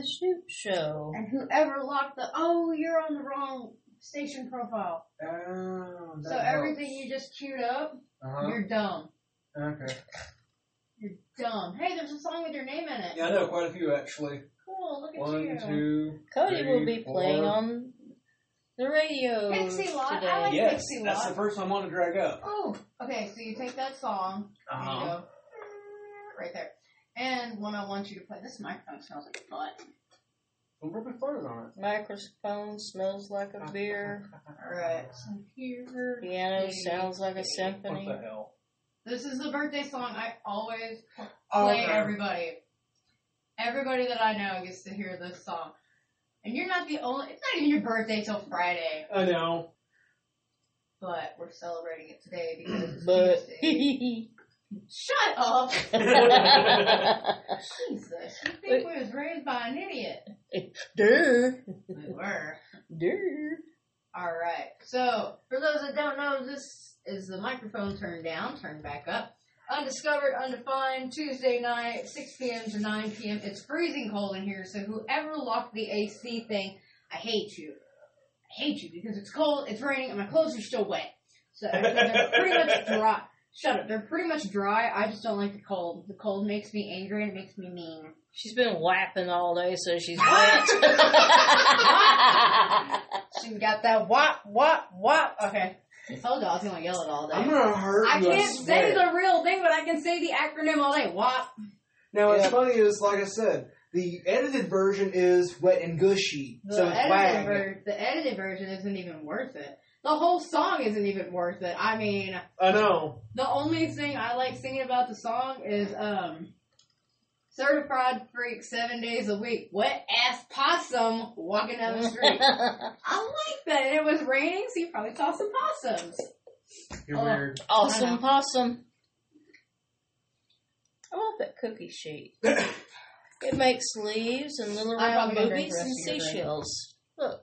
the Shoot Show. And whoever locked the oh, you're on the wrong station profile. Oh, that So everything you just queued up, Uh-huh. you're dumb. Okay. You're dumb. Hey, there's a song with your name in it. Yeah, I know quite a few actually. Cool, look at One, you. two. Cody will three, be playing on the radio Pixie Lott, I like- Yes, Dixie that's the first one I want to drag up. Oh, okay, so you take that song, and you Uh-huh. go right there. And when I want you to play, this microphone smells like a butt. Well, rub your fart on it. Microphone smells like a beer. Alright, so here. Piano sounds like a symphony. What the hell? This is the birthday song I always Oh, play okay. everybody. Everybody that I know gets to hear this song. And you're not the only, it's not even your birthday till Friday, I know. but we're celebrating it today because it's But Tuesday. Shut up! Jesus, you think we was raised by an idiot? Durr. We were. Durr. Alright, so for those that don't know, this is the microphone turned down, turned back up. Undiscovered, undefined, Tuesday night, 6 p.m. to 9 p.m. It's freezing cold in here, so whoever locked the AC thing, I hate you. I hate you because it's cold, it's raining, and my clothes are still wet. So they're pretty much dry. Shut up, they're pretty much dry. I just don't like the cold. The cold makes me angry and it makes me mean. She's been whapping all day, so she's wet. She got that whop, whop, whop. Okay. I told you I was gonna yell it all day. I'm gonna hurt I can't say the real thing, but I can say the acronym all day. WAP. Now, what's Yeah. funny is, like I said, the edited version is wet and gushy, The, so it's edited wag. ver- the edited version isn't even worth it. The whole song isn't even worth it. I mean, I know. the only thing I like singing about the song is um, Certified Freak Seven Days a Week. Wet ass possum walking down the street. I like that. And it was raining, so you probably saw some possums. You're Oh. weird. I awesome possum. I want that cookie sheet. It makes leaves and little I'm round probably gonna drink movies the and rest of your drink. seashells. Look,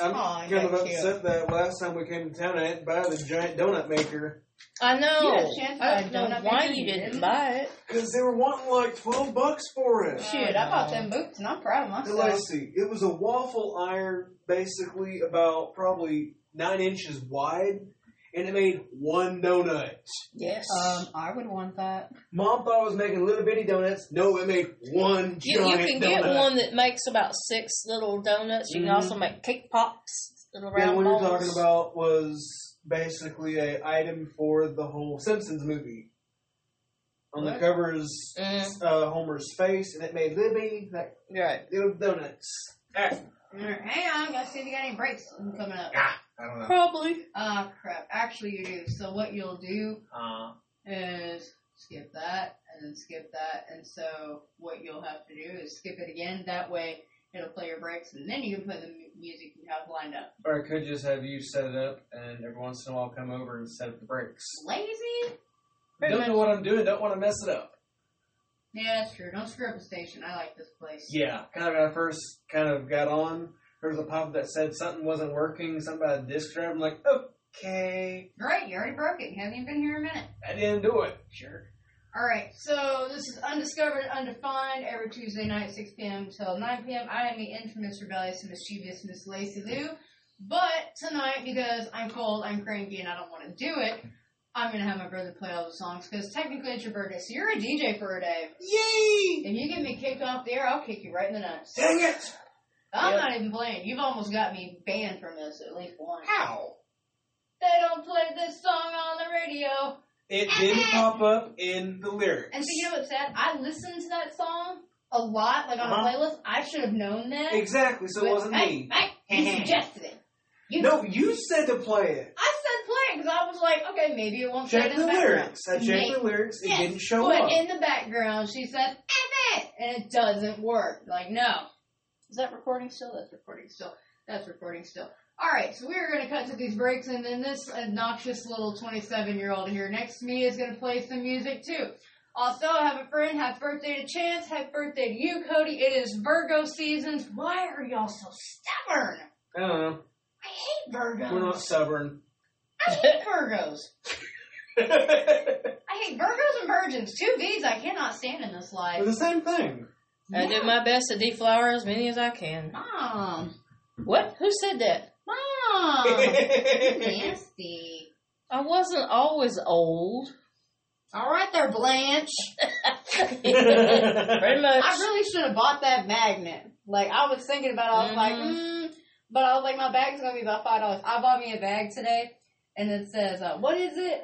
I'm Aw, kind you're of cute. upset that last time we came to town, I didn't buy the giant donut maker I know. You had a chance to buy I a don't know donut why maker, you you didn't didn't? buy it. because they were wanting like twelve bucks for it. Shit, I bought them boots and I'm proud of And myself. let's see, it was a waffle iron, basically about probably nine inches wide, and it made one donut. Yes. Um, I would want that. Mom thought I was making little bitty donuts. No, it made one you, you giant can donut. get one that makes about six little donuts. You can Mhm. also make cake pops, little Yeah, what you're balls. talking about was basically a item for the whole Simpsons movie. On the What? cover Mm, uh, Homer's face, and it made little bitty like right. little donuts. Ah, Hang on, gotta see if you got any breaks coming up. ah, I don't know. Probably. Ah, crap. Actually, you do. So what you'll do Uh, is skip that, and then skip that, and so what you'll have to do is skip it again. That way, it'll play your breaks, and then you can play the mu- music you have lined up. or I could just have you set it up, and every once in a while come over and set up the breaks. Lazy? Pretty don't much. know what I'm doing. Don't want to mess it up. Yeah, that's true. Don't screw up the station. I like this place. Yeah, kind of when I first kind of got on, there was a pop that said something wasn't working, something about a disk drive. I'm like, okay, Great, you already broke it. You haven't even been here a minute. I didn't do it. Sure. Alright, so this is Undiscovered Undefined every Tuesday night, 6 p.m. till 9 p.m. I am the infamous, rebellious, and mischievous Miss Lacey Lou. But tonight, because I'm cold, I'm cranky, and I don't want to do it, I'm going to have my brother play all the songs, because technically it's your birthday, so you're a DJ for a day. Yay! If you get me kicked off the air, I'll kick you right in the nuts. Dang it! I'm Yep. not even playing. You've almost got me banned from this at least once. How? They don't play this song on the radio. It didn't pop up in the lyrics. And so you know what's sad? I listened to that song a lot, like on Uh-huh. a playlist. I should have known that. Exactly, so it wasn't me. You suggested it. You, No, you said to play it. I said play it because I was like, okay, maybe it won't Check in the the lyrics. I checked Maybe. the lyrics. It Yes, didn't show but up. But in the background, she said, F it! And it doesn't work. Like, no. Is that recording still? That's recording still. That's recording still. Alright, so we're going to cut to these breaks, and then this obnoxious little 27 year old here next to me is going to play some music too. Also, I have a friend. Happy birthday to Chance. Happy birthday to you, Cody. It is Virgo seasons. Why are y'all so stubborn? I don't know. I hate Virgos. We're not stubborn. I hate Virgos. I hate Virgos and virgins. Two V's I cannot stand in this life. They're the same thing. I do my best to deflower as many as I can. Mom. What? Who said that? Mom. Nasty. I wasn't always old. All right there, Blanche. Pretty much. I really should have bought that magnet. Like I was thinking about, it, I was like, Mhm. mm, but I was like, my bag's gonna be about five dollars. I bought me a bag today, and it says, uh, what is it?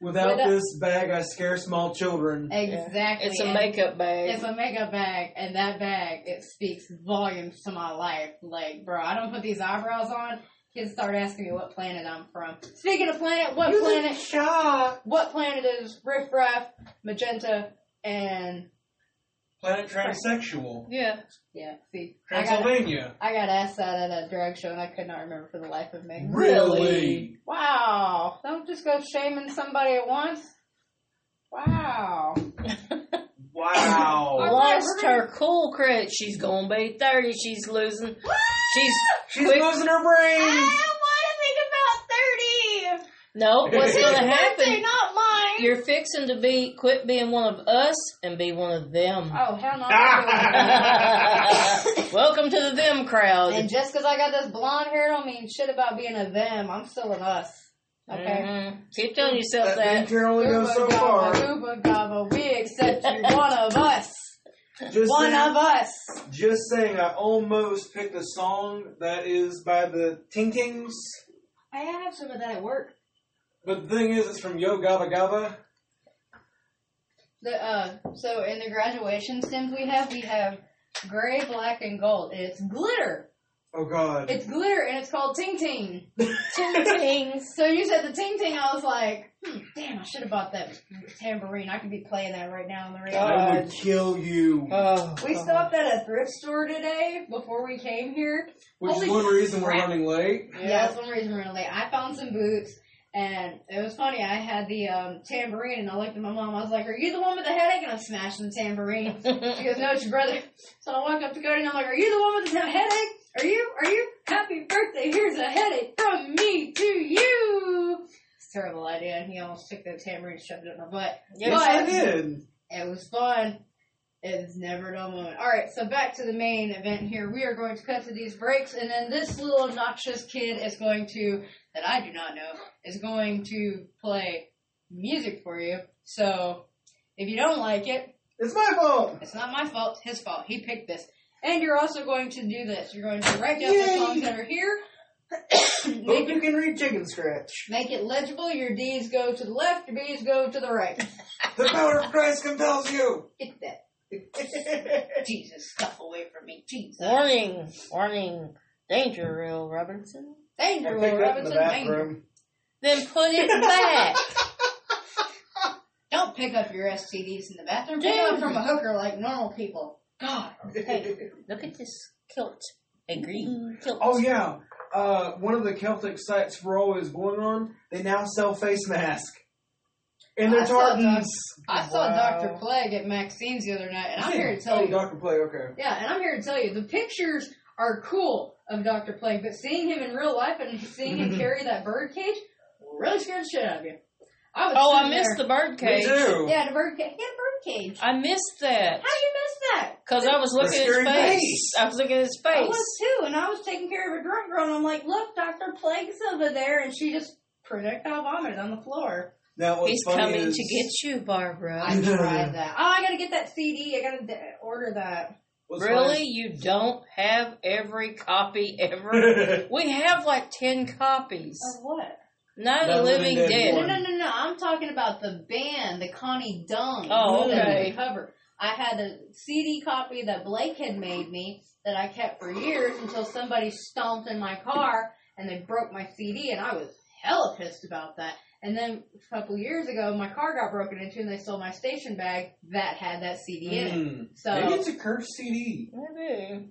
Without Without- this bag, I scare small children. Exactly. It's a and makeup bag. It's a makeup bag, and that bag it speaks volumes to my life. Like, bro, I don't put these eyebrows on. Kids start asking me what planet I'm from. Speaking of planet, what planet? shot. What planet is Riff Raff, Magenta, and Planet transsexual. yeah. yeah? See, I got Transylvania. I got asked that at a drag show, and I could not remember for the life of me. Really? Wow! Don't just go shaming somebody at once. Wow. Wow. Alright, Lost her cool credit. She's gonna be 30. She's losing. She's. She's quick- losing her I brain. don't want to think about 30. No, what's gonna Birthday, happen? Not mine. You're fixing to be quit being one of us and be one of them. Oh, hell no. Welcome to the them crowd. and just because I got this blonde hair don't mean shit about being a them. I'm still an us. Okay? Mhm. Keep telling yourself That thing that. can only go so Ooba far. gabba, ooba we accept you. One of us. Just One saying, of us. just saying, I almost picked a song that is by the Ting Tings, I have some of that at work. But the thing is, it's from Yo Gabba Gabba. The, uh, so in the graduation stems we have, we have gray, black, and gold. And it's glitter. Oh God. It's glitter, and it's called Ting Ting. Ting Ting. So you said the Ting Ting, I was like, hmm, damn, I should have bought that tambourine. I could be playing that right now on the radio. I would kill you. Oh, We God. stopped at a thrift store today before we came here. Which holy is one reason we're running late. Yeah, that's one reason we're late. I found some boots, and it was funny. I had the um, tambourine, and I looked at my mom. I was like, "Are you the one with the headache?" And I'm smashing the tambourine. She goes, "No, it's your brother." So I walk up to Cody, and I'm like, "Are you the one with the headache? Are you? Are you? Happy birthday! Here's a headache from me to you." It's a terrible idea, and he almost took the tambourine and shoved it in my butt. Yes, I But- did. It was fun. It's never a dull moment. All right, so back to the main event here. We are going to cut to these breaks, and then this little obnoxious kid is going to, that I do not know, is going to play music for you. So if you don't like it, It's my fault. it's not my fault. His fault. He picked this. And you're also going to do this. You're going to write down the Yay. songs that are here. Hope make, you can read Chicken Scratch. make it legible. Your D's go to the left. Your B's go to the right. The power of Christ compels you. Get that Jesus stuff away from me. Jesus. Warning, warning, danger, Real Robinson. Danger, picked Will up in the Robinson. Danger. Then put it back. Don't pick up your STDs in the bathroom. Pick them from a hooker like normal people. God. Hey, look at this kilt. A green kilt. Oh yeah. Uh, one of the Celtic sites Ro is going on. They now sell face masks. And they're I saw tartans. I saw Wow. Dr. Plague at Maxine's the other night, and I'm here to tell oh, you. Dr. Play, okay. Yeah, and I'm here to tell you the pictures are cool of Dr. Plague, but seeing him in real life and seeing him carry that bird cage really scared the shit out of you. I was Oh, I missed there- the bird Me cage. too. Yeah, the bird cage. He had a bird cage. I missed that. How do you miss that? Because I was looking at his face. face. I was looking at his face. I was too, and I was taking care of a drunk girl, and I'm like, look, Dr. Plague's over there, and she just projectile vomited on the floor. Now He's coming is, to get you, Barbara. I tried that. Oh, I gotta get that CD. I gotta d- order that. what's Really? You don't have every copy ever? we have like 10 copies. Of what? Not Not a Living living Dead dead. No, no, no, no. I'm talking about the band, the Connie Dung. Oh, okay. cover. I had a CD copy that Blake had made me that I kept for years until somebody stomped in my car and they broke my CD, and I was hella pissed about that. And then a couple years ago, my car got broken into, and they stole my station bag that had that CD in it. Hmm. So, Maybe it's a cursed CD. Maybe.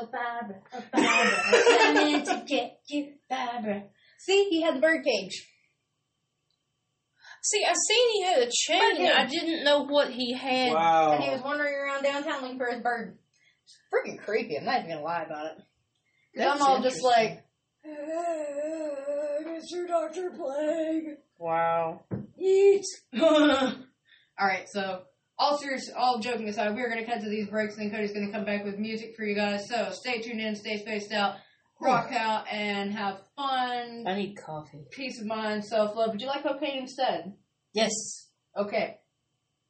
oh Barbara, oh Barbara, I'm coming to get you, Barbara. See, he had the birdcage. See, I seen he had a chain. Bird I didn't know what he had. Wow. And he was wandering around downtown looking for his bird. It's freaking creepy. I'm not even gonna lie about it. Because I'm all just interesting. Like, Mr. Doctor Plague, Wow. eat. all right, so all serious, all joking aside, we're going to cut to these breaks, and then Cody's going to come back with music for you guys. So stay tuned in, stay spaced out, rock out, and have fun, I need coffee. peace of mind, self love. Would you like cocaine instead? Yes. Okay.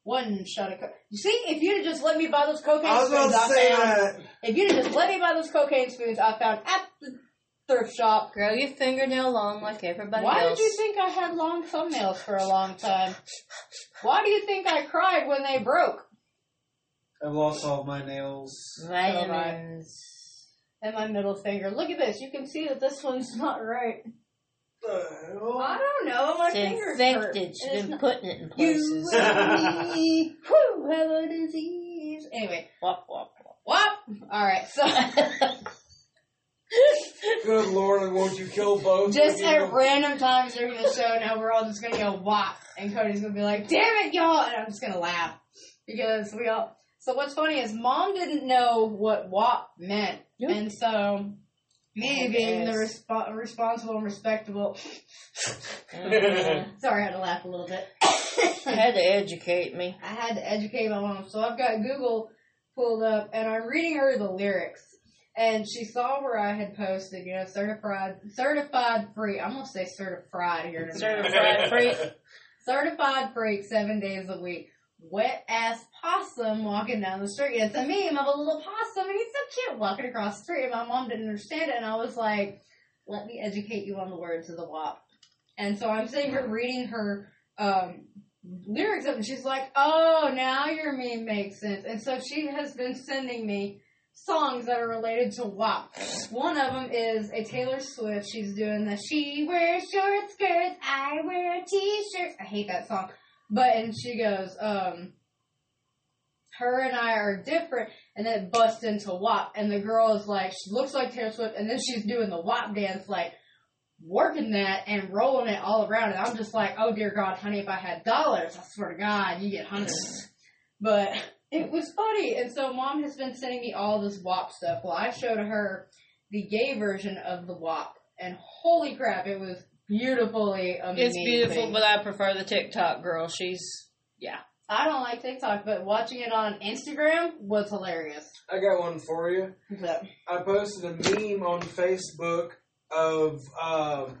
One shot of cocaine. You see, if you'd have just let me buy those cocaine I was spoons, about I to say found. that. If you'd have just let me buy those cocaine spoons, I found at the thrift shop. Grow your fingernail long like everybody else. Why else. did you think I had long thumbnails for a long time? Why do you think I cried when they broke? I've lost all my nails. Vitamins. And my middle finger. Look at this. You can see that this one's not right. The hell? I don't know. My It's fingers hurt. infected. She's It's been not- putting it in You places. and me, who have a disease. Anyway, wop, wop, wop. whop. All right, so Good lord, won't you kill both? just at you? random times during the show, now we're all just gonna go whop, and Cody's gonna be like, "Damn it, y'all!" and I'm just gonna laugh because we all. So what's funny is mom didn't know what whop meant, Yep. and so me being the Yes. respo- responsible and respectable. Mhm. Sorry, I had to laugh a little bit. You had to educate me. I had to educate my mom. So I've got Google pulled up and I'm reading her the lyrics. And she saw where I had posted, you know, certified certified free. I'm gonna say certified here in. Certified freak. Certified freak seven days a week. Wet ass possum walking down the street. It's a meme of a little possum and he's so cute walking across the street. And my mom didn't understand it and I was like, let me educate you on the words of the WAP. And so I'm sitting here reading her um lyrics of it and she's like, Oh, now your meme makes sense. And so she has been sending me songs that are related to WAP. One of them is a Taylor Swift. She's doing the She wears short skirts, I wear t-shirts. I hate that song. But and she goes, um, her and I are different, and then it busts into WAP, and the girl is like, she looks like Taylor Swift, and then she's doing the WAP dance, like working that and rolling it all around, and I'm just like, oh dear God, honey, if I had dollars, I swear to God, you get hundreds. But it was funny, and so mom has been sending me all this WAP stuff. Well, I showed her the gay version of the WAP, and holy crap, it was beautifully amazing. It's beautiful, but I prefer the TikTok girl. She's yeah. I don't like TikTok, but watching it on Instagram was hilarious. I got one for you. But I posted a meme on Facebook of um,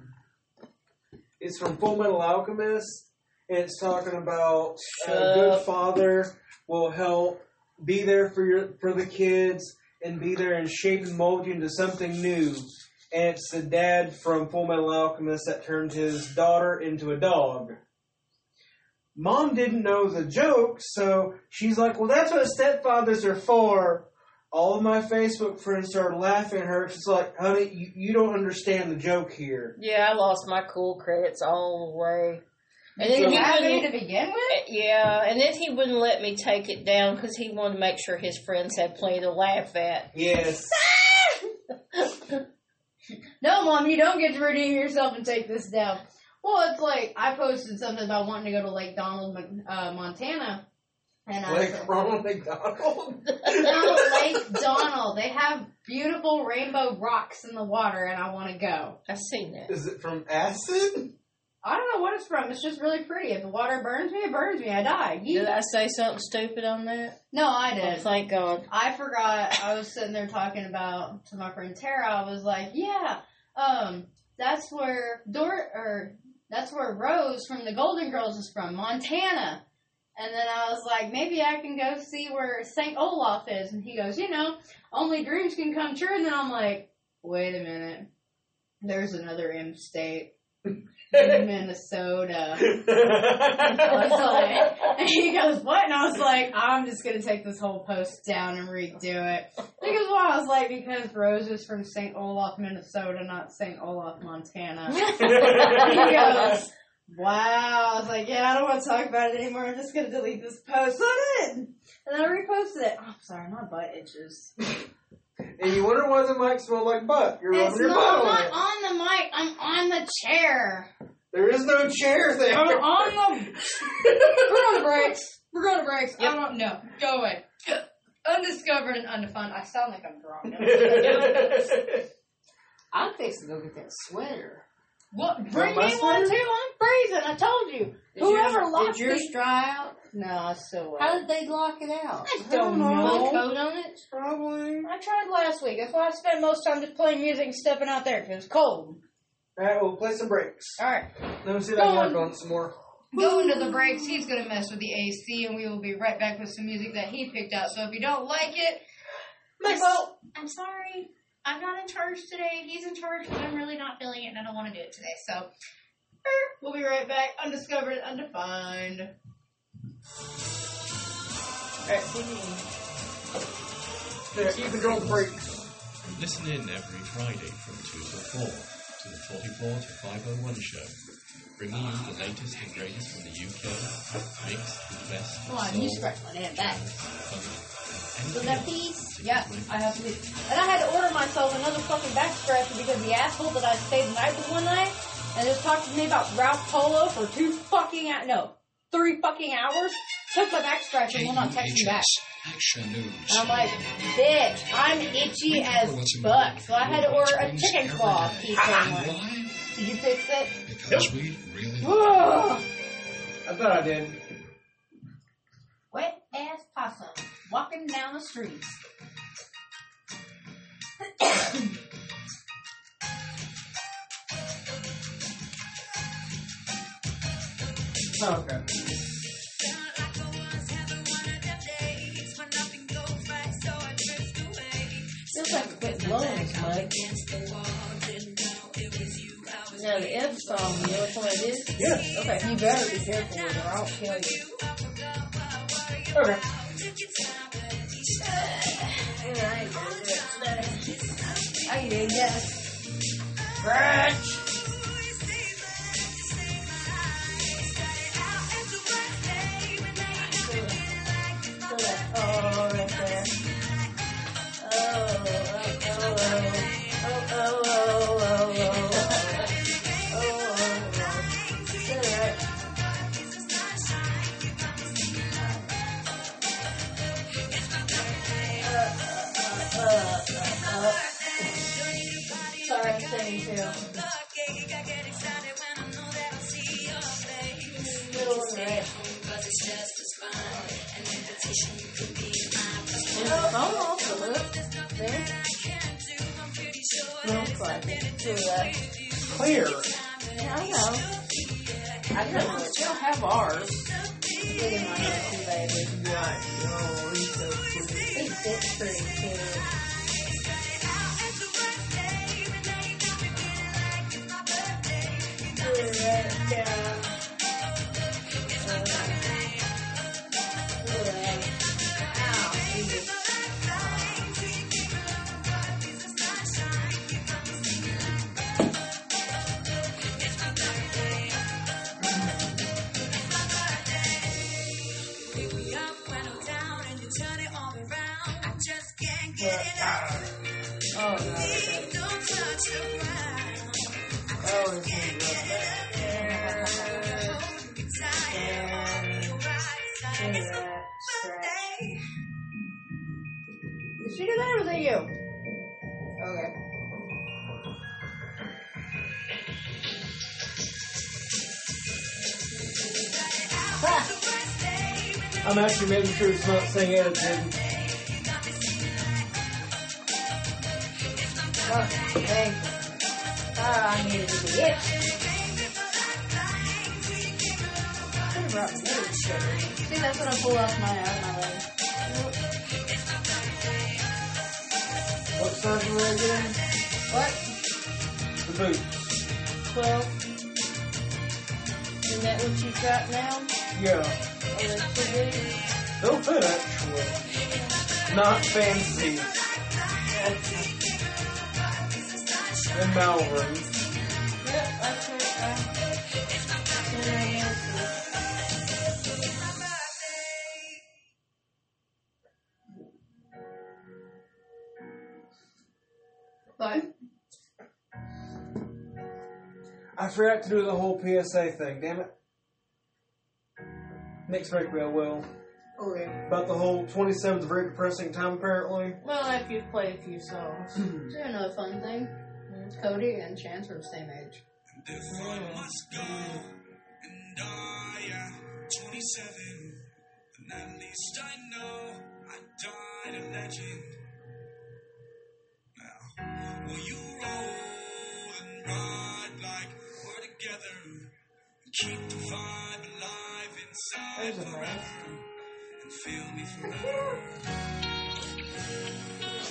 it's from Fullmetal Alchemist, and it's talking about a Shut good up. father will help be there for your for the kids and be there and shape and mold you into something new. And it's the dad from Fullmetal Alchemist that turned his daughter into a dog. Mom didn't know the joke, so she's like, "Well, that's what stepfathers are for." all of my Facebook friends started laughing at her. She's like, honey, you, you don't understand the joke here. yeah. I lost my cool credits all the way. And then he have me wouldn't, to begin with? yeah, and then he wouldn't let me take it down because he wanted to make sure his friends had plenty to laugh at. Yes. No, mom, you don't get to redeem yourself and take this down. Well, it's like I posted something about wanting to go to Lake Donald, uh, Montana, and I was Ronald McDonald. no, Lake Donald. They have beautiful rainbow rocks in the water, and I want to go. I've seen that. Is it from acid? I don't know what it's from. It's just really pretty. If the water burns me, it burns me. I die. Did I say something stupid on that? No, I Oh, did. thank God. I forgot. I was sitting there talking about to my friend Tara. I was like, "Yeah, um, that's where Dor or that's where Rose from the Golden Girls is from, Montana." And then I was like, "Maybe I can go see where Saint Olaf is." And he goes, "You know, only dreams can come true." And then I'm like, "Wait a minute, there's another M state." in Minnesota. Like, and he goes, what? And I was like, I'm just gonna take this whole post down and redo it. Because why? I was like, because Rose is from St. Olaf, Minnesota, not St. Olaf, Montana. he goes, wow. I was like, yeah, I don't want to talk about it anymore. I'm just gonna delete this post. I did. And then I reposted it. Oh, I'm sorry, my butt itches. and you wonder why the mic smelled like butt. You're It's rubbing your not, butt I'm not it. on the mic. I'm on the chair. There is no chair there. I'm on the We're on the breaks. We're going to breaks. I don't know. Go away. Undiscovered and undefined. I sound like I'm drunk. I'm fixing to go get that sweater. What? Bring me one too. I'm freezing. I told you. Did Whoever yours, locked did yours the- dry out? No, I still How did they lock it out? I don't Put a know. coat on it. Probably. I tried last week. That's why I spent most time just playing music and stepping out there because it's cold. Alright, we'll play some breaks. All right. Let me see if I can on. work on some more. Go into the breaks. He's going to mess with the AC, and we will be right back with some music that he picked out. So if you don't like it, My well, I'm sorry. I'm not in charge today. He's in charge, but I'm really not feeling it and I don't want to do it today. So, er, we'll be right back. Undiscovered, undefined. Alright, see you. Yeah, you control the breaks. Listen in every Friday from 2 to 4 to the 44 to 501 show, bringing you the latest and greatest from the UK, mixed with the best Come on, soul, you scratch my damn back. and that piece? Yeah, I have to. And I had to order myself another fucking back scratcher because the asshole that I stayed the night with one night and just talked to me about Ralph Polo for two fucking no, three fucking hours. Took my back scratcher and will not text me back. Action news. And I'm like, bitch, I'm itchy as fuck. So I had to order a chicken claw piece one. Why? Did you fix it? Because we really I thought I did. Wet ass possum walking down the street. Oh, okay. You know which one it is? Yeah. Okay. You better be careful with. I'll kill you. Okay. Uh, I yes. Scratch. Oh, right there. Oh, oh, oh, oh, oh. oh. Absolute. Really? Real quick. Do that. Clear. Yeah, I know. I know. We still have ours. Getting my empty baby. Right. Oh, he's so cute. It's it's pretty cute. Do that down. Actually making sure it's not saying edited. Oh, thank you. Ah, I needed to be it. Should have brought my. See, that's when I pull off my out of my leg. What size are they again? What? The boots. 12. Isn't that what you got now? Yeah. They'll actually. Not fancy. In Malvern. I forgot to do the whole PSA thing, damn it. Next break we will. Okay. About the whole 27th very depressing time apparently. Well, if you've played a few songs. Hmm. So another fun thing. Hmm? Cody and Chance are the same age. And if I must go and die at 27, then at least I know I died a legend. Now, will you roll and ride like we're together? And keep the vibe alive inside There's a forever. And feel me forever.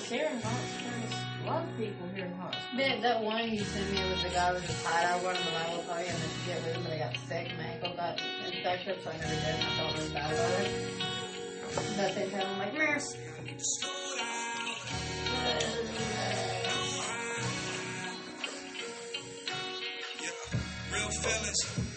Here in Hot Springs, a lot of people here in Hot Springs. That, that one you sent me was the guy with the tie-dye one in the Bible party and then to get rid of him, but I got sick. My ankle got infected, so I never did, and I felt really bad about it. That same time, I'm like, meh. Slow down. Yeah, real fellas from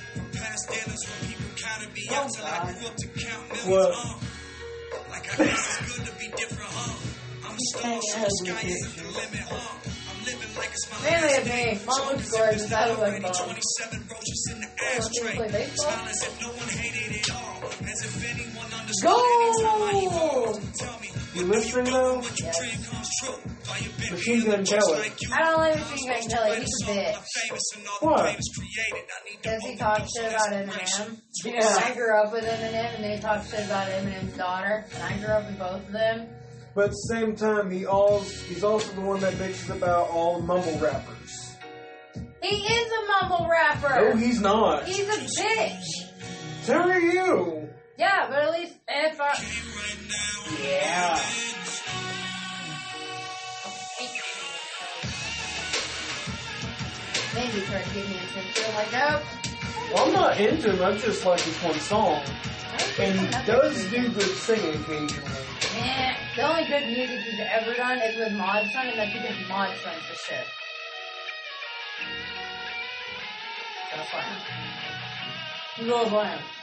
past dealers when people counted me out till I grew up to count millions. What? Uh, like I guess it's good to be different, huh? I'm a star, so the sky isn't the limit, huh? I'm living like it's my last day. Mom looks gorgeous. I don't like mom. 27 roaches in the ashtray. you play baseball? Smile as if no one hated it all. As if anyone understood anytime I Go! evolved. Tell me, You listening though? what you dream comes true. Why you Machine Gun Kelly. I don't like Machine Gun Kelly. He's a bitch. What? Because he talks shit about Eminem. Yeah. I grew up with Eminem, and they talk shit about Eminem's daughter. And I grew up with both of them. But at the same time, he also he's also the one that bitches about all mumble rappers. He is a mumble rapper. No, he's not. He's a bitch. So are you. Yeah, but at least if I. Yeah. Maybe he tried to get me attention. I'm like, nope. Well, I'm not into him. I just like this one song, and he does do good singing occasionally. Eh, the only good music he's ever done is with Mod Sun, and that's because Mod Sun's the shit. Gotta slam. You go slam. Buzz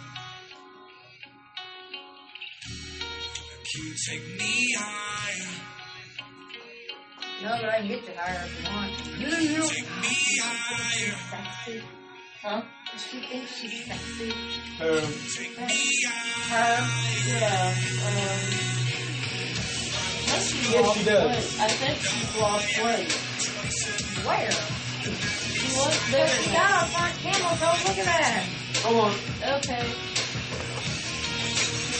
you take me higher? No, but I can get you higher if you want. You don't know. Take me higher. Sexy. Huh? She thinks she's sexy. Um, Take me Her? Yeah. Um, I she Yes, she does. weight. I think she's lost weight. Where? She was There there she got a front camel toe. Look at that. hold on. Okay.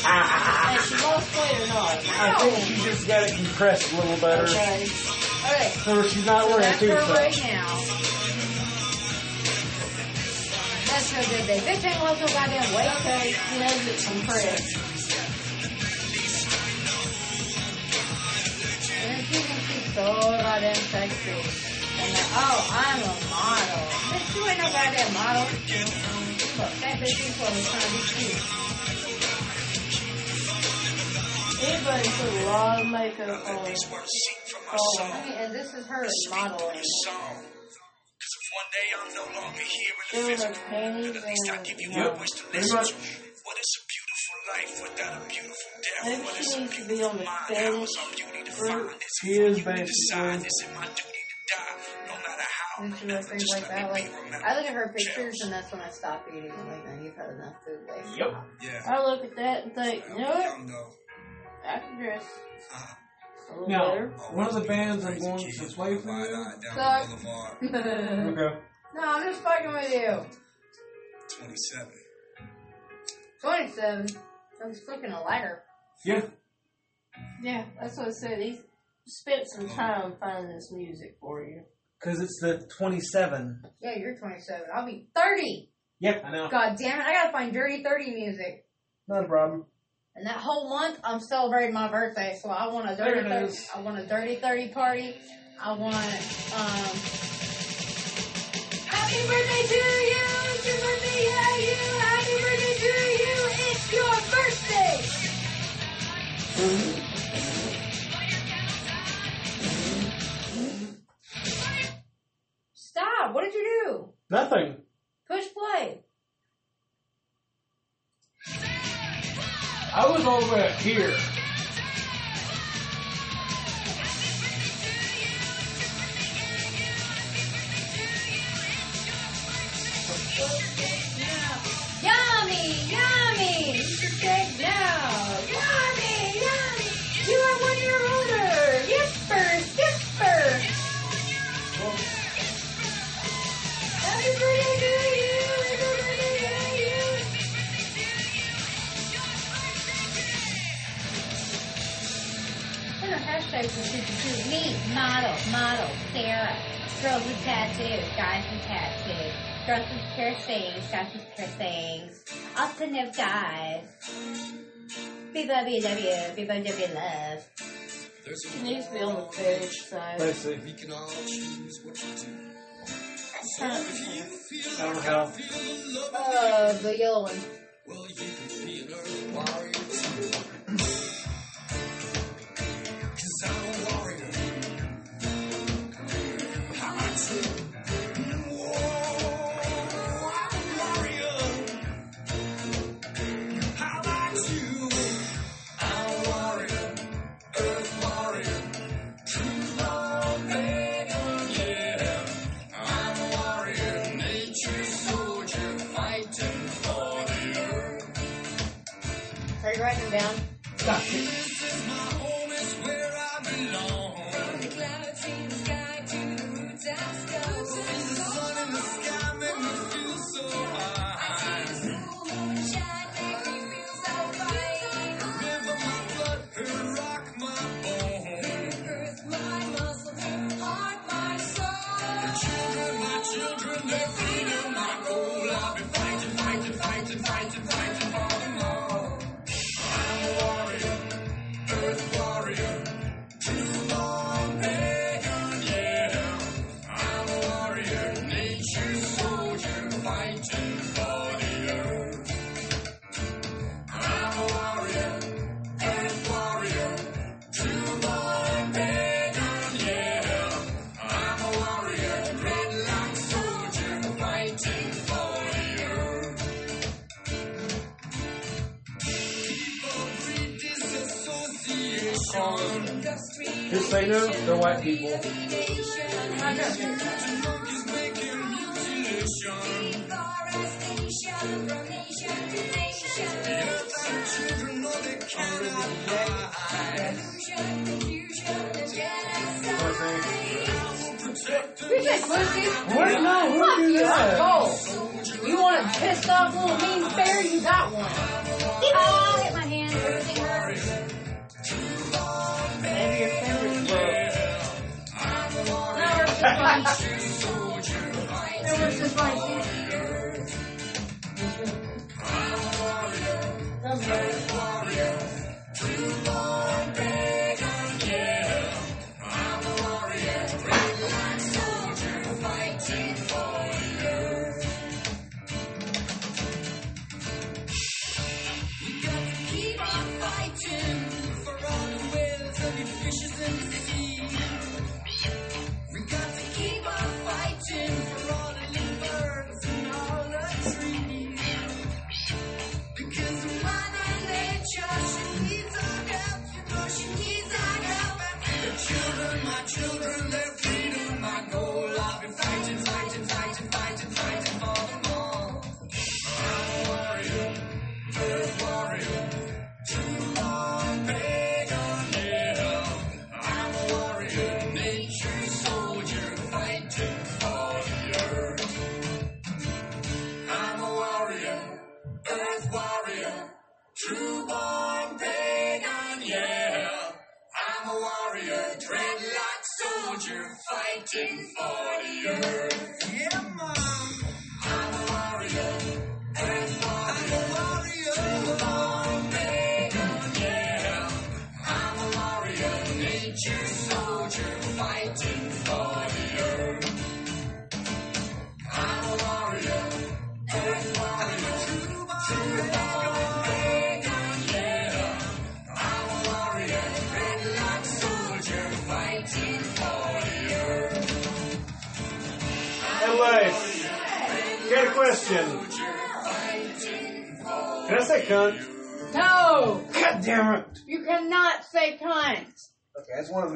Hey, she lost weight or not? I think she just got it compressed a little better. Okay. Okay. So she's not So wearing her tough. right now. That's no good day. Bitch ain't lost no goddamn weight. Okay, she has it compressed. And she thinks she's so goddamn sexy. And like, oh, I'm a model. Bitch, you ain't no goddamn model. Look, that bitch is probably trying to be cute. Anybody put a lot of makeup on These words seek from my Oh. soul. I mean, and this is her Speak modeling. through the song. Cause if one day I'm no longer here in the physical, panties then at least I and give you Yep. one voice to listen to. What is a beautiful life without a beautiful death? Maybe What she is a needs to beautiful mind? How fetish is our beauty defined? Is She it for is you to decide? Is it my duty to die? No matter how, And things just like let that. me Like, be remembered. I look at her pictures, and that's when I stop eating. I'm like, no, you've had enough food. Like, Yep. Yeah. I look at that and think, you know what? Young though. Dress a little Now, one of the bands I'm going to play for you. eye down Suck. no, Okay. I'm just fucking with you. 27. 27. I'm just fucking a lighter. Yeah. Yeah, that's what I said. He spent some time finding this music for you. Because it's the 27. Yeah, you're 27. I'll be 30. Yeah, I know. God damn it. I gotta find Dirty 30 music. Not a problem. And that whole month, I'm celebrating my birthday, so I want a There dirty 30. I want a dirty 30 party. I want um. Happy birthday to you! It's your birthday, yeah, you! Happy birthday to you! It's your birthday! Stop! What did you do? Nothing. Push play. I was over here. Yummy, yummy. type of people too. Me, model, model, Sarah. Girls with tattoos, guys with tattoos. Girls with piercings, guys with piercings. Alternative guys. BWW, BWW love. There's a new film be on the page side. Basically. We can all choose what to do. So I don't know how. Oh, the yellow one. Well, you can feel her while you're Just say no, they're white people. You're just. We're not. Fuck you. I'm. You want a pissed off little mean fairy? You got one. Oh, I hit my hand. It was just like.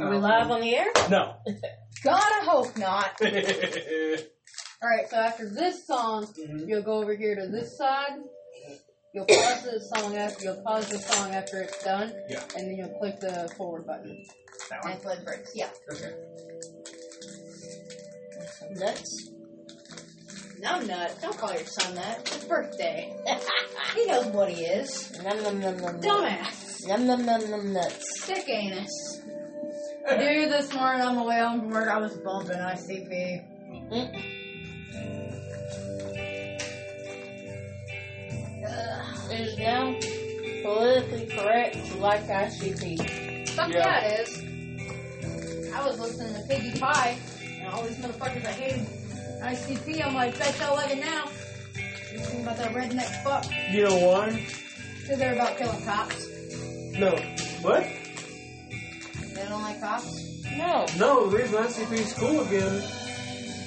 Are we live on the air? No. God, I hope not. Alright, so after this song, mm-hmm. you'll go over here to this side. You'll pause this song after you'll pause the song after it's done. Yeah. And then you'll click the forward button. That one? And play the breaks. Yeah. Okay. Nuts. No nut. Don't call your son that. It's his birthday. he knows what he is. Num num num num. num. Dumbass. Num num num num nuts. Sick anus. Dude, this morning on the way home from work, I was bumping ICP. Ugh. It is now politically correct to like ICP. Fuck Yeah. yeah, it is. I was listening to Piggy Pie, and all these motherfuckers I hated ICP, I'm like, bet y'all like it now. You think about that redneck fuck? You know why? Because they're about killing cops. No. What? They don't like cops. No. No, the reason ICP is cool again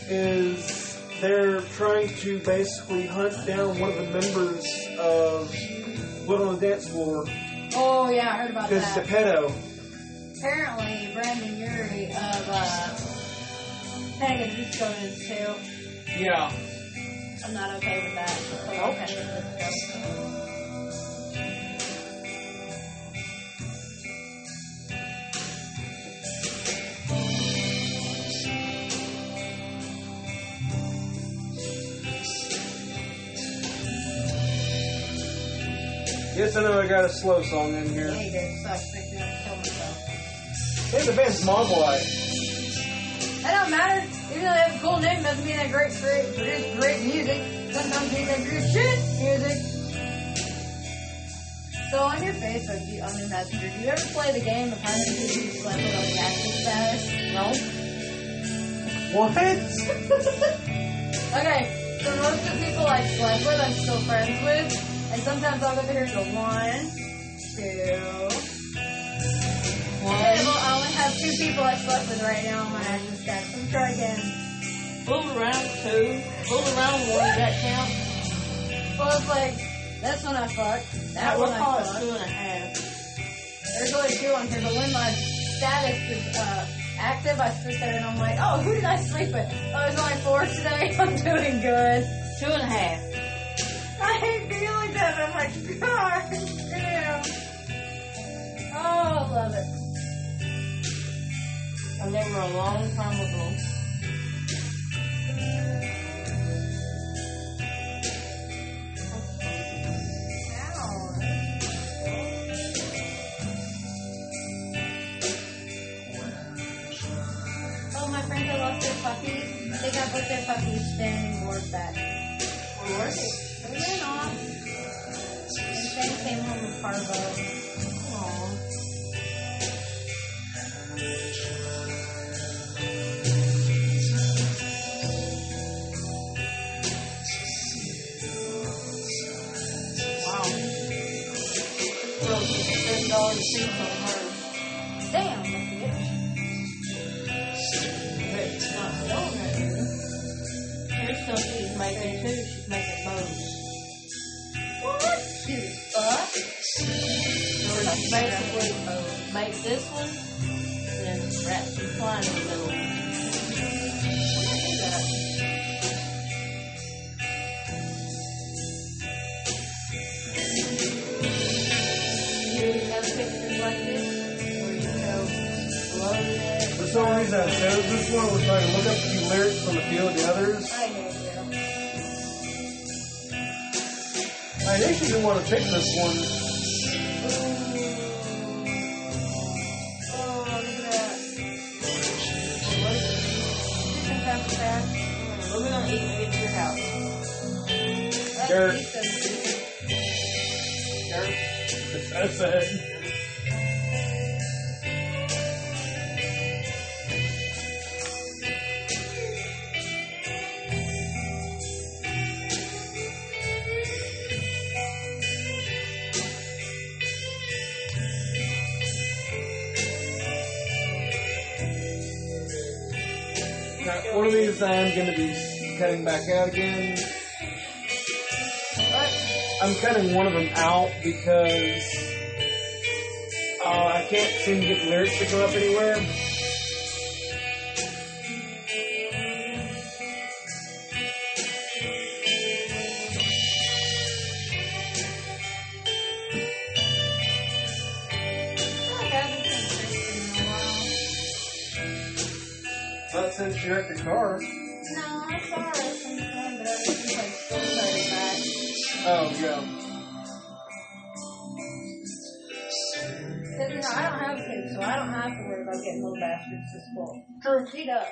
is they're trying to basically hunt down one of the members of Blood on the Dance Floor Oh, yeah, I heard about because that. it's a pedo. Apparently, Brendon Urie of uh, Panic at the Disco is too. Yeah. I'm not okay with that. So Nope. Panic at I know I got a slow song in here. Yeah, you did. So I expect me to kill myself. Hey, the band's Marmalade. That don't matter. Even though they have a cool name, doesn't mean they're great great produce great music. Sometimes they produce shit music. So on your Facebook, do you, on your messenger, do you ever play the game of how many people you slept with on the active status? No. What? Okay, so most of the people I slept with, I'm still friends with, and sometimes I'll go through here and go one, two. Okay, well, I only have two people I slept with right now on my active status. Let me try again. Fool around two. Fool around one. Does that count? Well, it's like this one I fucked, that We'll one I fucked. two and a half. There's only two on here, but when my status is uh, active, I sit there and I'm like, oh, who did I sleep with? Oh, there's only four today. I'm doing good. Two and a half. I hate feeling that, but I'm like, God damn. Oh, I love it. I remember a long time ago. Cutting back out again. I'm cutting one of them out because uh, I can't seem to get the lyrics to come up anywhere. About getting little bastards to school. True. She does.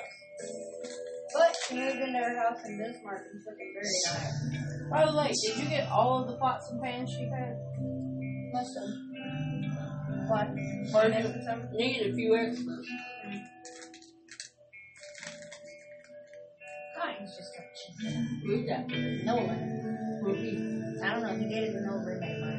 But she moved into her house in Bismarck and took it very nice. By the way, did you get all of the pots and pans she had? Most of them. What? Or Next you to need a few extras? Mm-hmm. Connie's just a chicken. Who's that? Nolan. Who he? I don't know, he dated an old roommate of mine.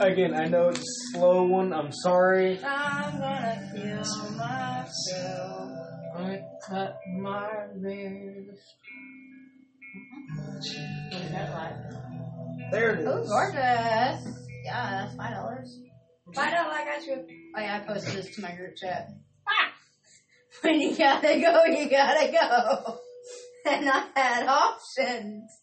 Again, I know it's a slow one. I'm sorry. I'm gonna kill myself. I cut my wrist. What's that like? There it Oh, gorgeous. Yeah, that's five dollars. Five dollars, I got you. Oh yeah, I posted this to my group chat. Ah! When you gotta go, you gotta go. And I had options.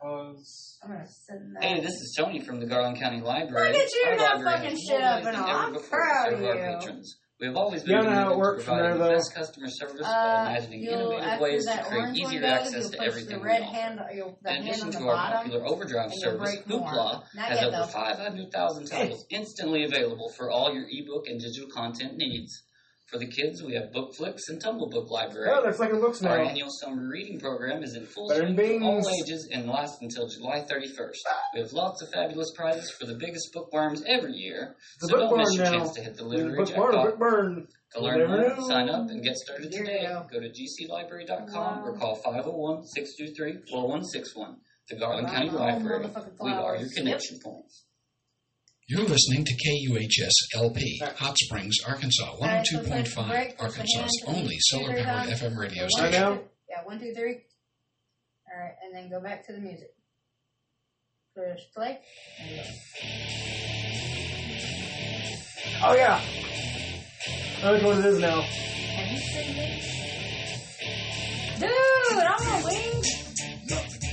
Pause. I'm gonna send that. Hey, this is Tony from the Garland County Library. Look at you Our now library fucking has shit up ways and all. ever I'm before to proud serve of our you. patrons. We have always been You know how it committed to works from providing there, the though? best customer service Uh, while imagining you'll innovative after ways to that create orange one easier goes, access you'll to push everything we red offer. hand, you'll, the In hand addition on to our bottom. popular overdrive and you'll service, break more. Hoopla Not has yet, over though. 500,000 titles instantly available for all your ebook and digital content needs. For the kids, we have BookFlix and TumbleBook Library. Oh, they're fucking books Our now. annual summer reading program is in full swing for all ages and lasts until July 31st. Ah. We have lots of fabulous prizes for the biggest bookworms every year, The so don't miss your now. chance to hit the Book literary burn, jackpot. book burn. To learn never more, sign up and get started Here today. you go. Go to gclibrary.com or call 501 623 4161. The Garland Wow, County Library. We are your connection points. You're listening to KUHS LP, Hot Springs, Arkansas, Alright, so take a 102.5, break, Arkansas's only solar powered. FM radio station. now? two- Yeah, one, two, three. Alright, and then go back to the music. Push play. Oh, yeah. I know which one it is now. Have you seen this? Dude, I'm on wings.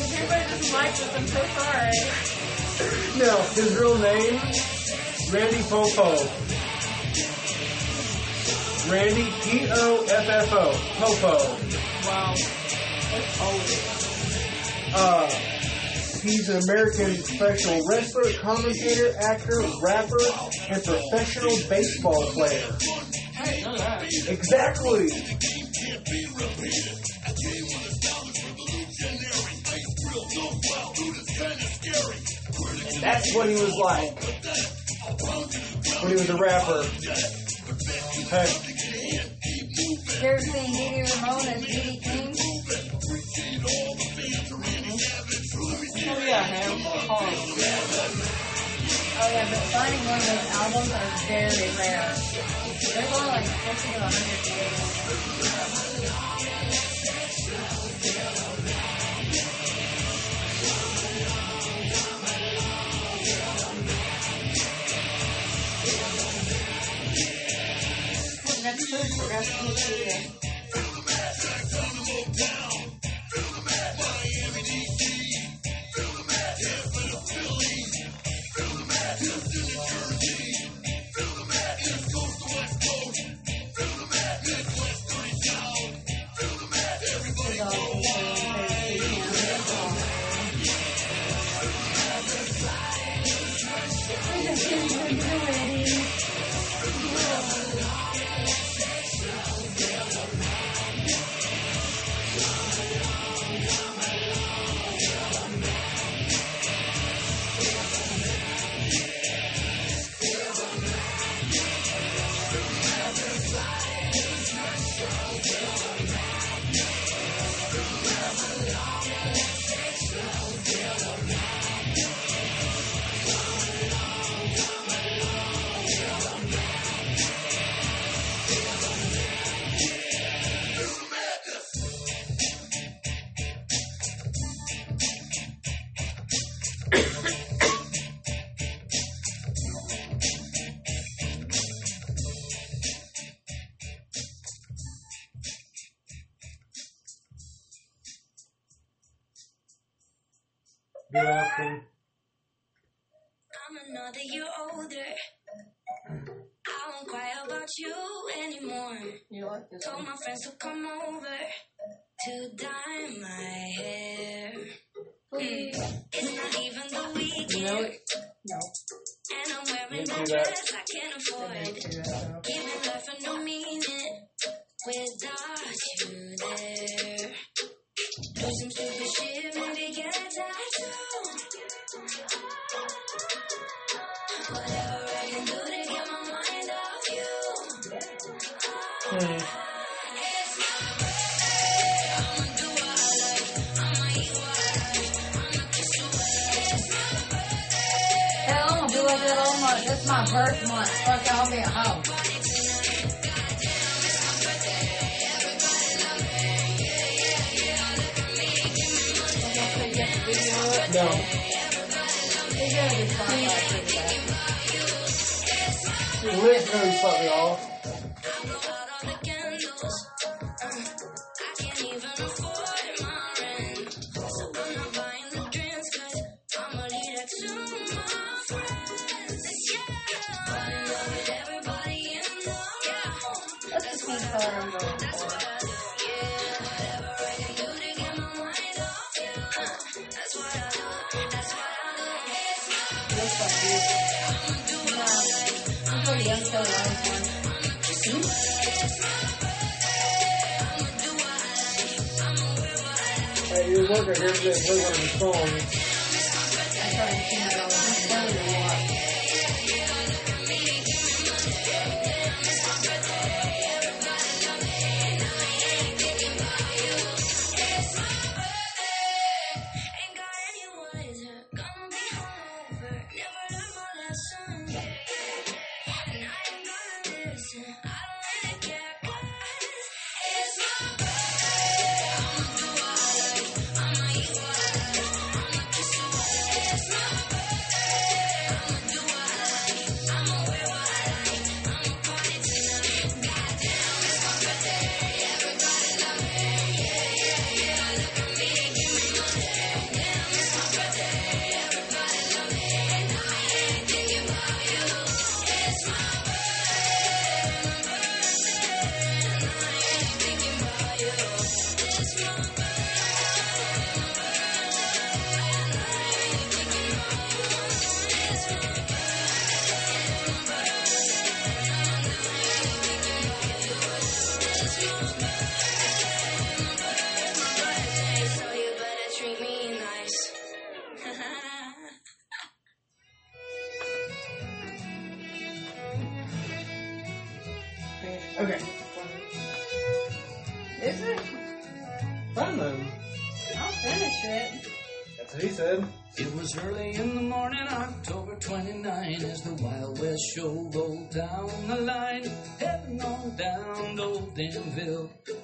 if everybody doesn't like this, I'm so sorry. No, his real name, Randy Poffo. Randy P O F F O. Poffo. wow. That's old. Uh, he's an American professional wrestler, commentator, actor, rapper, and professional baseball player. I didn't know that. Exactly. That's what he was like when he was a rapper. Hey, You ever seen Dee Dee as Dee Dee King? Oh, yeah, I have. Hold on. Oh yeah, but finding one of those albums are very rare. There's only like 50 to 100 today. Next week, anymore. You like this Told my friends to come over to dye my hair. Please. Mm. It's not even the weekend, You know it? No. and I'm wearing Didn't that do that. dress I can't afford. didn't do that, though. Giving life a no meaning without you there. Do some stupid shit, maybe get a tattoo. All month. That's my birth month. Fuck, I'll be at home. No. They gotta be Hey, your worker here today play one of the songs.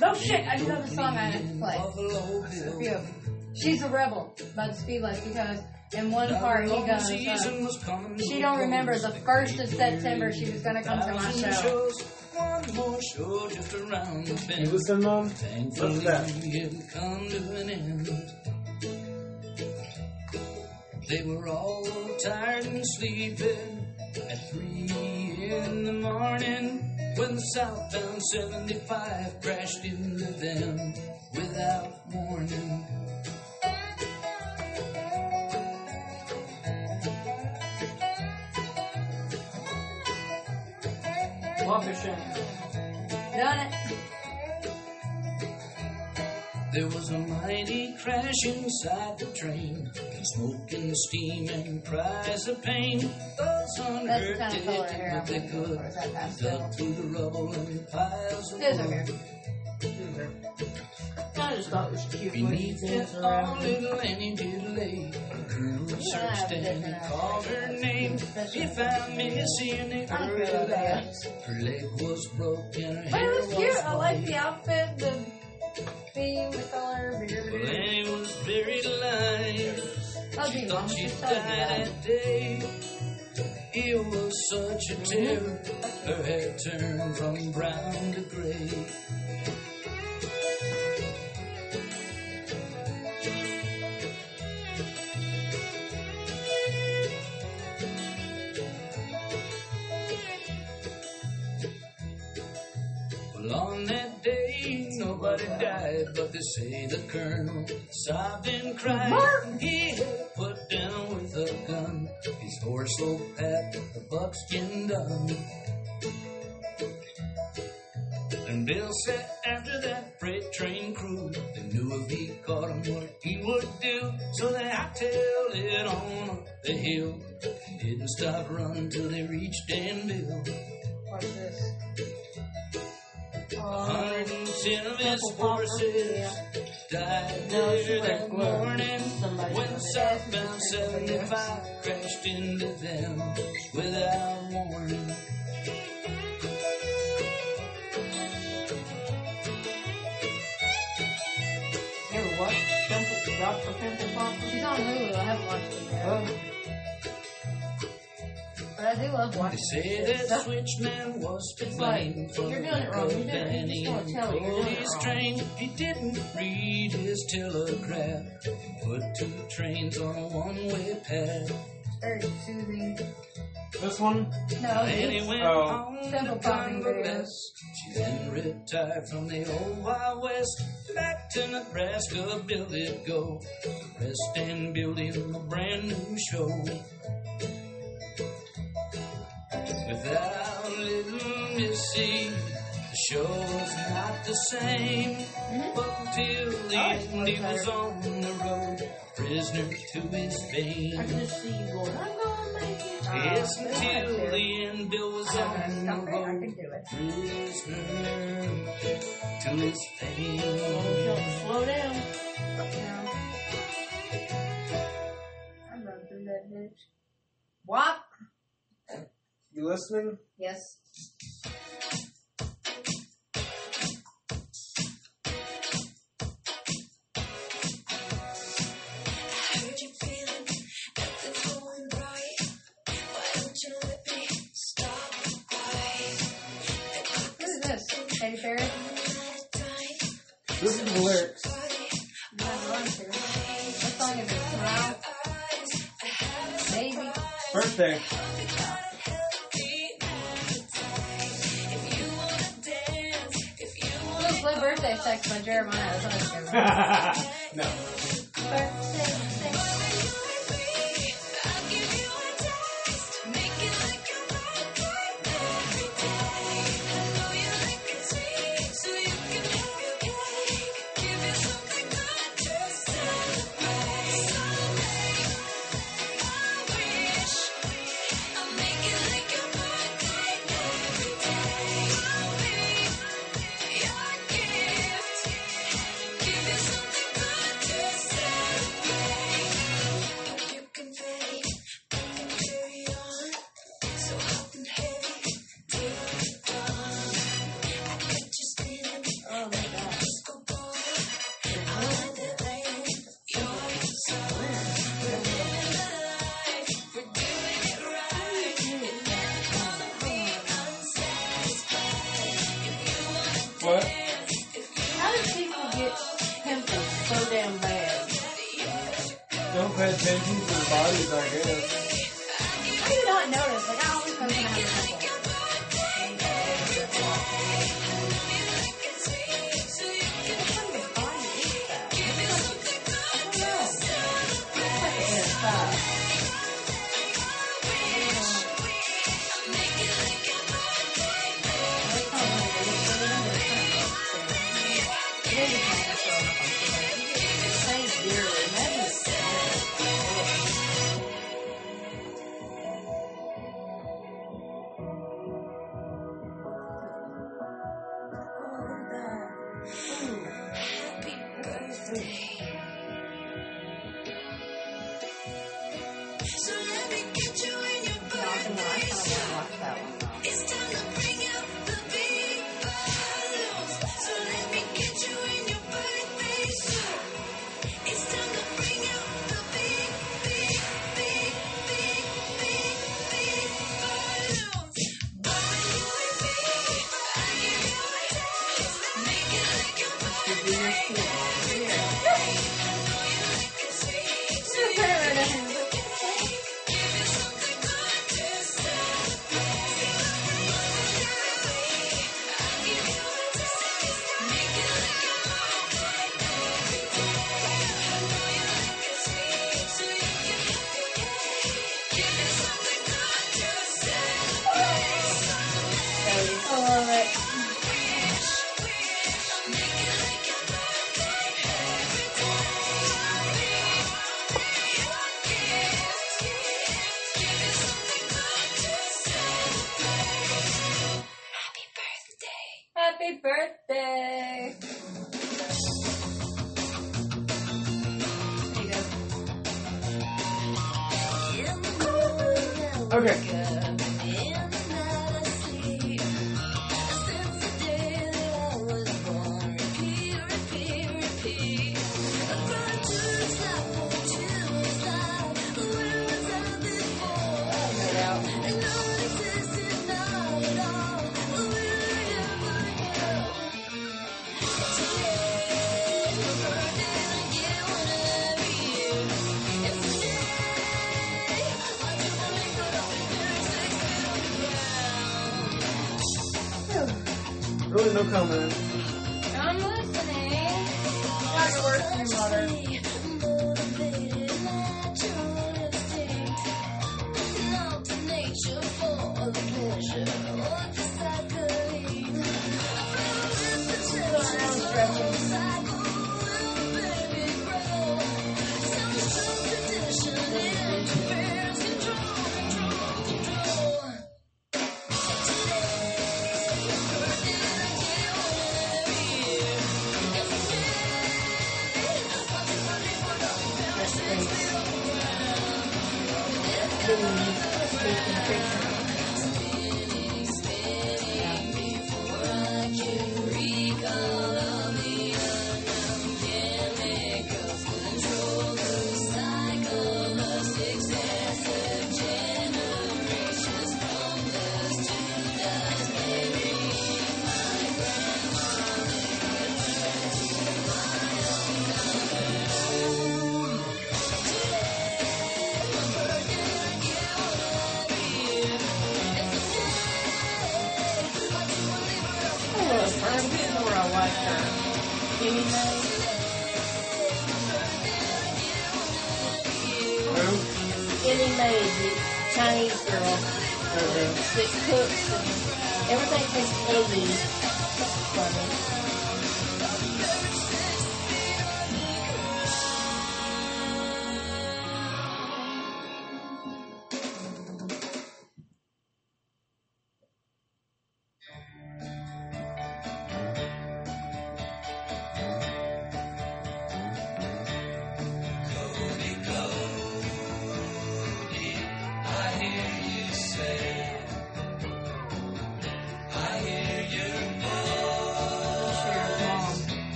No shit, I do have a song I have to play. Buffalo Bill. She's a rebel by the Speedlights because in one part he goes, uh, was coming to she don't remember the first of September she was gonna come to my show. shows, one more show just around the You bend. listen, Mom? Thankfully, What's that? it come to an end. They were all tired and sleeping at three in the morning when southbound 75 crashed into them without warning. Of. Done it. There was a mighty crash inside the train, and smoke and steam and cries of pain. Those on earth did color hair I'm what they could, for. Is that pastel? dug through the rubble and piles of It wood. I just thought it was cute Beneath it all, little Annie did lay. Colonel searched and called her name. He found Missy in the I early feel that. lights. Her leg was broken, her But it was cute. I like the outfit, the theme, the color. Well, Annie was buried alive. I'll She thought she died that. that day. It was such a terror. Her hair turned from brown to gray. They say the colonel sobbed and cried. He had put down with a gun his horse old Pat, the buckskin done. And Bill said after that freight train crew, they knew if he caught him what he would do. So they hightailed it on up the hill. Didn't stop running till they reached Danville. What's this? A Uh, hundred and ten of his Temple horses Yeah. died No, she there wears that morning when southbound 75 crashed into them without warning. You ever watched Temple, Dr. Pimple Popper? She's on Hulu. I haven't watched it yet. Oh, But I do love They say it. that switchman was to It's like, blame for you're the doing it wrong. You're doing it- Danny you just and wanna tell you you're doing it wrong. train. He didn't read his telegraph. Put two trains on a one-way path. Very soothing. This one? No, And he it's went Oh. home Temple to Popping. She then retired from the old Wild West. Back to Nebraska, Bill did go. Rest and build him a brand new show. Without little Missy, the show was not the same. But until the Oh, end, he was on the road, prisoner to his I fame. can just see you going, I'm gonna make it. Uh, Yes, I until the end, Bill was I'm on the. I road, can do it. prisoner to his Oh, fame. don't slow down. No. I'm running through that bitch. What? You listening? Yes. Heard you feeling nothing's going right. Why don't you let me stop right? Who is this? Katy Perry? This is the lyrics. I'm going to. What song is it? Smile? Maybe. Birthday. Sex Jeremiah. That's what I was no. Birthday to the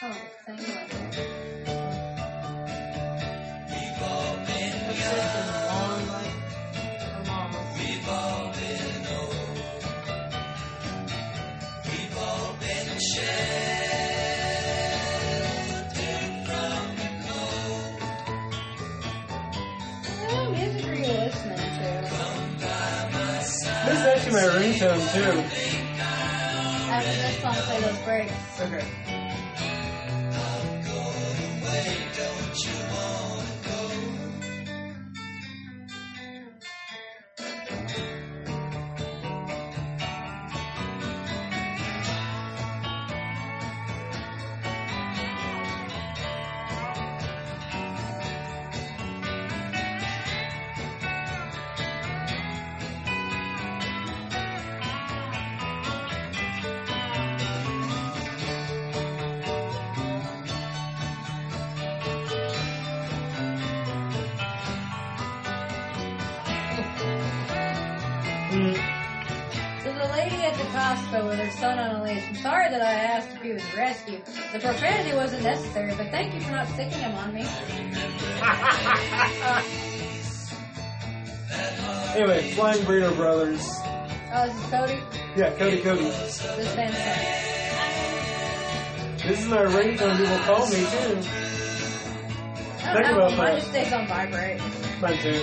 This is actually my ringtone too. After this song, play those breaks. Okay. The profanity wasn't necessary, but thank you for not sticking him on me. Anyway, Flying Burrito Brothers. Oh, this is Cody. Yeah, Cody Cody. This fun. This is my ringtone. People call me too. Oh, I don't Think about mine that. just stays on vibrate. Mine too.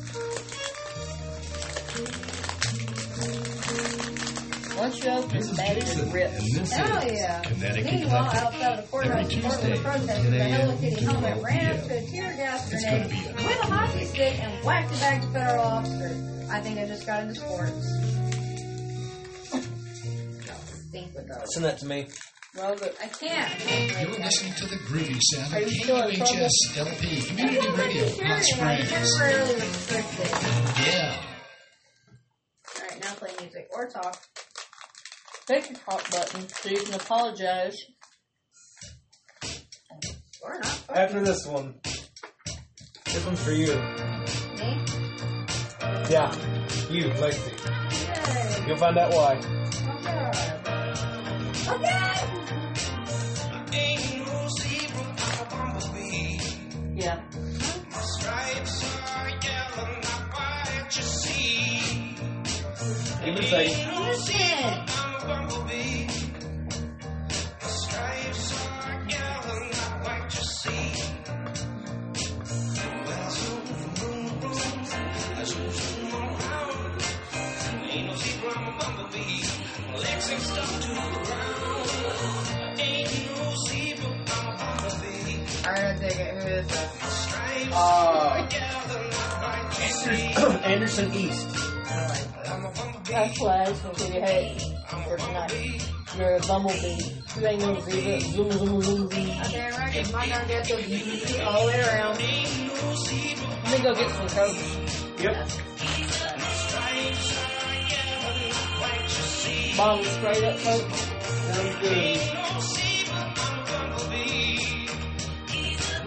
Once you open This it, is that is Jason, ripped. and this Hell is yeah. Connecticut Meanwhile, Electric. outside the courthouse Every in Portland, Tuesday protesters from with a Hello Kitty helmet ran up to a tear gas It's gonna grenade with a hockey stick and whacked it back to federal officers. I think I just got into sports. Stink with those. Send that to me. Well, good. I can't. You're listening to the Groovy Sound of you still in trouble? KUHS LP Community Radio, Hot Hearing, I'm Springs. temporarily restricted. Yeah. Alright, now play music or talk. Click the talk button so you can apologize. Or not. After this one. This one's for you. Me? Yeah. You, Lexi. Yay. You'll find out why. Okay. Okay. Ain't no zebra, I'm a bumblebee. Yeah. My stripes are yellow, not white, you see. Give it a second. Listen. Uh, are yellow, not white, you see. Anderson East. I like that. I'm a bumblebee. That's why I just give you hey. You're a bumblebee. You ain't no zebra. Zoom, zoom, zoom, zoom. I damn right, my dog gets those UVC all the way around. Let me go get some coats. Yep. Bottle straight up coats. Sounds good.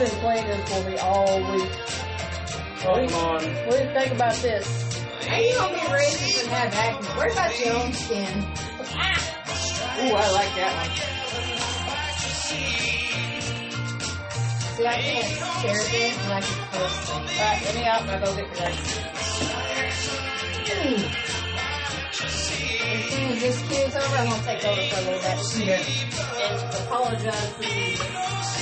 been playing this for me all week. Oh, come on. What do you think about this? How you gonna be racist and have acne? Worry about your own skin. Ooh, I like that one. See, I can't share this and I can post them. Alright, let me out and I'll go get the next. As soon as this cue's over, I'm gonna take over for a little bit. Yeah. And apologize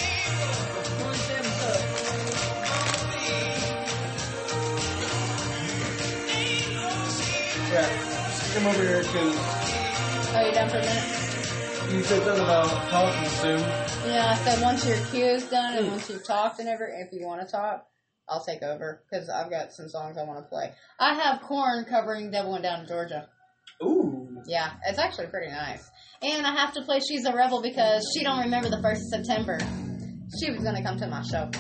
Yeah. Come over here, too. Oh, you done for a minute? You said something about talking soon. Yeah, I said once your cue is done and hmm. once you've talked and every, if you want to talk, I'll take over because I've got some songs I want to play. I have Korn covering "Devil Went Down to Georgia." Ooh. Yeah, it's actually pretty nice. And I have to play "She's a Rebel" because she don't remember the first of September. She was gonna come to my show.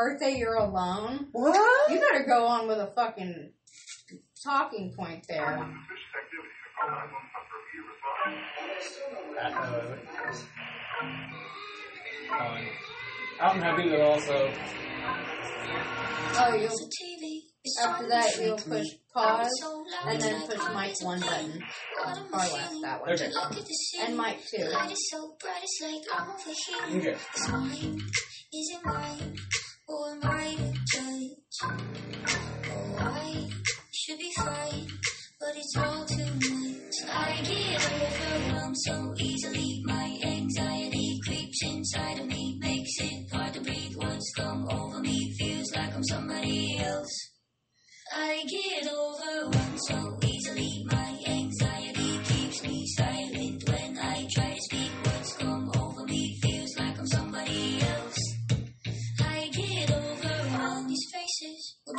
Birthday, you're alone. What? You better go on with a fucking talking point there. Fine. Uh, I'm happy with also. Oh, you'll after that you'll push pause and then push mic one button. Or left that one. Okay. And mic two. Okay. Or? Oh, I should be fine, but it's all too much. I get overwhelmed so easily. My anxiety creeps inside of me, makes it hard to breathe. What's come over me feels like I'm somebody else. I get overwhelmed so easily. My anxiety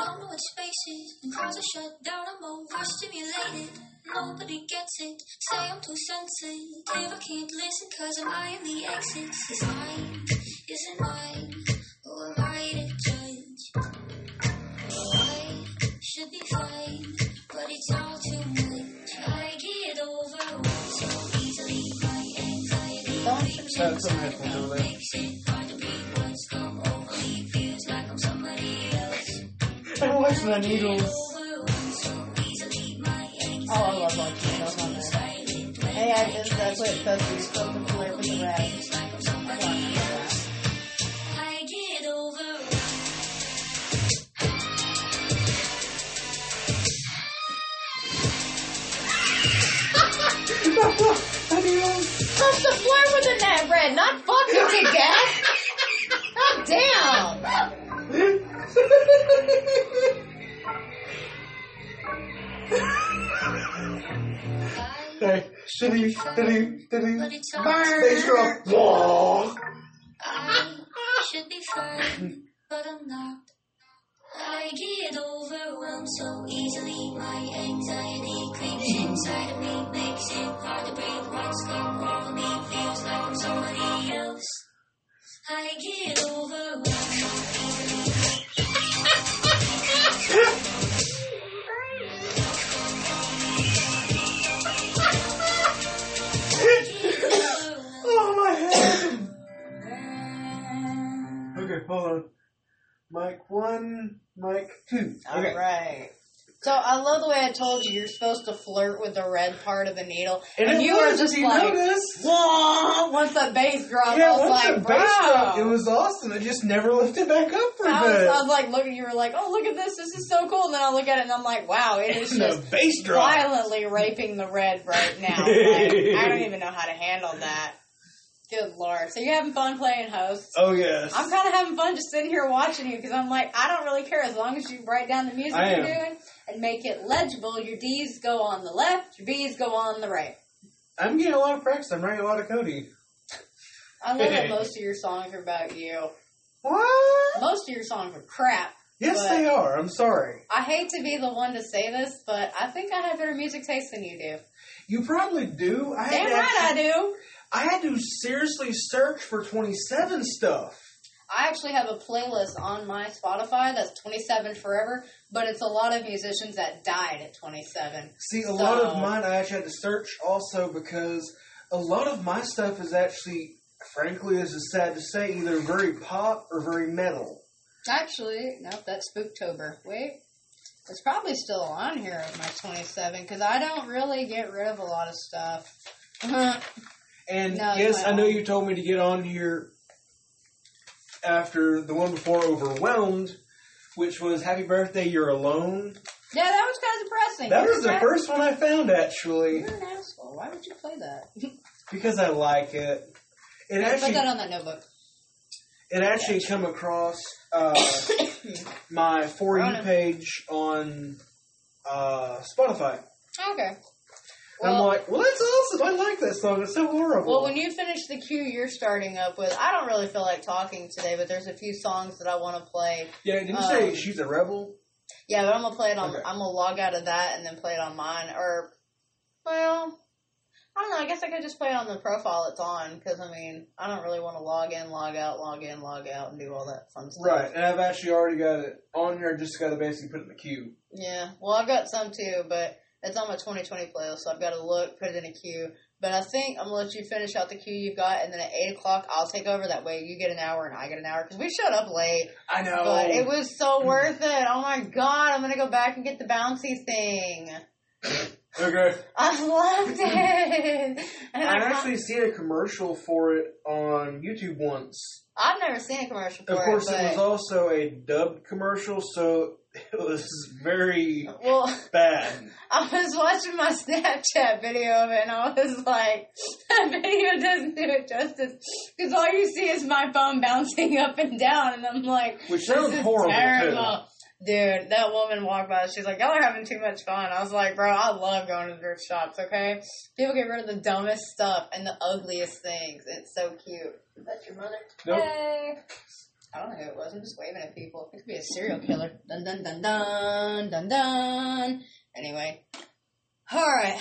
faces, space is. And crowds are shut down, I'm overstimulated. Nobody gets it. Say I'm too sensitive. I can't listen cause I'm eyeing the exits. Is mine, isn't mine. Who am I to judge? I should be fine, but it's all too much. I get overwhelmed so easily. My anxiety That's else. I watch my needles. Overwhelmed so easily. My Oh, I love watching those on there. Hey, I just that's what it's supposed to be. It's supposed to with the red. feels like I'm somebody else. I get overwhelmed. Supposed to flirt with the net red, not fucking to death. God damn. Hey, shitty, shitty. I should be fine, but I'm not. I get overwhelmed so easily. My anxiety creeps inside of me, makes it hard to breathe. What's come over me feels like I'm somebody else. I get overwhelmed Hold on. Mic one, mic two. Okay. Alright. So I love the way I told you you're supposed to flirt with the red part of the needle. And, And, you was, were just like, noticed. Whoa! Once that bass dropped, Yeah, I was once like, the bass dropped, it was awesome. It just never lifted back up for a I was, bit. I was like, looking, you were like, oh, look at this, this is so cool. And then I look at it and I'm like, wow, it is just the bass drop. violently raping the red right now. Like, I don't even know how to handle that. Good lord. So you're having fun playing host? Oh yes. I'm kind of having fun just sitting here watching you because I'm like, I don't really care as long as you write down the music I you're am. doing and make it legible. Your D's go on the left, your B's go on the right. I'm getting a lot of practice. I'm writing a lot of Cody. I love that most of your songs are about you. What? Most of your songs are crap. Yes, they are. I'm sorry. I hate to be the one to say this, but I think I have better music taste than you do. You probably do. I Damn right I do. I had to seriously search for 27 stuff. I actually have a playlist on my Spotify that's 27 forever, but it's a lot of musicians that died at 27. See, a lot of mine I actually had to search also because a lot of my stuff is actually, frankly, this is sad to say, either very pop or very metal. Actually, no, that's Spooktober. Wait, it's probably still on here at my 27 because I don't really get rid of a lot of stuff. And No, yes, I know you told me to get on here after the one before Overwhelmed, which was Happy Birthday, You're Alone. yeah, that was kind of depressing. That was the first one I found, actually. You're an asshole. Why would you play that? because I like it. It Put actually that on that notebook. it actually come across uh, my for you page on uh, Spotify. Okay. And I'm like, well, that's awesome. I like that song. It's so horrible. Well, when you finish the cue you're starting up with, I don't really feel like talking today, but there's a few songs that I want to play. yeah, did you say um, she's a rebel? Yeah, but I'm gonna play it on. Okay. I'm gonna log out of that and then play it on mine. Or, well, I don't know. I guess I could just play it on the profile it's on because I mean, I don't really want to log in, log out, log in, log out, and do all that fun stuff. Right, and I've actually already got it on here. Just got to basically put it in the queue. Yeah. Well, I've got some too, but it's on my 2020 playlist, so I've got to look, put it in a queue. But I think I'm gonna let you finish out the queue you've got, and then at eight o'clock I'll take over. That way you get an hour and I get an hour because we showed up late. I know. But it was so mm-hmm. worth it. Oh my god, I'm gonna go back and get the bouncy thing. okay. I loved it. And I I actually seen a commercial for it on YouTube once. I've never seen a commercial for Of course, it, it was also a dubbed commercial, so it was very well, bad. I was watching my Snapchat video of it, and I was like, that video doesn't do it justice because all you see is my phone bouncing up and down, and I'm like, Which this sounds is horrible, terrible. Dude, that woman walked by. She's like, "Y'all are having too much fun." I was like, "Bro, I love going to thrift shops. Okay, people get rid of the dumbest stuff and the ugliest things. It's so cute." That's your mother. Nope. Hey. I don't know who it was. I'm just waving at people. It could be a serial killer. Dun dun dun dun dun dun. Anyway, all right.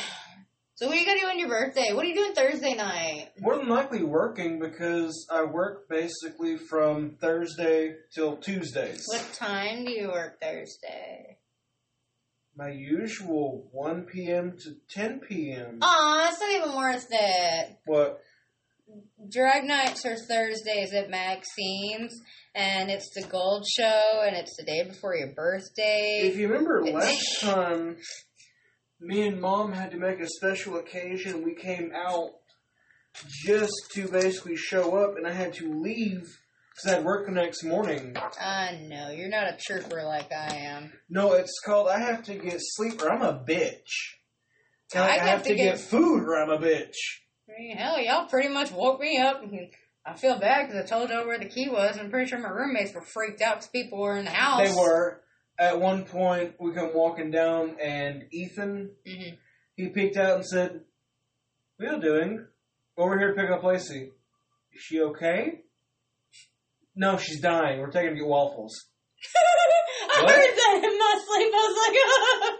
So what are you gonna do on your birthday? What are you doing Thursday night? More than likely working because I work basically from Thursday till Tuesdays. What time do you work Thursday? My usual 1 p.m. to 10 p.m. Aw, it's not even worth it. What? Drag nights are Thursdays at Maxine's, and it's the gold show, and it's the day before your birthday. If you remember last time, me and mom had to make a special occasion. We came out just to basically show up, and I had to leave because I had work the next morning. I know you're not a trooper like I am. No, it's called I have to get sleep or I'm a bitch. I I, have have to to get- get food or I'm a bitch. Mean, hell, y'all pretty much woke me up. I feel bad because I told y'all where the key was. I'm pretty sure my roommates were freaked out because people were in the house. They were. At one point, we come walking down, and Ethan, Mhm. he peeked out and said, What are you doing? Over here to pick up Lacey. Is she okay? No, she's dying. We're taking her to get waffles. I What? heard that in my sleep. I was like,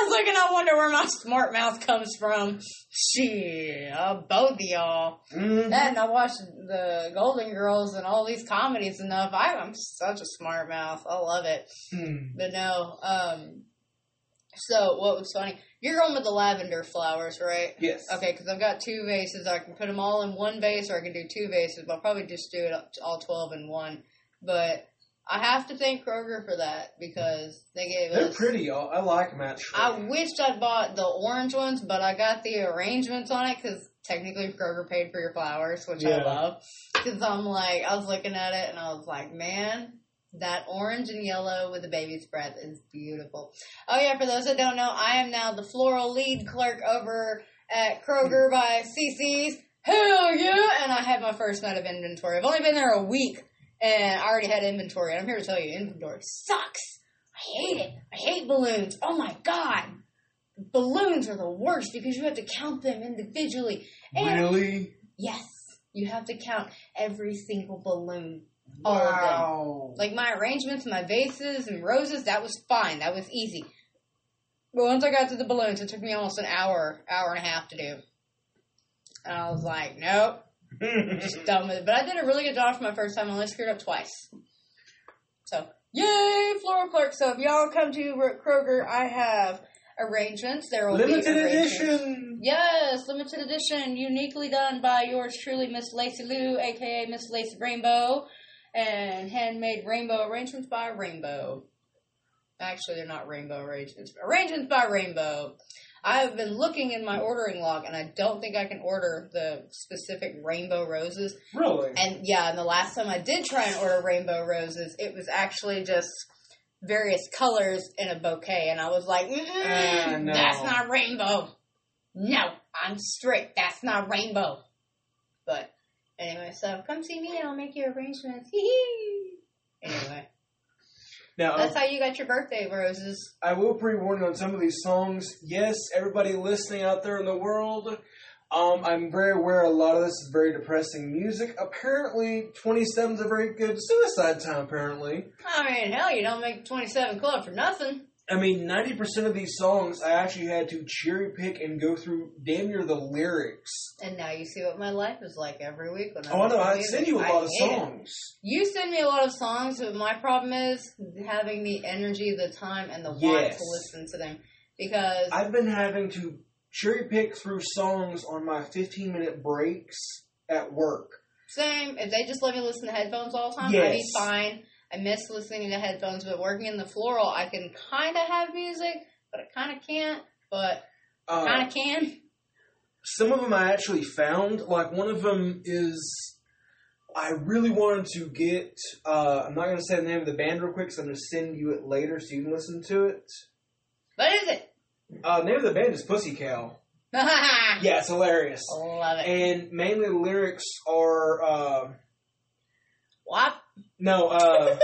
I was like, and I wonder where my smart mouth comes from. Shit, uh, both of y'all. Mhm. That and I watched the Golden Girls and all these comedies enough. I, I'm such a smart mouth. I love it. Hmm. But no, um, so what was funny? You're going with the lavender flowers, right? Yes. Okay, because I've got two vases. I can put them all in one vase, or I can do two vases. But I'll probably just do it all twelve in one. But I have to thank Kroger for that because they gave it They're us. pretty, y'all. I like actually. I wished I'd bought the orange ones, but I got the arrangements on it because technically Kroger paid for your flowers, which I love. Because I'm like, I was looking at it and I was like, man, that orange and yellow with the baby's breath is beautiful. Oh yeah, for those that don't know, I am now the floral lead clerk over at Kroger by CC's. Hell yeah! And I have my first night of inventory. I've only been there a week, and I already had inventory. And I'm here to tell you, inventory sucks. I hate it. I hate balloons. Oh my god. Balloons are the worst because you have to count them individually. And really? yes, you have to count every single balloon. All of them. Wow. Like my arrangements, my vases and roses, that was fine. That was easy. But once I got to the balloons, it took me almost an hour, hour and a half to do. And I was like, nope, just done with it. But I did a really good job for my first time. I only screwed up twice. So, yay, floral clerk. So if y'all come to Kroger, I have arrangements. There will Limited be arrangements. edition. Yes, limited edition, uniquely done by yours truly, Miss Lacey Lou, aka Miss Lacey Rainbow, and handmade rainbow arrangements by Rainbow. Actually, they're not rainbow arrangements. Arrangements by Rainbow. I have been looking in my ordering log, and I don't think I can order the specific rainbow roses. Really? And yeah, and the last time I did try and order rainbow roses, it was actually just various colors in a bouquet, and I was like, mm Ah, no. "That's not rainbow." no, I'm straight. That's not rainbow. But anyway, so come see me and I'll make your arrangements. Anyway, Now, that's how you got your birthday roses. I will pre-warn you on some of these songs. Yes, everybody listening out there in the world, um, I'm very aware a lot of this is very depressing music. Apparently, 27 is a very good suicide time. Apparently, I mean, hell, you don't make 27 Club for nothing. I mean, 90% of these songs I actually had to cherry pick and go through damn near the lyrics. And now you see what my life is like every week when I Oh, I know. I send you a lot of hate it. songs. You send me a lot of songs, but my problem is having the energy, the time, and the want to listen to them. Because I've been having to cherry pick through songs on my 15 minute breaks at work. Same. If they just let me listen to headphones all the time, I'd be fine. I miss listening to headphones, but working in the floral, I can kind of have music, but I kind of can't. But Uh, kind of can. some of them I actually found. Like one of them is I really wanted to get. Uh, I'm not going to say the name of the band real quick, because I'm going to send you it later so you can listen to it. What is it? Uh, name of the band is Pussy Cow. yeah. It's hilarious. I love it. And mainly the lyrics are. Uh, what? No, uh,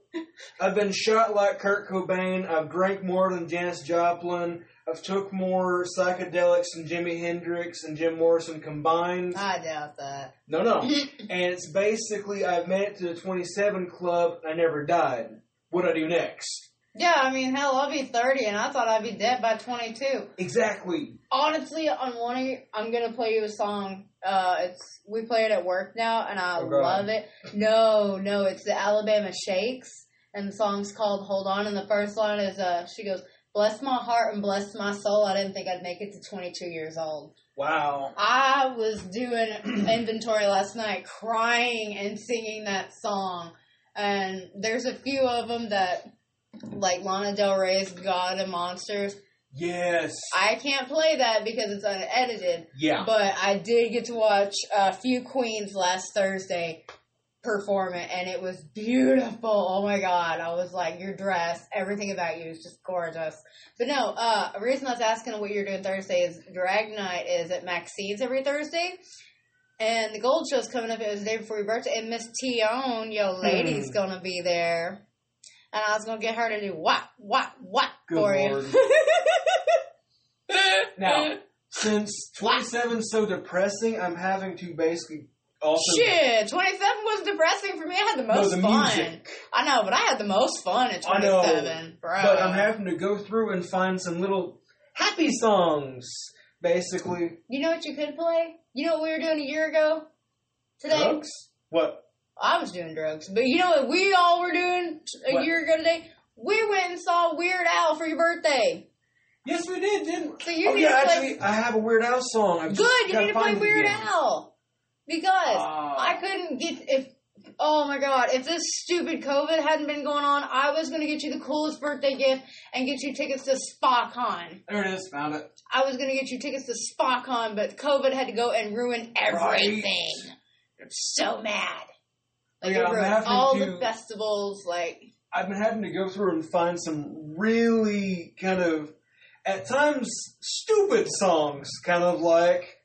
I've been shot like Kurt Cobain. I've drank more than Janis Joplin. I've took more psychedelics than Jimi Hendrix and Jim Morrison combined. I doubt that. No, no. and it's basically I've made it to the 27 club. I never died. What do I do next? Yeah, I mean, hell, I'll be 30, and I thought I'd be dead by 22. Exactly. Honestly, on one of your, I'm gonna play you a song. Uh, it's we play it at work now, and I Oh, love it. No, no, it's the Alabama Shakes, and the song's called "Hold On." And the first line is, uh, she goes, "Bless my heart and bless my soul. I didn't think I'd make it to 22 years old." Wow. I was doing inventory last night, crying and singing that song. And there's a few of them that, like Lana Del Rey's "God of Monsters." Yes. I can't play that because it's unedited. Yeah. But I did get to watch a few Queens last Thursday perform it, and it was beautiful. Oh my god! I was like, your dress, everything about you is just gorgeous. But no, uh, the reason I was asking what you're doing Thursday is Drag Night is at Maxine's every Thursday. And the Gold Show's coming up. It was the day before your birthday, and Miss Tion, yo lady's Hmm. gonna be there. And I was gonna get her to do what, what, what Good for Lord. you. Now, since 27 is so depressing, I'm having to basically also. Shit, 27 was depressing for me. I had the No, most the fun. music. I know, but I had the most fun at I know. 27, bro. But I'm having to go through and find some little happy songs. Basically, You know what you could play? You know what we were doing a year ago? Today? drugs. What? I was doing drugs. But you know what we all were doing a What? year ago today? We went and saw Weird Al for your birthday. Yes, we did, didn't So you oh, need yeah, to play. actually, I have a Weird Al song. I've Good, you need to play Weird. Al. Because Ah. I couldn't get if oh my god, if this stupid COVID hadn't been going on, I was gonna get you the coolest birthday gift and get you tickets to SpaCon. There it is. Found it. I was gonna get you tickets to SpaCon, but COVID had to go and ruin everything. I'm so mad. Like Yeah, it I'm ruined having all to- the festivals, like I've been having to go through and find some really kind of, at times, stupid songs. Kind of like,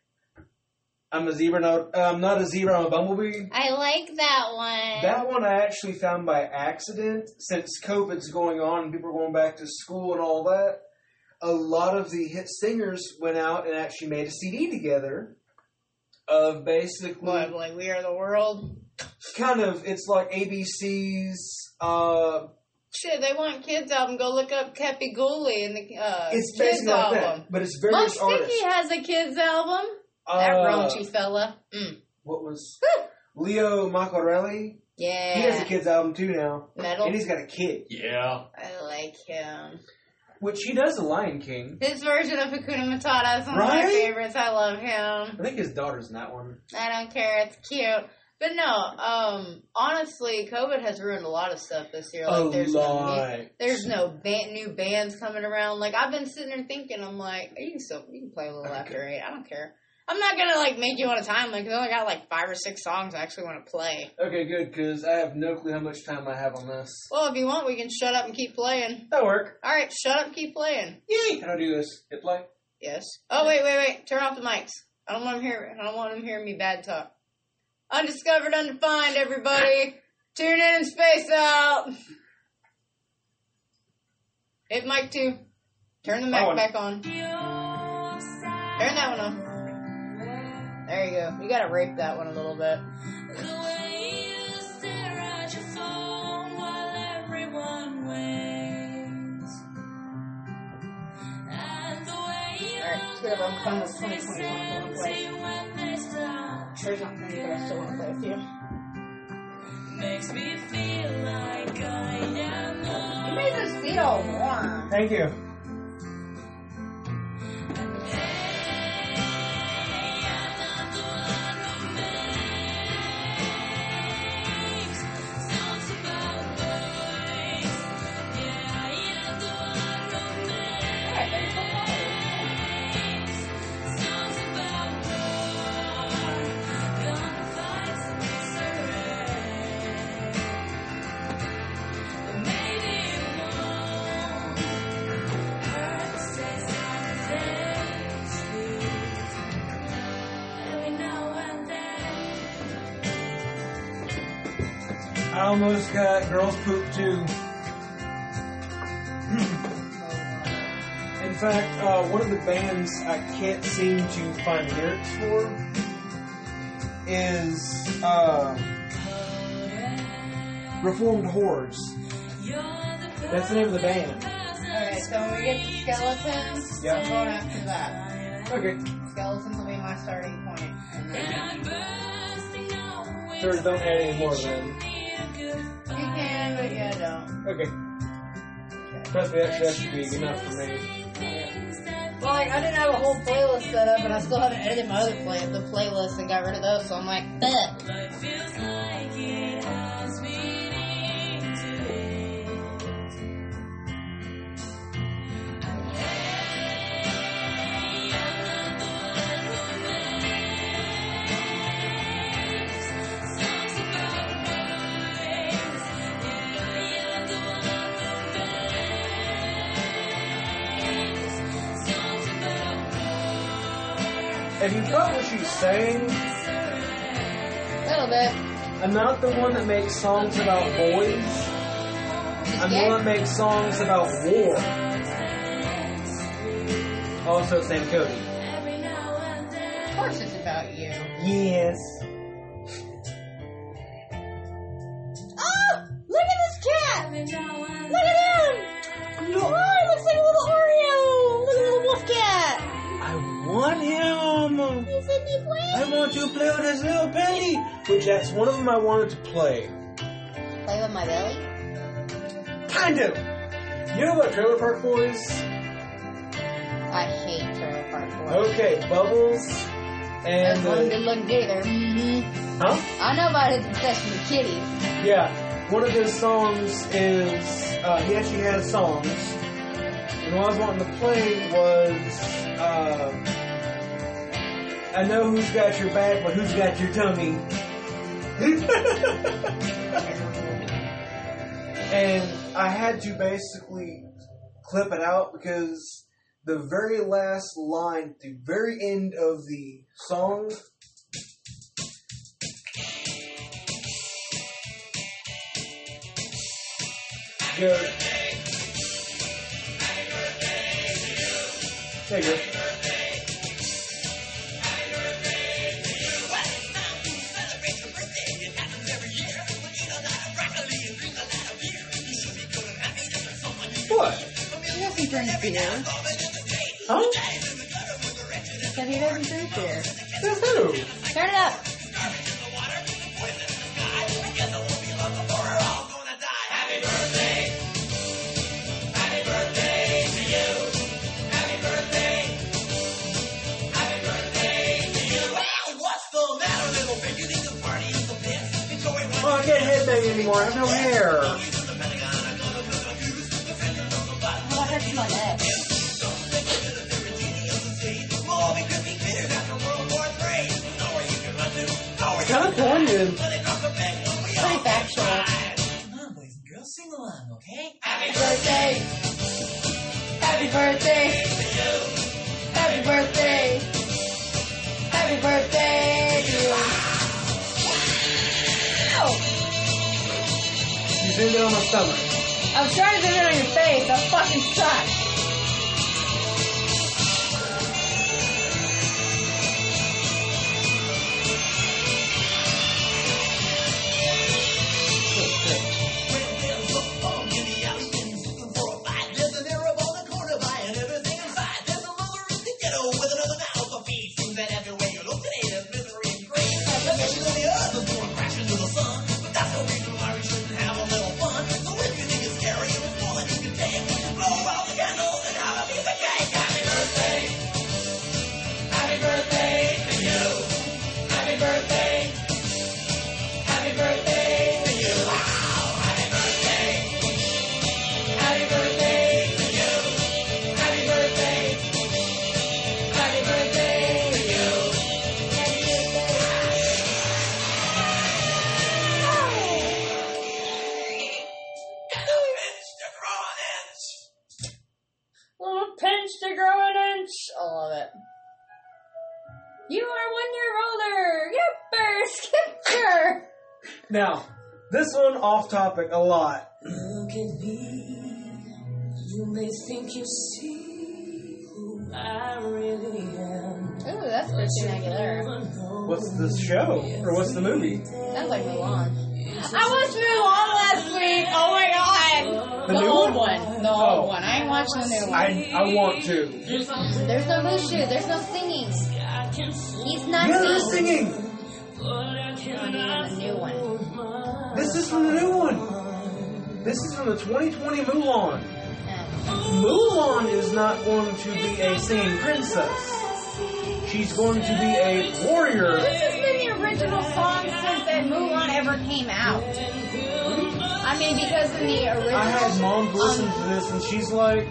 I'm a zebra, not, uh, I'm not a zebra, I'm a bumblebee. I like that one. That one I actually found by accident since COVID's going on and people are going back to school and all that. A lot of the hit singers went out and actually made a CD together of basically what, like We Are the World. Kind of it's like ABC's uh Shit, they want kids album. Go look up Kepi Ghoulie and the uh, it's kids basically like album. that, but it's Mike various Sticky artists. has a kids album. that Uh, raunchy fella. Mm. What was Leo Moracchioli? Yeah. He has a kids album too now, Metal. and he's got a kid. Yeah. I like him. Which he does the Lion King. His version of Hakuna Matata is one of Right? my favorites. I love him. I think his daughter's in that one. I don't care. It's cute. But no, um, honestly, COVID has ruined a lot of stuff this year. Like, a there's no mu- lot. there's no band, new bands coming around. Like I've been sitting there thinking, I'm like, you can still you can play a little after eight. I don't care. I'm not gonna like make you want a time. Like I only got like five or six songs I actually want to play. Okay, good, because I have no clue how much time I have on this. Well, if you want, we can shut up and keep playing. That'll work. All right, shut up and keep playing. Yay! How do I do this? Hit play? Yes. Oh wait, wait, wait. Turn off the mics. I don't want them hear. I don't want them hearing me bad talk. Undiscovered, undefined, everybody. Tune in and space out. Hit mic two. Turn the mic oh, back on. Turn that one on. There you go. You gotta rape that one a little bit. Alright, let's go over. I'm church but I still want to play with you. Makes me feel like I am. You made this feel warm. Thank you. Almost got girls poop too. In fact, uh, one of the bands I can't seem to find lyrics for is uh, Reformed Hordes. That's the name of the band. Alright, so when we get to skeletons, Yeah. Going after that. Okay. Skeletons will be my starting point. Sure, don't add any more then. You can, but yeah, don't. Okay. Trust me, that, that should be enough for me. Well, like, I didn't have a whole playlist set up, and I still haven't edited my other play the playlist and got rid of those, so I'm like, Ugh. Have you caught what she's saying? a little bit. I'm not the one that makes songs about boys. I'm the gay? one that makes songs about war. Also, Sam Cody. Of course it's about you. Yes. Oh! Look at this cat! Look at him! Oh, he looks like a little Oreo! Look at the little wolf cat! I want him. He's in the play. I want to play with his little belly. Which that's one of them I wanted to play. Play with my belly? Kind of. You know about Trailer Park Boys? I hate Trailer Park Boys. Okay, Bubbles and There's one the, good looking kitty there. Mm-hmm. huh? I know about his obsession with kitties. Yeah, one of his songs is uh, he actually has songs, and what I was wanting to play was uh, I know who's got your back, but who's got your tummy. and I had to basically clip it out because the very last line, the very end of the song Good. There you go. What? He doesn't drink beer. Huh? Said he doesn't drink beer. That's who? Turn it up. Oh, I guess a little below before. All gonna die. Happy birthday. Happy birthday to you. Happy birthday. Happy birthday to you. Well, what's the matter? Little big kid party. The past. can't headbang anymore. I have no hair. Happy birthday. Happy birthday. Happy birthday. To you. Ow! You in on my stomach. I'm trying to zoom in on your face. That fucking sucks. Topic a lot. Look at me. You may think you see who I really am. Ooh, that's Christina Aguilera. What's the show? Or what's the movie? Sounds like Mulan. I watched Mulan last week. Oh my god. The The, old one? one. The Oh. old one. I ain't watching the new one. I I want to. There's no Mushu. There's no singing. He's not Yeah, singing. singing. I mean, the new one. This is from the new one. This is from the 2020 Mulan. Mulan is not going to be a singing princess. She's going to be a warrior. This has been the original song since that Mulan ever came out. I mean, because in the original. I had mom listen to this and she's like,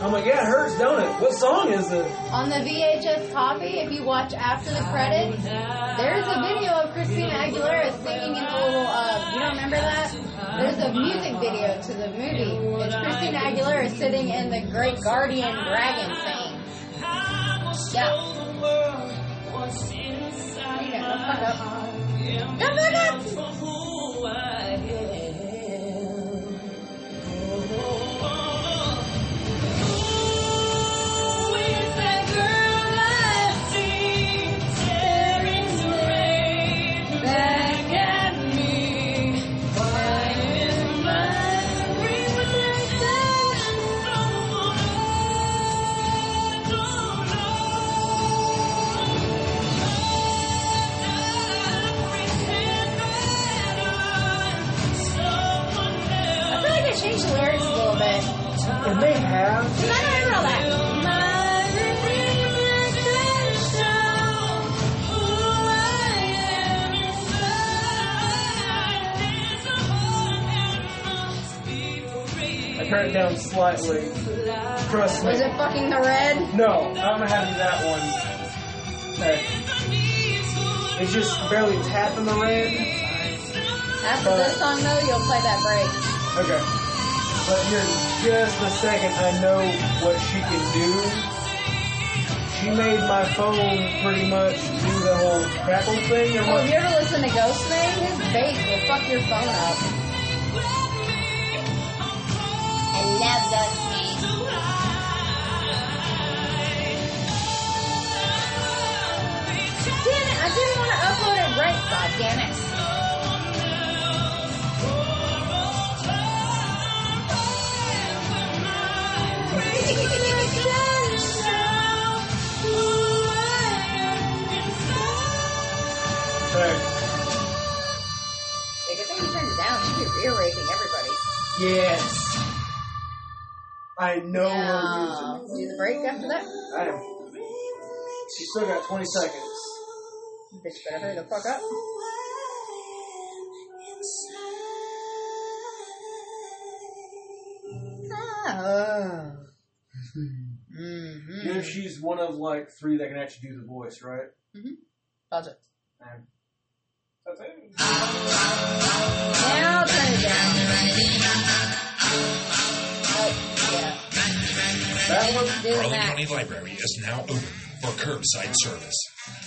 I'm like, yeah, it hurts, don't it? What song is it? On the VHS copy, if you watch after the credits, there's a video of Christina Aguilera singing in a little, uh, you don't remember that? There's a music video to the movie. It's Christina Aguilera sitting in the Great Guardian Dragon thing. Yeah. It, don't fuck up. Don't up! Turned it down slightly. Trust me. Was it fucking the red? No, I'm gonna have that one. Okay. It's just barely tapping the red. After this song though, you'll play that break. Okay. But here, just a second, I know what she can do. She made my phone pretty much do the whole crackle thing. And Oh, what, have you ever listened to Ghostman? His bass will fuck your phone up. I love Ghostman. Damn it, I didn't want to upload it right, god damn it. Like, I think you turned it down. She'd be rear raping everybody. Yes. I know her Now, music. do the break after that? I am. She still got 20 seconds. Bitch better hurry the fuck up. Oh. You know, she's one of like three that can actually do the voice, right? Mm-hmm. Pause it. And that's it. Now turn it down. Yeah. That I didn't do Garland that. County Library is now open for curbside service.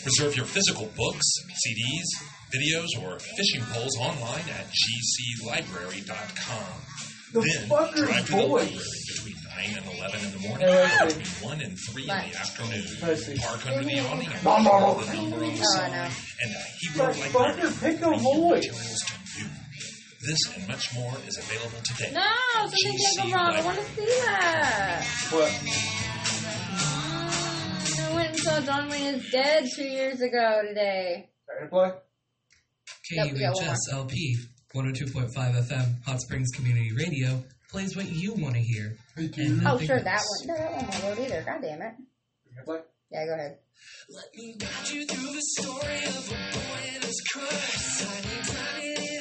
Reserve your physical books, CDs, videos, or fishing poles online at gclibrary.com. The then drive to the voice. library between 9 and 11 in the morning or between 1 and 3 in the afternoon. Park under the awning and Mama. call the number on the sign, and a Hebrew librarian fucker, pick a will bring your materials to you. This and much more is available today. No, something can't go wrong. I want to see that. What? Ah, I went and saw John Wayne is dead two years ago today. Ready to play? Nope, we got one more. KUHSLP 102.5 FM Hot Springs Community Radio plays what you want to hear. and Oh, sure, else. that one. No, that one won't load either. God damn it. Ready play? Yeah, go ahead. Let me guide you through the story of a boy and his curse.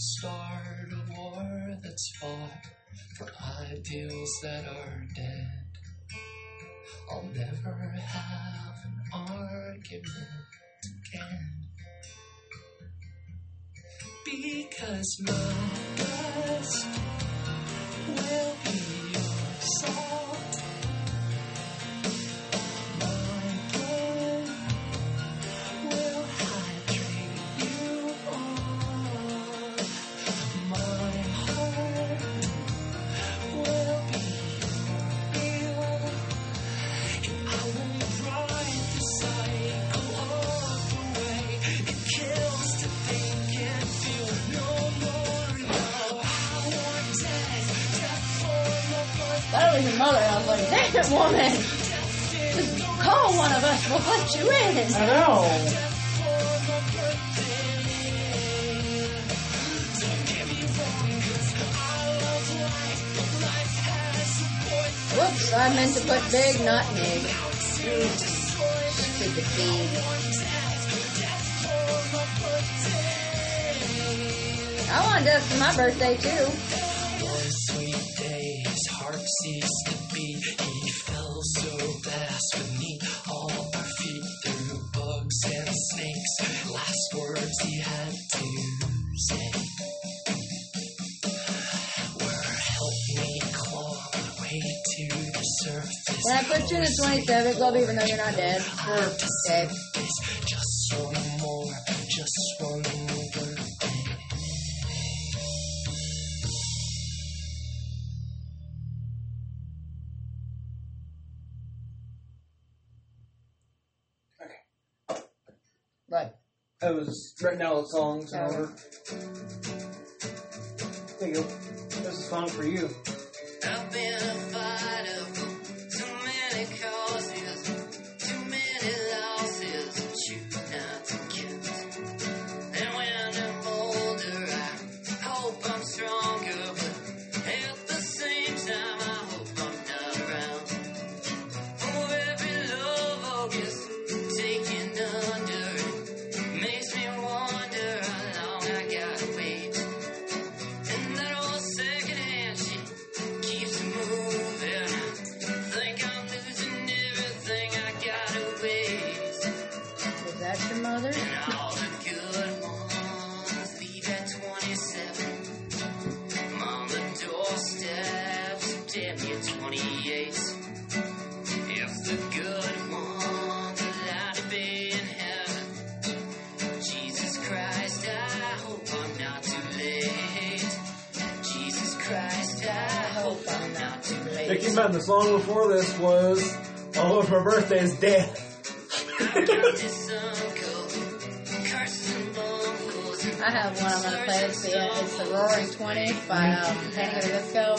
start a war that's fought for ideals that are dead. I'll never have an argument again. Because my best will be your salt. One of us. We'll let you in. I know. Whoops, I meant to put big, not Nig. Stupid seed. I want death for my birthday too. One sweet day, his heart ceased to beat. He fell so fast beneath words he had to say were, "Help me claw my way to the surface." When I put you in the 27th, love, even though you're not dead. It's just one more, just one I was writing out the songs in Oh. order. There you go. This is a song for you. All of My Birthday's Death. I have one I'm gonna play. It's the, it's the Roaring Twenties by um, Panic at the Disco.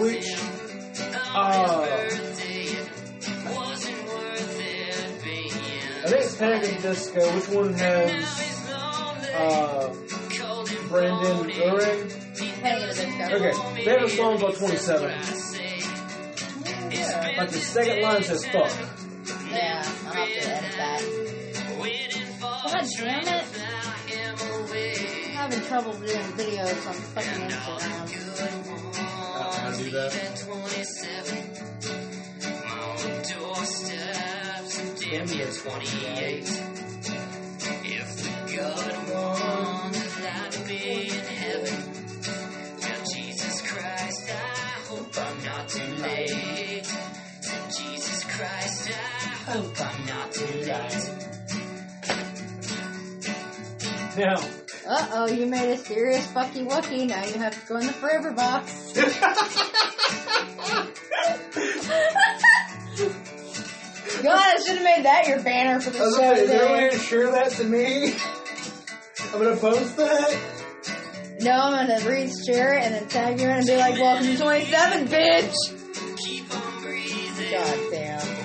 Which, uh, I think it's Panic at Disco. Which one has, uh, Brendon Urie? Panic at Disco. Okay, they have a song called 27. Like the second line says fuck. Yeah, I'll have to edit that. God damn it! I'm having trouble doing videos on fucking Instagram. How to do that? If the good ones allowed to be in heaven, I hope I'm not too late. Now, Uh oh, you made a serious fucky wucky. Now you have to go in the forever box. God, I should have made that your banner for the I was show gonna say, is there a way today. to share that to me? I'm gonna post that. No, I'm gonna read share it and then tag you in and be like, "Welcome to 27, bitch." God damn.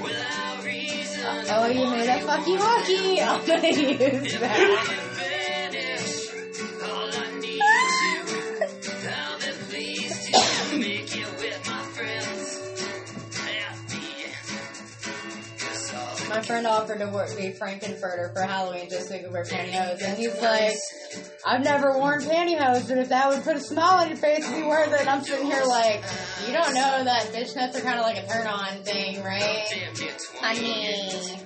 Oh, you made a fucky walkie. I'm gonna use that. My friend offered to work, be Frank-N-Furter for Halloween just so he could wear pantyhose, and he's like, "I've never worn pantyhose, but if that would put a smile on your face, be worth it." And I'm sitting here like, "You don't know that fishnets are kind of like a turn on thing, right?" Honey.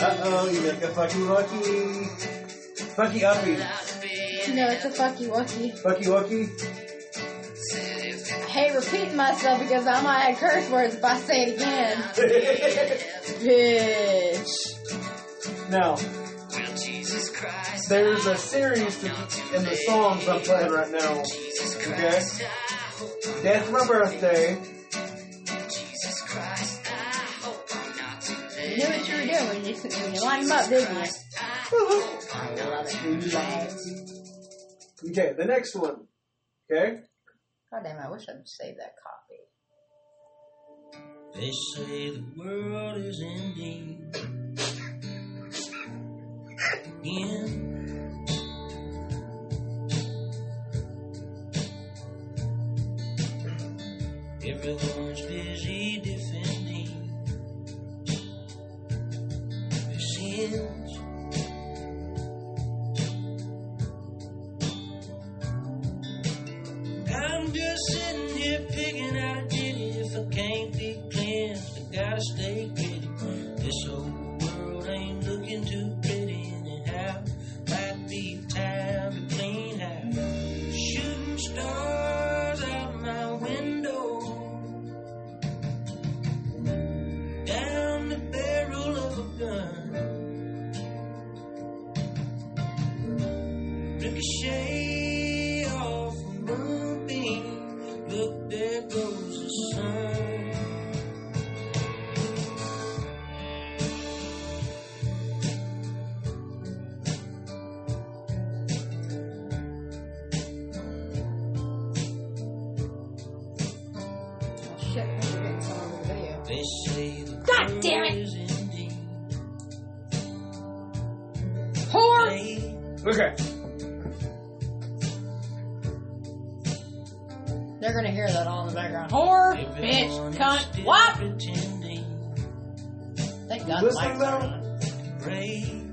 Uh oh, you make a fucky wucky. Fucky uppy. No, it's a fucky wucky. Fucky wucky. I hate repeating myself because I might add curse words if I say it again. Bitch. Now, there's a series to, in the songs I'm playing right now. Okay? Death for my birthday. You knew what you were doing when you, when you lined them up, didn't you? I love it. Okay, the next one. Okay? God damn, I wish I'd saved that copy. They say the world is ending. Again. Everyone's busy defending their sins. Gotta stay God Listening the mics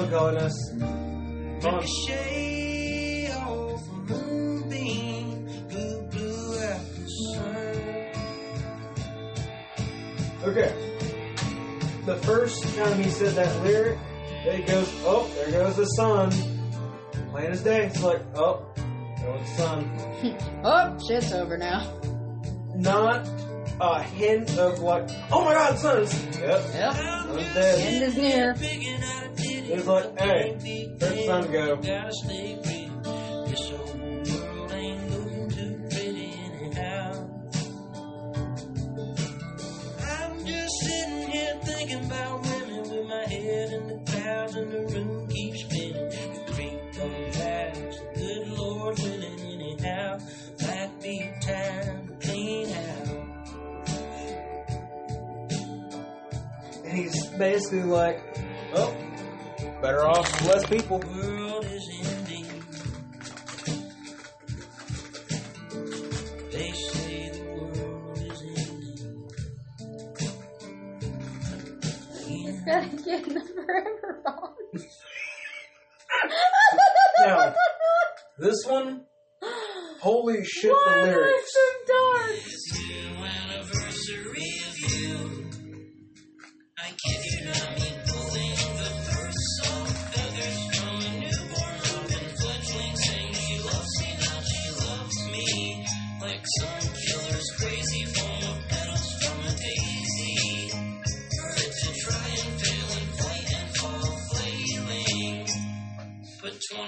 Love is melancholiness. Come on. Ricochet off a moonbeam, blue, blue out the sun. Okay. The first time he said that lyric, it goes, oh, there goes the sun. Plain as day. It's like, oh, there goes the sun. Oh, shit's over now. Not a hint of like, oh my god, the sun's. Yep. Yep. Sun's dead. End is near. It's like, hey, where'd the sun go? Gotta stay pretty. This old world ain't looking too pretty anyhow. I'm just sitting here thinking about women with my head in the clouds and the room keeps spinning. The creek don't. Good Lord willing anyhow. Might be time to clean out. And he's basically like, better off with less people. world is ending. They say the world is ending. Gotta get in the forever bond. Now, this one, holy shit, Why the am I lyrics. so dark?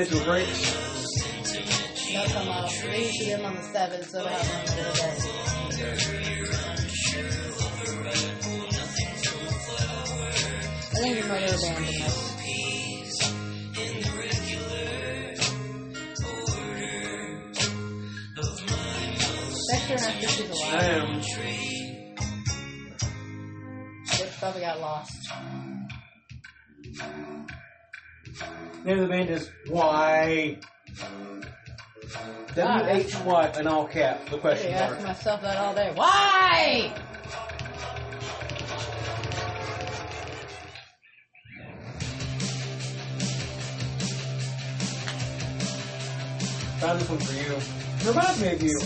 Go ahead and get to a break. Most intimate That's on my we should be on the seventh, so I have one for the day. geometry. You're unsure of a radical, nothing from a flower. I think your mother abandoned us. In the regular order of my most Text her I am. Bitch probably got lost. Name of the band is Why. W H Y in all caps, the I question ask mark. myself that all day. Why? Found this one for you. Reminds me of you.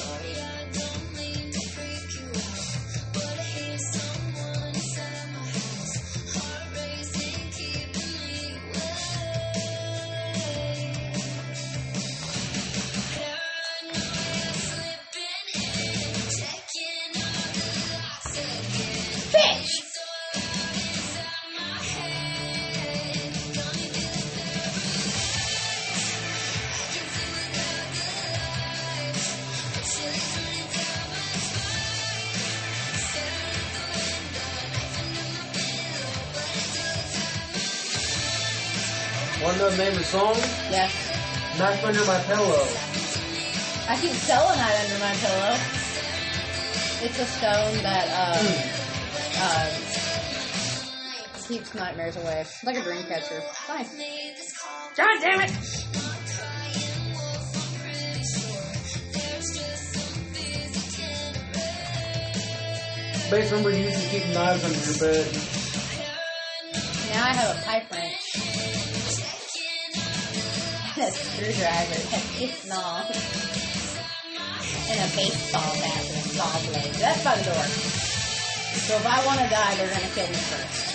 Song? Yes. Knife Under My Pillow. I keep selling that under my pillow. It's a stone that uh, uh, keeps nightmares away. Like a dream catcher. Nice. God damn it! Base remember you used to keep knives under your bed. Now I have a pipe wrench. A screwdriver that gets long. And a baseball bat with a saw blade. That's by the door. So if I want to die, they're gonna kill me first.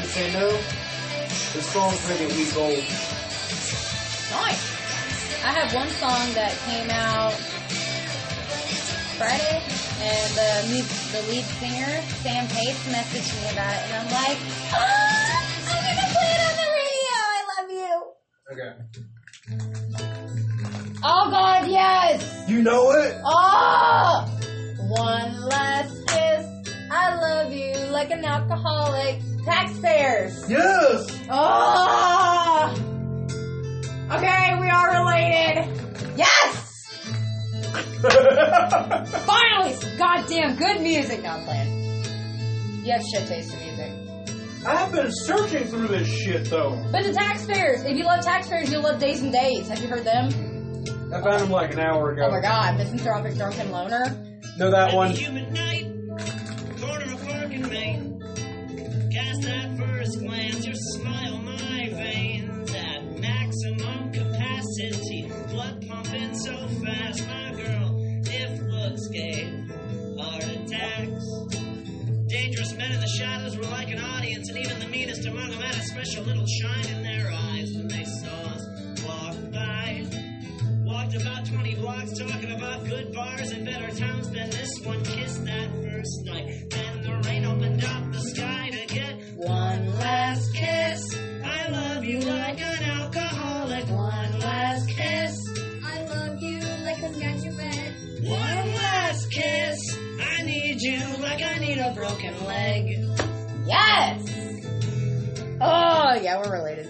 You say no? The song's maybe a week old. Nice. I have one song that came out Friday, and the the lead singer Sam Pace messaged me about it, and I'm like, ah, I'm gonna play it on the radio. I love you. Okay. Oh God, yes. You know it? Oh, one last kiss. I love you like an alcoholic. Taxpayers. Yes! Oh! Okay, we are related. Yes! Finally! some Goddamn good music. No, I'm playing. You have shit taste in music. I've been searching through this shit though. But the Taxpayers. If you love Taxpayers, you'll love Days N' Daze. Have you heard them? I found them like an hour ago. Oh my god, Misanthropic Drunken Loner. No, that one? Human night, corner of Park and Main. Cast that first glance, among a little shine in their eyes when they saw us walk by. Walked about 20 blocks talking about good bars and better towns than this one. Kissed that first night. Then the rain opened up the sky to get one last kiss. I love you like an alcoholic. One last kiss. I love you like a statuette. One last kiss. I need you like I need a broken leg. Yes! Oh, yeah, we're related.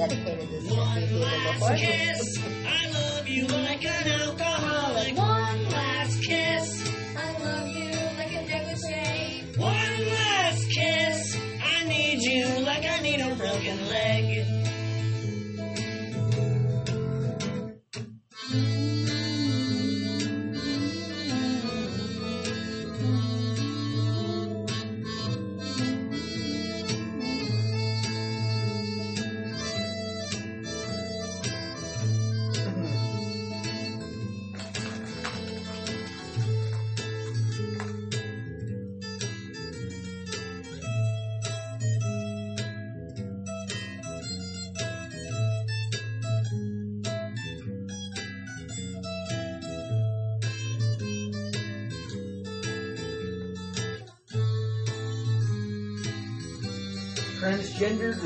Dedicated to last before. kiss. I love you like an alcoholic.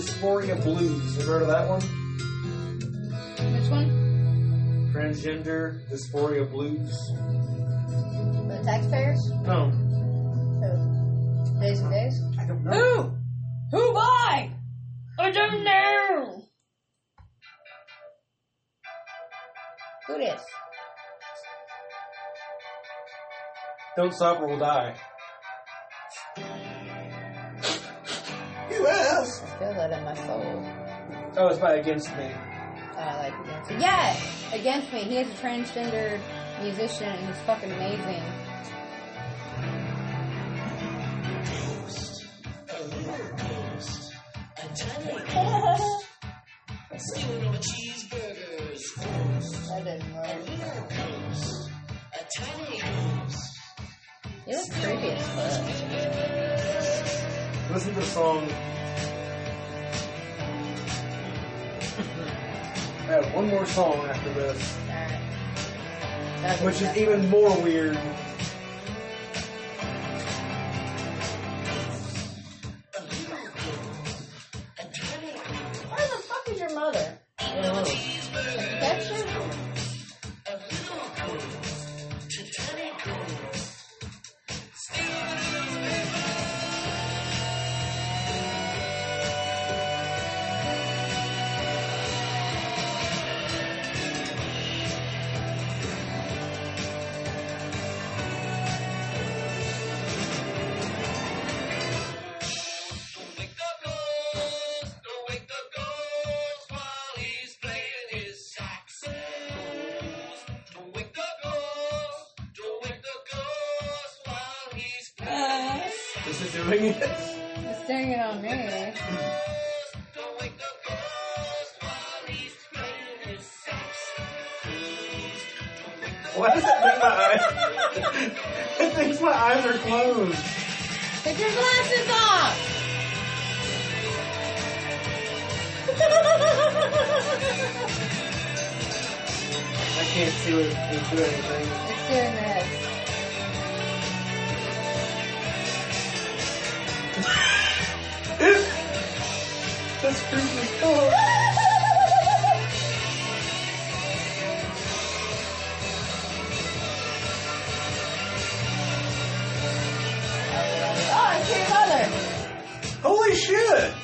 Dysphoria Blues. You heard of that one? Which one? Transgender Dysphoria Blues. For the taxpayers? No. Who? Days N' Daze? I don't know. Who? Who by? I don't know. Who this? Don't stop or we'll die. You! I feel that in my soul. Oh, it's by Against Me. I like Against Me. Yeah! Against Me. He is a transgender musician and he's fucking amazing. ghost, a little ghost, a tiny ghost, stealing all my cheeseburgers. Ghost, That didn't a work. little ghost, a tiny ghost. You look creepy as fuck. Listen to the song. Have one more song after this, Alright. Which is even more weird. Where the fuck is your mother? Is it doing it? It's doing it on me. Don't wake the ghost while he's playing his saxophones. Don't wake the Why does it think my eyes? it thinks my eyes are closed. Take your glasses off! I can't see what it's doing anything. It's doing this. That's creepy as fuck. Oh, it's your mother! Holy shit!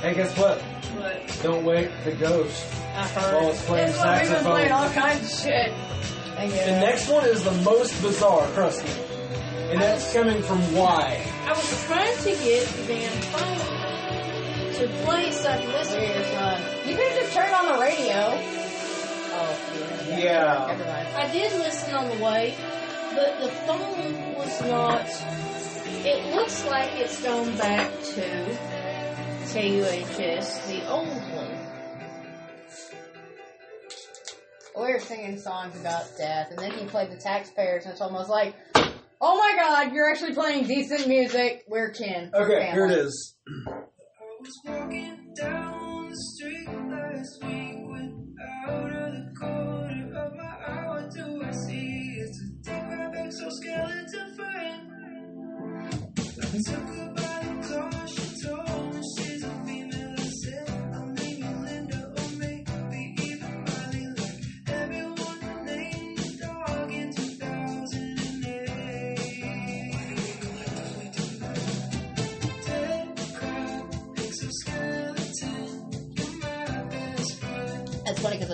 Hey, guess what? But Don't wake the ghost. I While it's playing That's why we've been playing all kinds of shit. The next one is the most bizarre, trust me. And that's coming from Y. I was trying to get the damn phone to play so I could listen to your son. You could have just turn on the radio. Oh, yeah. Yeah. I did listen on the way, but the phone was not. It looks like it's gone back to KUHS, the old one. We were singing songs about death, and then he played the taxpayers, and it's almost like, oh my god, you're actually playing decent music. We're kin. We're Okay, here it family. is. I was walking down the street last week when out of the corner of my eye, what do I see? It's a dick rap exoskeleton friend. I took her by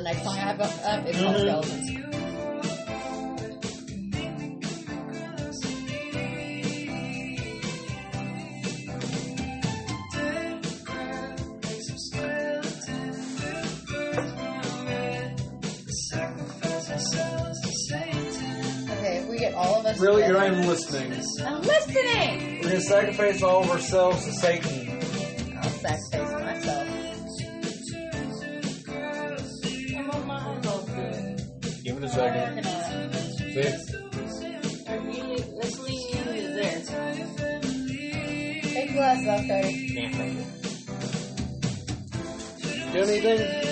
next song I have up, is called Mhm. Skeletons. Okay, if we get all of us. Really, you're not even listening. I'm listening! We're gonna sacrifice all of ourselves to Satan. Take your glasses off, Cody. Do anything?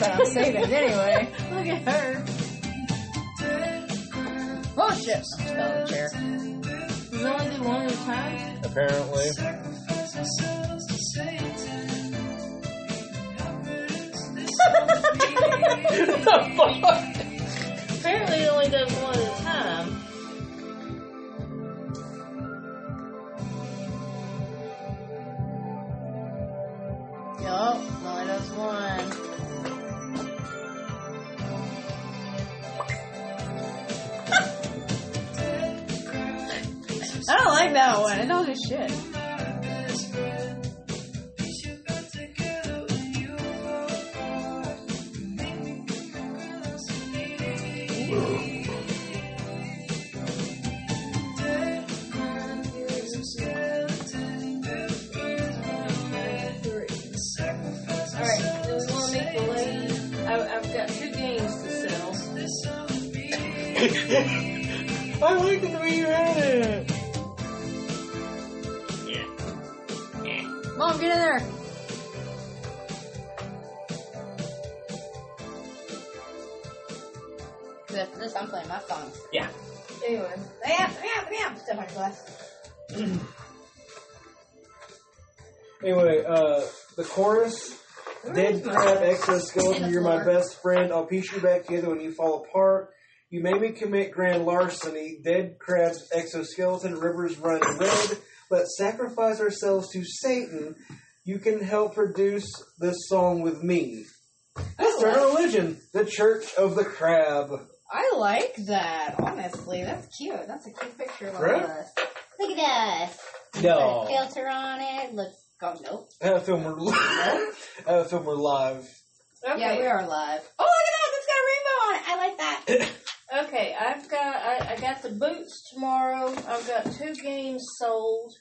Didn't but I'm saving it anyway. Look at her. Oh shit! I'm fell in the chair. Does it only do one at a time? Apparently. Apparently, it only does one at a time. Shit. Dead crab exoskeleton, you're my best friend. I'll piece you back together when you fall apart. You made me commit grand larceny. Dead crab's exoskeleton, rivers run red. Let's sacrifice ourselves to Satan. You can help produce this song with me. Start a religion, the Church of the Crab. I like that. Honestly, that's cute. That's a cute picture of all Right? of us. Look at us. No. Put a filter on it. Look. Oh nope. I have a film we're live. I have a film we're live. Yeah, we are live. Oh, look at that! It's got a rainbow on it. I like that. Okay, I've got I, I got the boots tomorrow. I've got two games sold.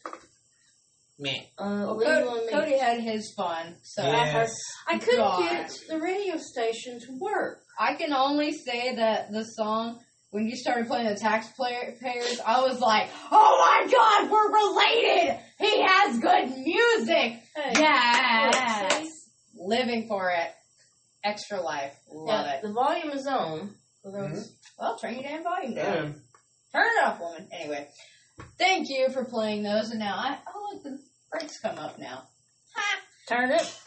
Man. Uh, Well, what do you Cody, me- Cody had his fun, so Yes. I couldn't God. get the radio station to work. I can only say that the song, when you started playing the taxpayers, I was like, oh my god, we're related! He has good music! Yes! Living for it. Extra life. Love Yeah, it. The volume is on. Well, mm-hmm. turn your damn volume down. Damn. Turn it off, woman. Anyway, thank you for playing those, and now I, oh look, the breaks come up now. Turn it.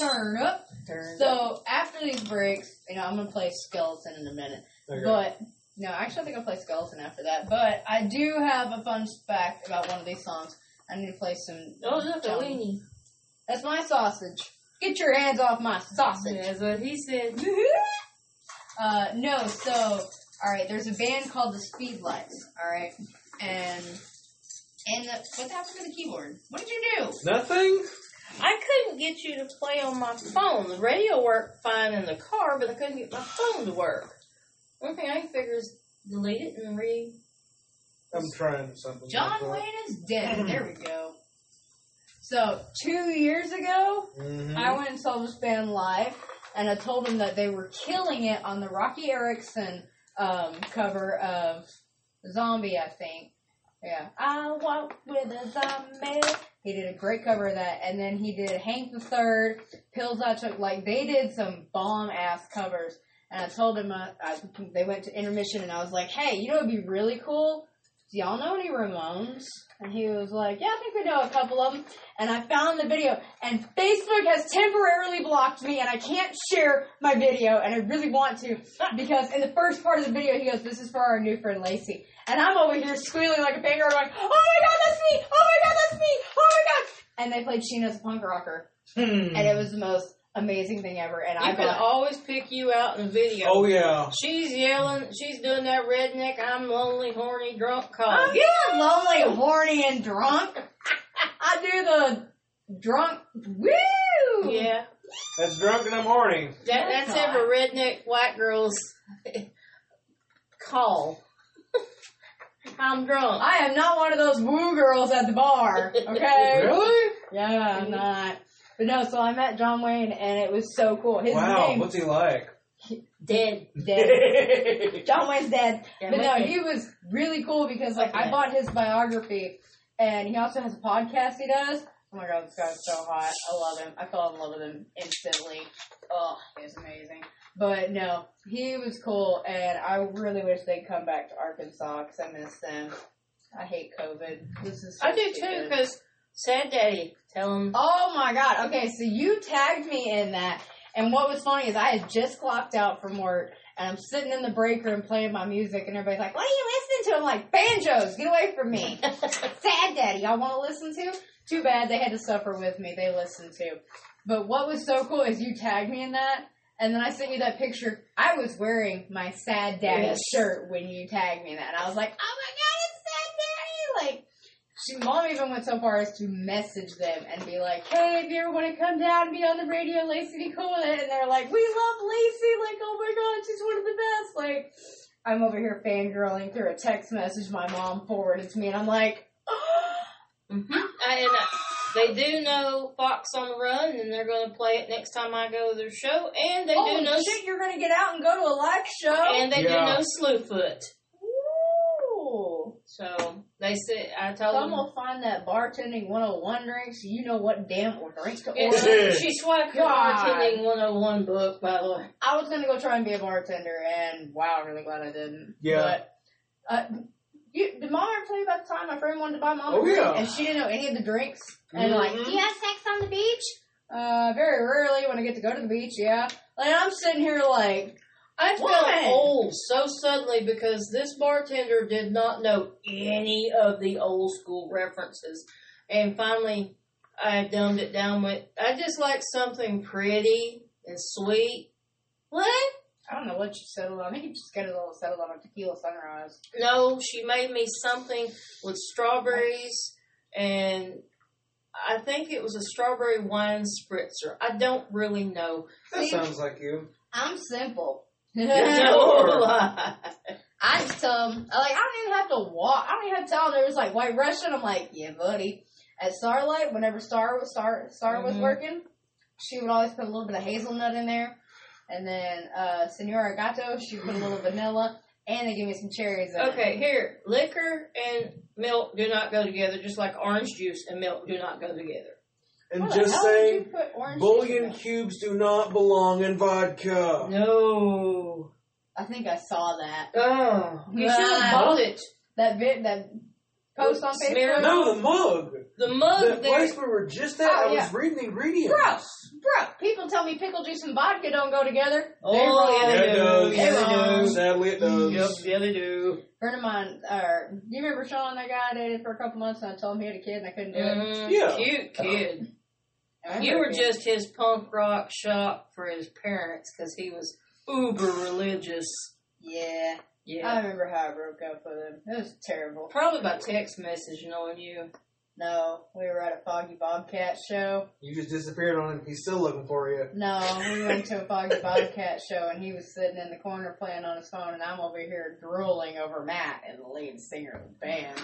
Turn up. Turn So after these breaks, you know, I'm gonna play skeleton in a minute. Okay. But no, actually, I think I'll play skeleton after that. But I do have a fun fact about one of these songs. I need to play some. Oh, look, a weenie. That's my sausage. Get your hands off my sausage. That's what he said. Uh, no, so, alright, there's a band called the Speedlights, alright? And, and the, what happened to the keyboard? What did you do? Nothing? I couldn't get you to play on my phone. The radio worked fine in the car, but I couldn't get my phone to work. One thing I can figure is delete it and re. I'm trying something. John like. Wayne is dead. there we go. So, two years ago, Mhm. I went and saw this band live, and I told them that they were killing it on the Roky Erickson um, cover of Zombie, I think. Yeah. I walk with a zombie. He did a great cover of that, and then he did Hank the Third, Pills I Took. Like, they did some bomb ass covers. And I told him, uh, I, they went to intermission, and I was like, hey, you know it'd be really cool? Do y'all know any Ramones? And he was like, yeah, I think we know a couple of them. And I found the video, and Facebook has temporarily blocked me, and I can't share my video, and I really want to, because in the first part of the video, he goes, this is for our new friend Lacey. And I'm over here squealing like a fangirl, going, oh my god, that's me! Oh my god, that's me! Oh my god! And they played Sheena's Punk Rocker. And it was the most amazing thing ever, and I I can always pick you out in the video. Oh, yeah. She's yelling. She's doing that redneck. I'm lonely, horny, drunk call. I'm feeling lonely, horny, and drunk. I do the drunk. Woo! Yeah, That's drunk and I'm horny. that, that's every redneck white girl's call. I'm drunk. I am not one of those woo girls at the bar. Okay. Really? Yeah, I'm mm-hmm. not. But no, so I met John Wayne, and it was so cool. His wow, name what's he like? Dead. dead. John Wayne's dead. Yeah, but no, Wayne. he was really cool because like I bought his biography, and he also has a podcast he does. Oh my god, this guy's so hot. I love him. I fell in love with him instantly. Oh, he was amazing. But no, he was cool, and I really wish they'd come back to Arkansas because I miss them. I hate COVID. This is. So I do too, because sad daddy. Tell him. Oh my god. Okay, so you tagged me in that, And what was funny is I had just clocked out from work and I'm sitting in the break room playing my music and everybody's like, what are you listening to? I'm like, banjos, get away from me. Sad Daddy, y'all want to listen to? Too bad they had to suffer with me. They listened to. But what was so cool is you tagged me in that. And then I sent you that picture. I was wearing my sad daddy Yes. shirt when you tagged me in that. And I was like, oh my god, it's sad daddy! Like, she, mom even went so far as to message them and be like, hey, if you ever want to come down and be on the radio, Lacey be cool with it. And they're like, we love Lacey. Like, oh my god, she's one of the best. Like, I'm over here fangirling through a text message my mom forwarded to me. And I'm like, Mm-hmm. And uh, they do know Fox on the Run, and they're going to play it next time I go to their show. And they oh do know, shit, you're going to get out and go to a live show? and they do know Slewfoot. Ooh. So they said, I told Some them. will find that bartending 101 drinks. you know what damn drink to order. Yeah, order. she swiped her God. bartending 101 book, by the way. I was gonna go try and be a bartender, and wow, I'm really glad I didn't. Yeah. But, uh, you, did mom ever tell you about the time my friend wanted to buy mom Oh, a drink yeah. and she didn't know any of the drinks? And like, Mm-hmm. do you have sex on the beach? Uh, very rarely when I get to go to the beach, yeah. Like, I'm sitting here like, I Woman. felt old so suddenly because this bartender did not know any of the old school references. And finally, I dumbed it down with, I just like something pretty and sweet. What? I don't know what you settled on. I think you just got a little settled on a tequila sunrise. No, she made me something with strawberries and I think it was a strawberry wine spritzer. I don't really know. That See? sounds like you. I'm simple. I just tell them, like, I don't even have to walk. I don't even have to tell them there was like White Russian. I'm like, yeah, buddy. At Starlight, whenever Star was Star Star was Mhm. working, she would always put a little bit of hazelnut in there, and then uh Senora Gato, she would put a little vanilla, and they give me some cherries. Okay, here, liquor and milk do not go together, just like orange juice and milk do not go together. And Why just saying, you bullion cubes do not belong in vodka. No. I think I saw that. Oh, you should have bought it. That vid, that post on Smear- Facebook. No, the mug. The mug The there. place we were just at, Oh, I yeah. was reading the ingredients. Bro, bro, people tell me pickle juice and vodka don't go together. Oh, They're yeah, wrong. Yeah, it do. does. Yeah, they do. Sadly, it does. Yep, yeah, they do. friend of mine, uh, do you remember Sean, that guy I dated for a couple months and I told him he had a kid and I couldn't do it? Mm, Yeah. Cute kid. I You were just his punk rock shop for his parents because he was uber religious. Yeah. Yeah. I remember how I broke up with him. It was terrible. Probably by text message knowing you. No, we were at a Foggy Bobcat show. You just disappeared on him. He's still looking for you. No, we went to a Foggy Bobcat show and he was sitting in the corner playing on his phone and I'm over here drooling over Matt and the lead singer of the band.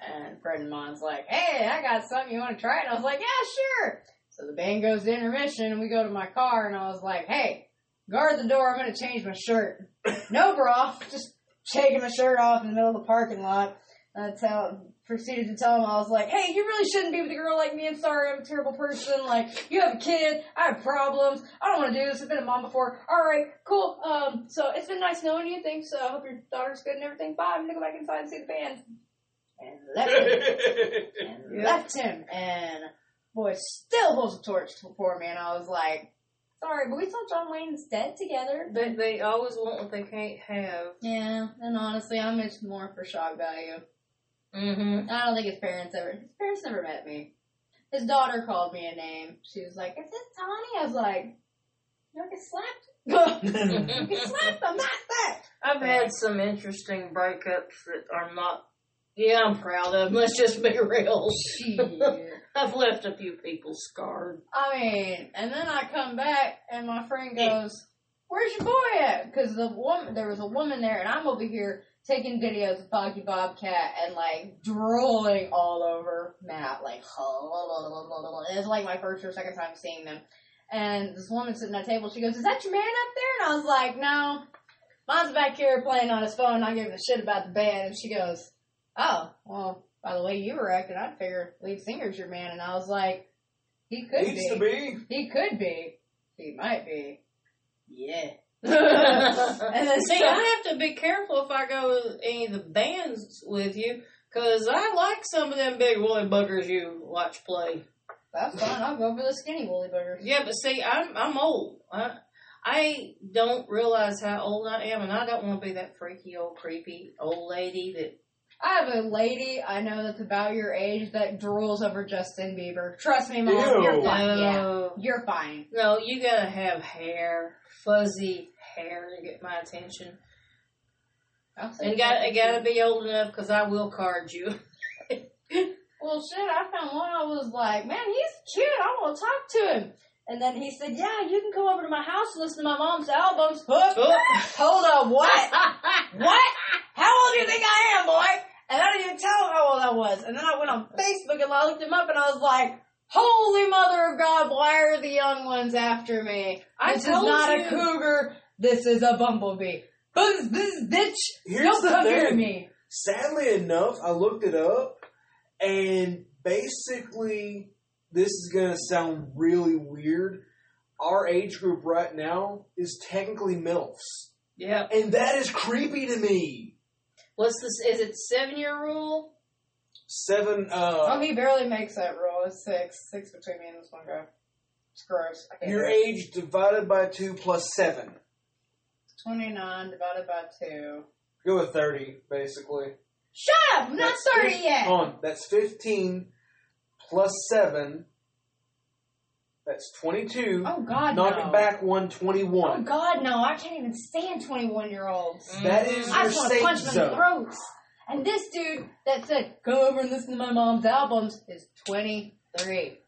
And a friend of mine's like, hey, I got something, you want to try it? And I was like, yeah, sure. So the band goes to intermission and we go to my car and I was like, hey, guard the door, I'm going to change my shirt. no, bro, just taking my shirt off in the middle of the parking lot. And I tell, proceeded to tell him, I was like, hey, you really shouldn't be with a girl like me. I'm sorry, I'm a terrible person. Like, you have a kid. I have problems. I don't want to do this. I've been a mom before. All right, cool. Um, so it's been nice knowing you. Thanks. Uh, hope your daughter's good and everything. Bye. I'm going to go back inside and see the band. And left him. and left him. And boy still holds a torch for me. And I was like, sorry, but we saw John Wayne's dead together. They, they always want what they can't have. Yeah, and honestly, I'm just more for shock value. Mm-hmm. I don't think his parents ever. His parents never met me. His daughter called me a name. She was like, "Is this Tawny?" I was like, "You get slapped? you get slapped? I'm not that." I've had some interesting breakups that are not. Yeah, I'm proud of. Let's just be real. I've left a few people scarred. I mean, and then I come back and my friend goes, "Where's your boy at?" Because the woman, there was a woman there, and I'm over here taking videos of Foggy Bobcat and like drooling all over Matt, like it's like my first or second time seeing them. And this woman sitting at the table, she goes, "Is that your man up there?" And I was like, "No, mine's back here playing on his phone, not giving a shit about the band." And she goes, "Oh, well." By the way you were acting, I'd figure lead singer's your man, and I was like, he could Needs be. to be. He could be. He might be. Yeah. and then see, I have to be careful if I go to any of the bands with you, because I like some of them big woolly buggers you watch play. That's fine. I'll go for the skinny woolly buggers. Yeah, but see, I'm I'm old. I, I don't realize how old I am, and I don't want to be that freaky old creepy old lady that. I have a lady I know that's about your age that drools over Justin Bieber. Trust me, mom, Ew. Oh. you're fine. Yeah, you're fine. No, you gotta have hair, fuzzy hair to get my attention, and got it gotta be old enough because I will card you. Well, shit, I found one. I was like, man, he's cute. I want to talk to him. And then he said, yeah, you can come over to my house and listen to my mom's albums. Oh. Hold on, what? what? How old do you think I am, boy? And I didn't even tell him how old I was. And then I went on Facebook and I looked him up and I was like, holy mother of God, why are the young ones after me? I this is not you. a cougar. This is a bumblebee. This, this bitch. Here's Don't the come thing. near me. Sadly enough, I looked it up, and basically, this is going to sound really weird. Our age group right now is technically MILFs. Yeah. And that is creepy to me. What's this? Is it seven year rule? Seven, uh, Oh, he barely makes that rule. It's six. Six between me and this one guy. It's gross. Your do age divided by two plus seven. 29 divided by 2. Go with 30, basically. Shut up! I'm not That's starting fif- yet! On, that's 15 plus 7. That's 22. Oh, God, Knock no. it back one, Oh, 21. God, no. I can't even stand 21 year olds. Mm-hmm. That is I your just want to safe punch them in zone. the throats. And this dude that said, come over and listen to my mom's albums is 23.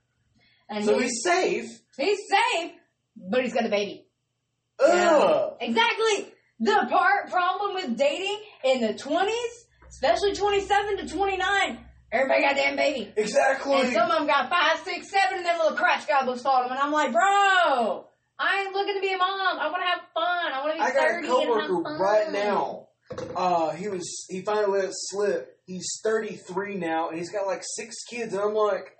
And So he's, he's safe. he's safe, but he's got a baby. Ugh. Exactly. The part problem with dating in the 20s, especially 27 to 29, everybody got a damn baby. Exactly. And some of them got five, six, seven, and then little crash goblins followed them. And I'm like, bro, I ain't looking to be a mom. I want to have fun. I want to be I got a coworker right now. Uh, he was he finally let it slip. He's 33 now, and he's got like six kids. And I'm like,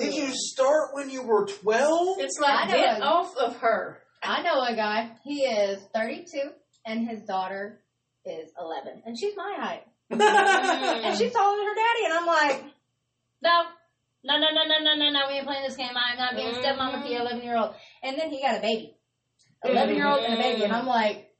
did you start when you were 12? It's I like know get off of her. I know a guy. He is 32, and his daughter is 11, and she's my height and she's mm. taller than her daddy, and I'm like, no. No, no, no, no, no, no, no. We ain't playing this game. I'm not being mm-hmm. to your 11 year old. And then he got a baby. Mm-hmm. 11 year old and a baby. And I'm like,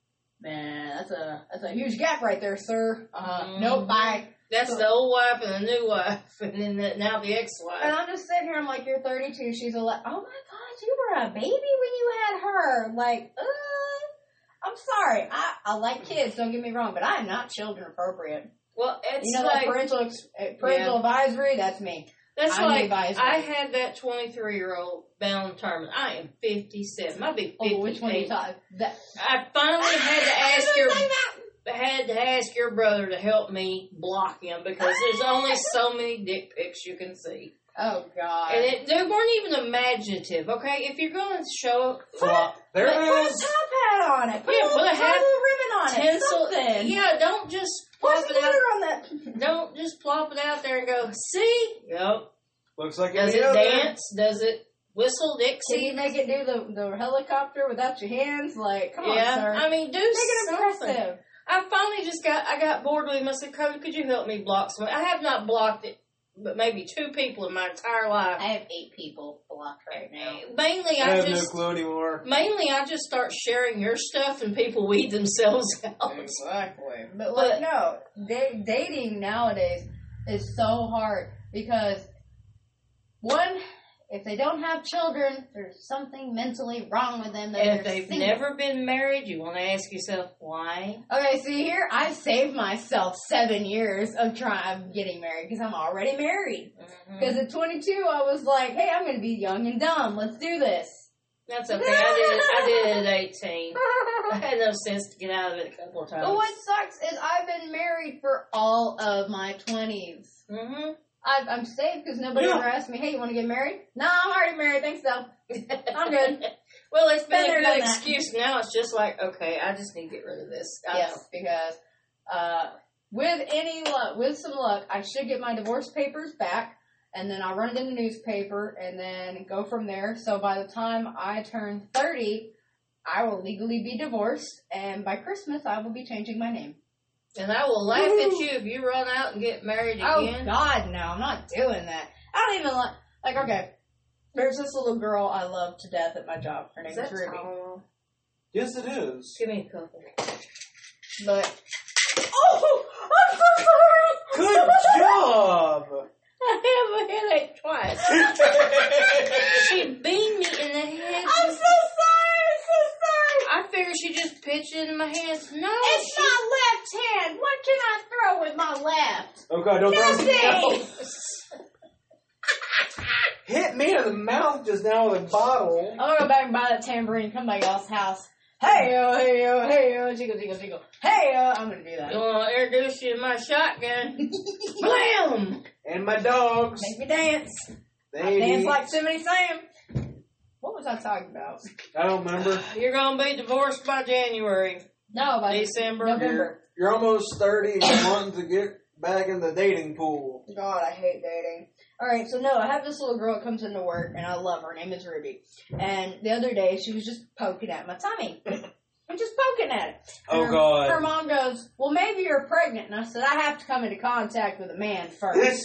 man, that's a, that's a huge gap right there, sir. Uh, mm-hmm. nope, bye. That's so, the old wife and the new wife, and then the, now the ex-wife. And I'm just sitting here. I'm like, you're 32. She's like, oh my god, you were a baby when you had her. Like, ugh. I'm sorry. I I like kids. Don't get me wrong, but I am not children appropriate. Well, it's you know like that parental uh, parental Yeah. advisory. That's me. that's I'm like. I had that 23 year old bound determined. I am 57. I'll be 58. Oh, which one you talk? That I finally had to ask your had to ask your brother to help me block him because there's only so many dick pics you can see. Oh God. And it, they weren't even imaginative, okay? If you're going to show Flop. There But it Put a top hat on it. Put Yeah, a little put a hat- purple ribbon on it. tinsel, Something. yeah, don't just plop some it out. glitter on that. Don't just plop it out there and go, see? Yep. Looks like Does it other. dance? Does it whistle Can Dixie? you make it do the, the helicopter without your hands? Like, come yeah, on, sir. I mean, do Make it something. impressive. I finally just got I got bored with him. I said, Cody, could you help me block some? I have not blocked it, but maybe two people in my entire life. I have eight people blocked right now. Eh, mainly, I I have just no clue anymore. mainly I just start sharing your stuff and people weed themselves out. Exactly. But like, no, da- dating nowadays is so hard because one, if they don't have children, there's something mentally wrong with them. That if they've single. never been married, you want to ask yourself why. Okay, see here, I saved myself seven years of trying of getting married because I'm already married. Mm-hmm. Because at 22, I was like, hey, I'm going to be young and dumb. Let's do this. That's okay. I did it. I did it at eighteen. I had no sense to get out of it a couple of times. But what sucks is I've been married for all of my 20s. Mm-hmm. I, I'm safe because nobody Yeah. ever asked me, hey, you want to get married? No, I'm already married. Thanks, though. I'm good. well, it's been Been a done good that. excuse. Now it's just like, okay, I just need to get rid of this. I Yes, because uh, with any luck, with some luck, I should get my divorce papers back, and then I'll run it in the newspaper, and then go from there. So by the time I turn 30, I will legally be divorced, and by Christmas, I will be changing my name. And I will laugh at you if you run out and get married Oh again. Oh God, no! I'm not doing that. I don't even like. Like, okay, There's this little girl I love to death at my job. Her name Is is, Ruby. Tylenol? Yes, it is. Give me a couple. But oh, I'm so sorry. Good job. I have a headache twice. she beamed me in the head. I'm so sorry. I'm so sorry. I figured she just pitched it in my hands. No, It's she, my left hand. What can I throw with my left? Oh God, don't throw Nothing. Hit me in the mouth just now with a bottle. I'm gonna go back and buy that tambourine. Come by y'all's house. Hey yo, hey yo, hey yo, jiggle, jiggle, jiggle. Hey yo, I'm gonna do that. you want to introduce you to my shotgun? Blam! And my dogs. Make me dance. They I dance like Simony Sam. What was I talking about? I don't remember. You're gonna be divorced by January, No, by December. November. You're almost 30 and you're wanting to get back in the dating pool. God, I hate dating. All right, so no, I have this little girl that comes into work, and I love her. Her name is Ruby. And the other day, she was just poking at my tummy. I'm just poking at it. Oh, her, God. Her mom goes, "Well, maybe you're pregnant." And I said, "I have to come into contact with a man first.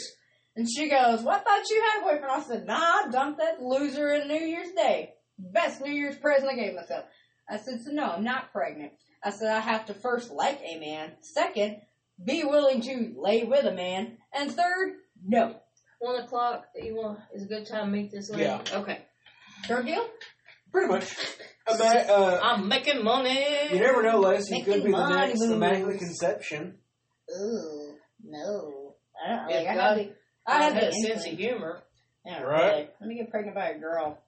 And she goes, "Well, I thought you had a boyfriend." I said, "Nah, I dumped that loser in New Year's Day. Best New Year's present I gave myself." I said, "So no, I'm not pregnant." I said, "I have to first like a man. Second, be willing to lay with a man. And third, no. One o'clock. You want is a good time to meet this lady. Yeah. Okay. Third deal? Pretty much. Ima- uh, I'm making money. you never know, Les. You Making could be the money next moves. Immaculate Conception. Ooh, no. I don't Yeah, like, I God. have the, I I have have a sense of humor. Yeah, Right. really. Let me get pregnant by a girl.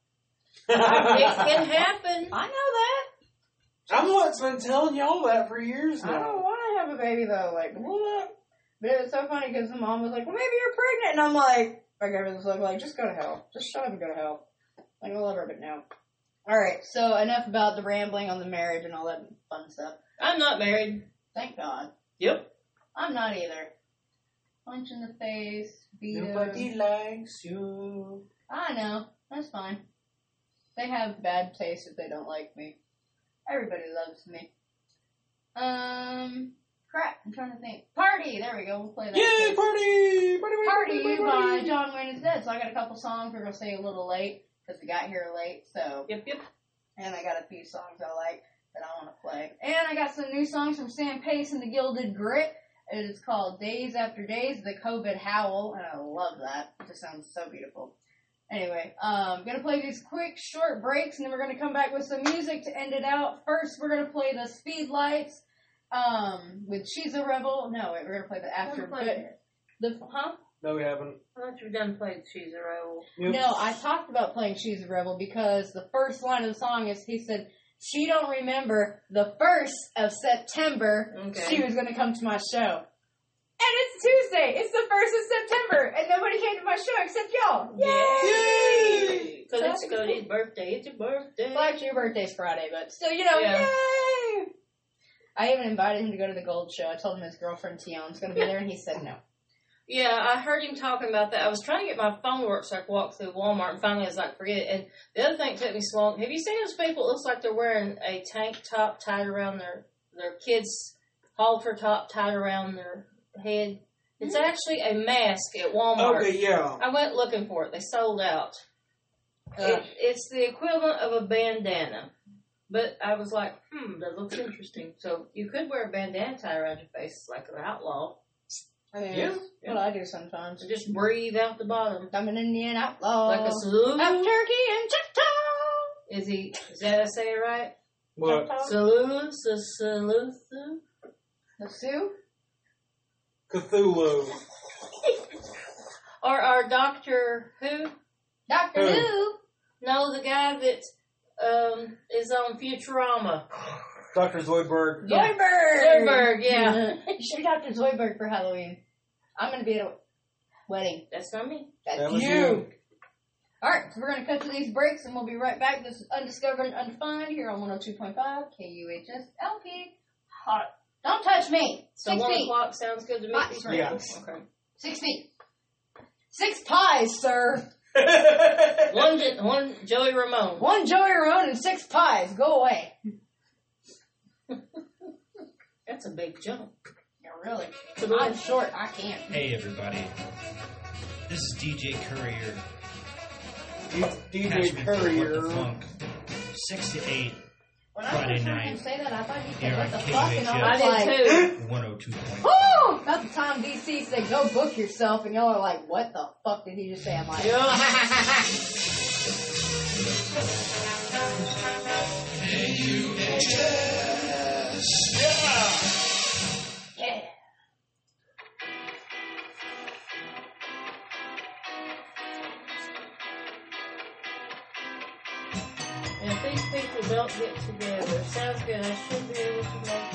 It can happen. I know that. I'm the one that's been telling y'all that for years I don't want to have a baby though. Like what? But it was so funny because the mom was like, "Well, maybe you're pregnant," and I'm like, I gave her this look like, "Just go to hell. Just shut up and go to hell." Like I love her, but no. All right. So enough about the rambling on the marriage and all that fun stuff. I'm not married. Thank God. Yep. I'm not either. Punch in the face. Beat. Nobody likes you. I know. That's fine. They have bad taste if they don't like me. Everybody loves me. Um, crap. I'm trying to think. Party. There we go. We'll play that. Yay, too. party! Party, party, Party party, by. John Wayne is Dead. So I got a couple songs. We're gonna stay a little late because we got here late. So Yep. Yep. and I got a few songs I like that I want to play. And I got some new songs from Sam Pace and the Gilded Grit. It is called Days After Days, the COVID Howl, and I love that. It just sounds so beautiful. Anyway, um, gonna play these quick, short breaks, and then we're gonna come back with some music to end it out. First, we're gonna play the Speed Lights, um, with She's a Rebel. No, wait, we're gonna play the after. Haven't but- The huh? No, we haven't. I thought you were done playing She's a Rebel. Yep. No, I talked about playing She's a Rebel because the first line of the song is he said she don't remember the first of September Okay. she was gonna come to my show. And it's Tuesday. It's the first of September, and nobody came to my show except y'all. Yay! Because it's Cody's birthday. It's your birthday. Well, actually, your birthday's Friday, but still, you know, Yeah. yay! I even invited him to go to the Gold Show. I told him his girlfriend Tion's gonna be there, and he said no. Yeah, I heard him talking about that. I was trying to get my phone to work so I could walk through Walmart, and finally I was like, forget it. And the other thing that took me so long, have you seen those people? It looks like they're wearing a tank top tied around their, their kids' halter top tied around their head. It's actually a mask at Walmart. Okay, yeah. I went looking for it. They sold out. It, it's the equivalent of a bandana. But I was like, hmm, that looks interesting. So you could wear a bandana tied around your face like an outlaw. I mean, Yeah. that's what I do sometimes. So just breathe out the bottom. I'm an Indian outlaw. Like a salute. Of turkey and Choctaw. Is he? Is that I say it right? What? Salute, sa- salute. The Sioux? Cthulhu. Or our Doctor Who? Doctor Who? Who? No, the guy that um is on Futurama. Dr. Zoidberg. Yeah. Zoidberg. Zoidberg, yeah. you should Dr. Zoidberg for Halloween. I'm gonna be at a wedding. That's not me. That's That you. you. Alright, so we're gonna cut to these breaks and we'll be right back. This is Undiscovered and Undefined here on 102.5 KUHS LP. Hot. Don't touch me. So Six one feet. o'clock sounds good to me. Hot These Okay. Six feet. Six pies, sir. One, one Joey Ramone. One Joey Ramone and six pies. Go away. That's a big jump really. So I'm short. I can't. Hey, everybody. This is DJ Courier. DJ Courier. Funk. 6 to 8, When I Friday first night. say that, I thought you said, Yeah, "What the fuck?" And I was like, did "Oh!" About the time DC said, "Go book yourself," and y'all are like, "What the fuck did he just say?" I'm like, A-U-A-S. Yeah! get together. Sounds good. I should be able to make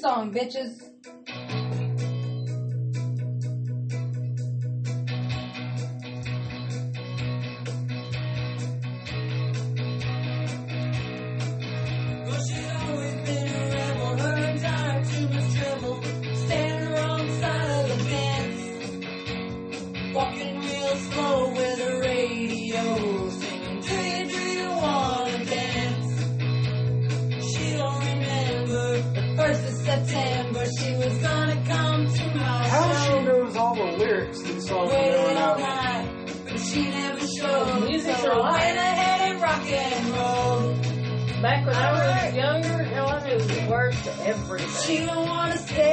song, bitches. everything. She don't wanna stay.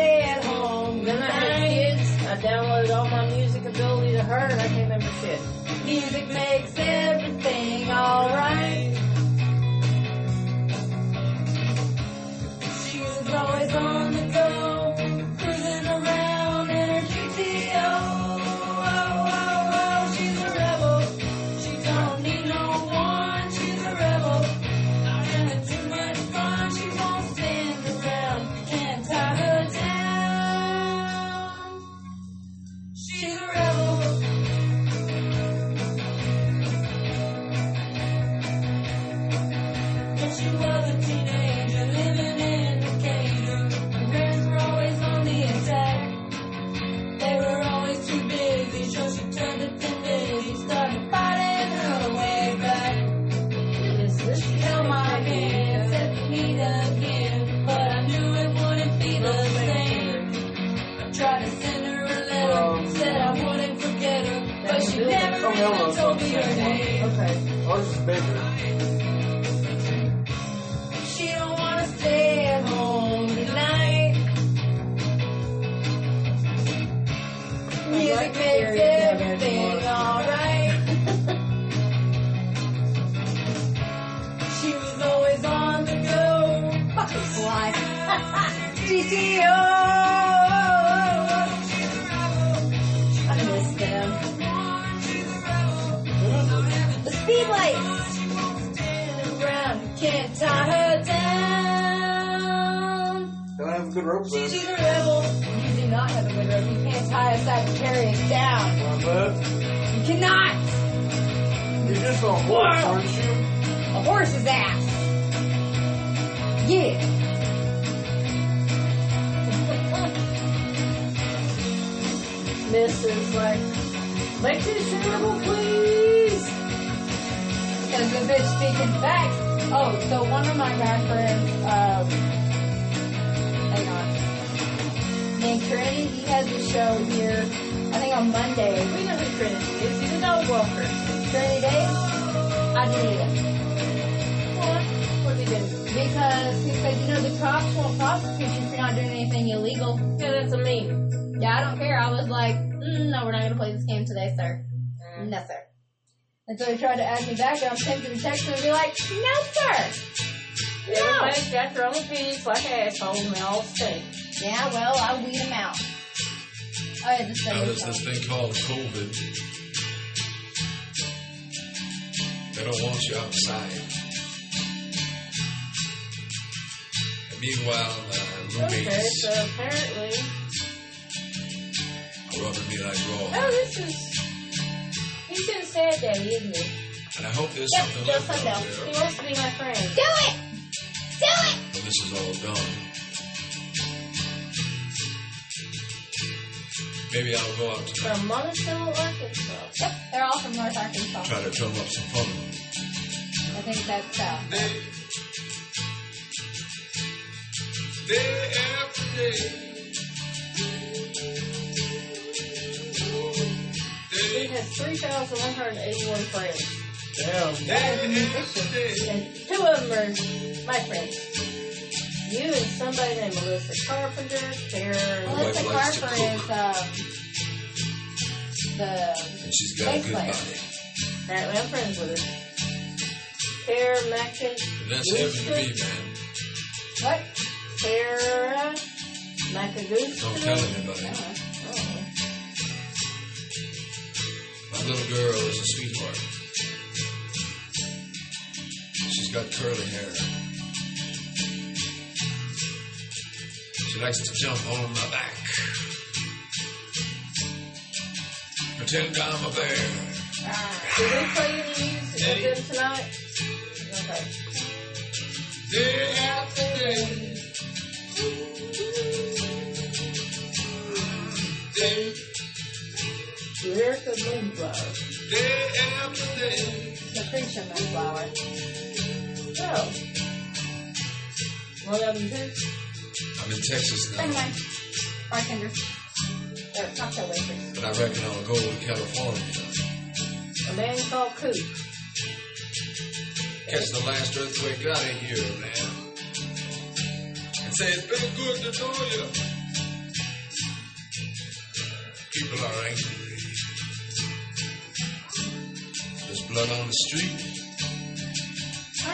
blood on the street.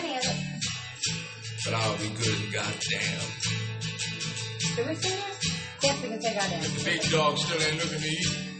It? But I'll be good, goddamn. Did we see that? Yes, we can say goddamn. The big dog still ain't looking to eat.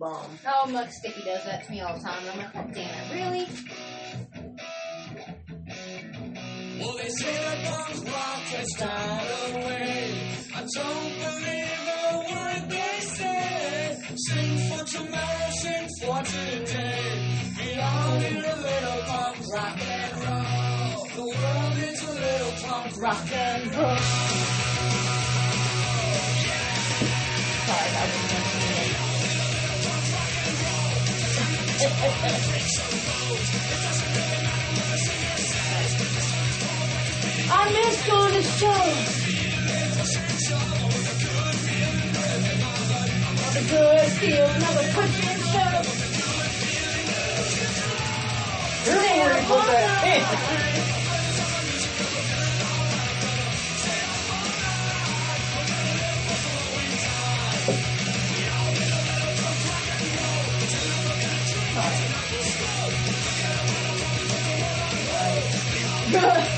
bomb. Oh, Muck Sticky does that to me all the time. I'm like, oh, damn it, really? Well, they say that bombs rockets died away. I don't believe a word they say. Sing for tomorrow, sing for today. We all need a little punk rock and roll. The world needs a little punk rock and roll. I miss going to shows. The good feel, another country show. You're that in. God.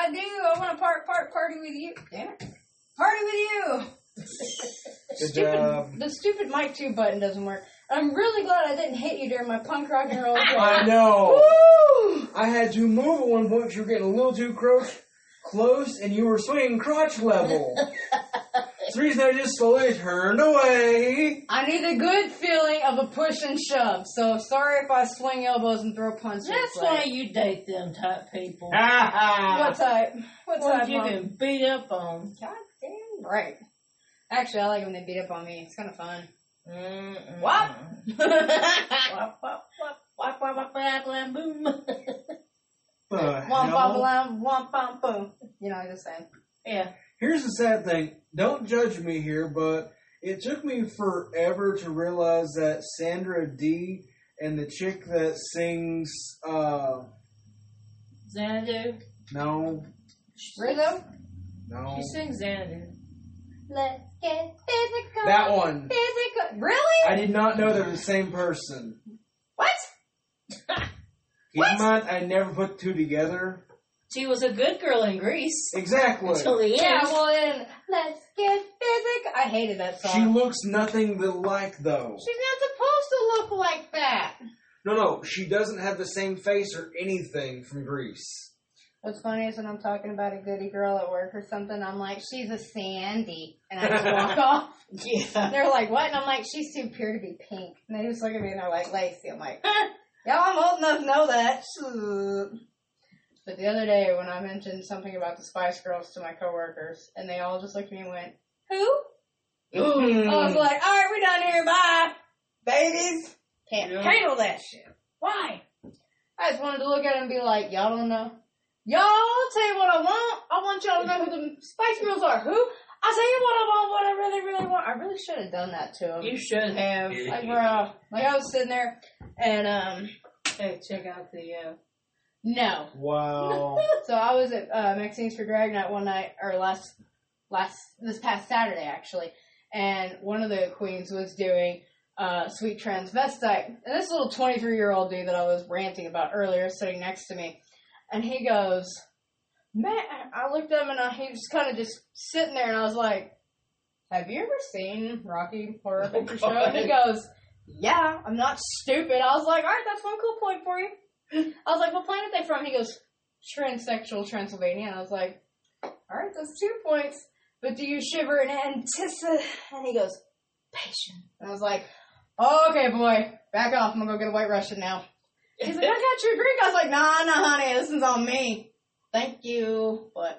I do. I want to part part party with you. Damn it. Party with you. Good stupid, job. The stupid mic two button doesn't work. I'm really glad I didn't hit you during my punk rock and roll. I know. Woo! I had to move at one point because you were getting a little too cro- close and you were swinging crotch level. That's the reason I just slowly turned away. I need a good feeling of a push and shove. So sorry if I swing elbows and throw punches. That's but- why you date them type people. What type? What Ones type? you Mom? can beat up on. God damn right. Actually, I like when they beat up on me. It's kind of fun. Mm-mm. What? Wap, wap, wap, wap, wap, wap, wap, wap, boom. The Womp hell? bom lam, womp bom boom. You know what I'm saying? Yeah. Here's the sad thing. Don't judge me here, but it took me forever to realize that Sandra Dee and the chick that sings uh Xanadu. no Rizzo? no She sings Xanadu. Let's get physical. That one. Physical. Really? I did not know they're the same person. What? Keep in mind I never put two together. She was a good girl in Grease. Exactly. Until the end. Yeah, well then, let's get physical. I hated that song. She looks nothing like, though. She's not supposed to look like that. No, no, she doesn't have the same face or anything from Grease. What's funny is when I'm talking about a goody girl at work or something, I'm like, she's a Sandy. And I just walk off. Yeah. They're like, what? And I'm like, she's too pure to be pink. And they just look at me and they're like, Lacey. I'm like, yeah, I'm old enough to know that. But the other day when I mentioned something about the Spice Girls to my coworkers, and they all just looked at me and went, who? I was like, all right, we're done here. Bye. Babies. Can't Yeah. handle that shit. Why? I just wanted to look at it and be like, y'all don't know. Y'all, I'll tell you what I want. I want y'all to know who the Spice Girls are. Who? I'll tell you what I want, what I really, really want. I really should have done that to them. You should have. Like, bro, like I was sitting there, and, um, Hey, check out the. Uh, no. Wow. So I was at uh, Maxine's for Drag Night one night, or last, last, this past Saturday actually, and one of the queens was doing uh, Sweet Transvestite, and this little 23 year old dude that I was ranting about earlier sitting next to me, and he goes, man, I looked at him and I, he was kind of just sitting there, and I was like, have you ever seen Rocky Horror Picture Show? And he goes, yeah, I'm not stupid. I was like, all right, that's one cool point for you. I was like, what planet they from? He goes, transsexual Transylvania. And I was like, all right, that's two points. But do you shiver in anticipation? And he goes, patient. And I was like, oh, okay, boy, back off. I'm gonna go get a White Russian now. He's like, I got you a drink. I was like, nah, nah, honey, this is on me. Thank you, but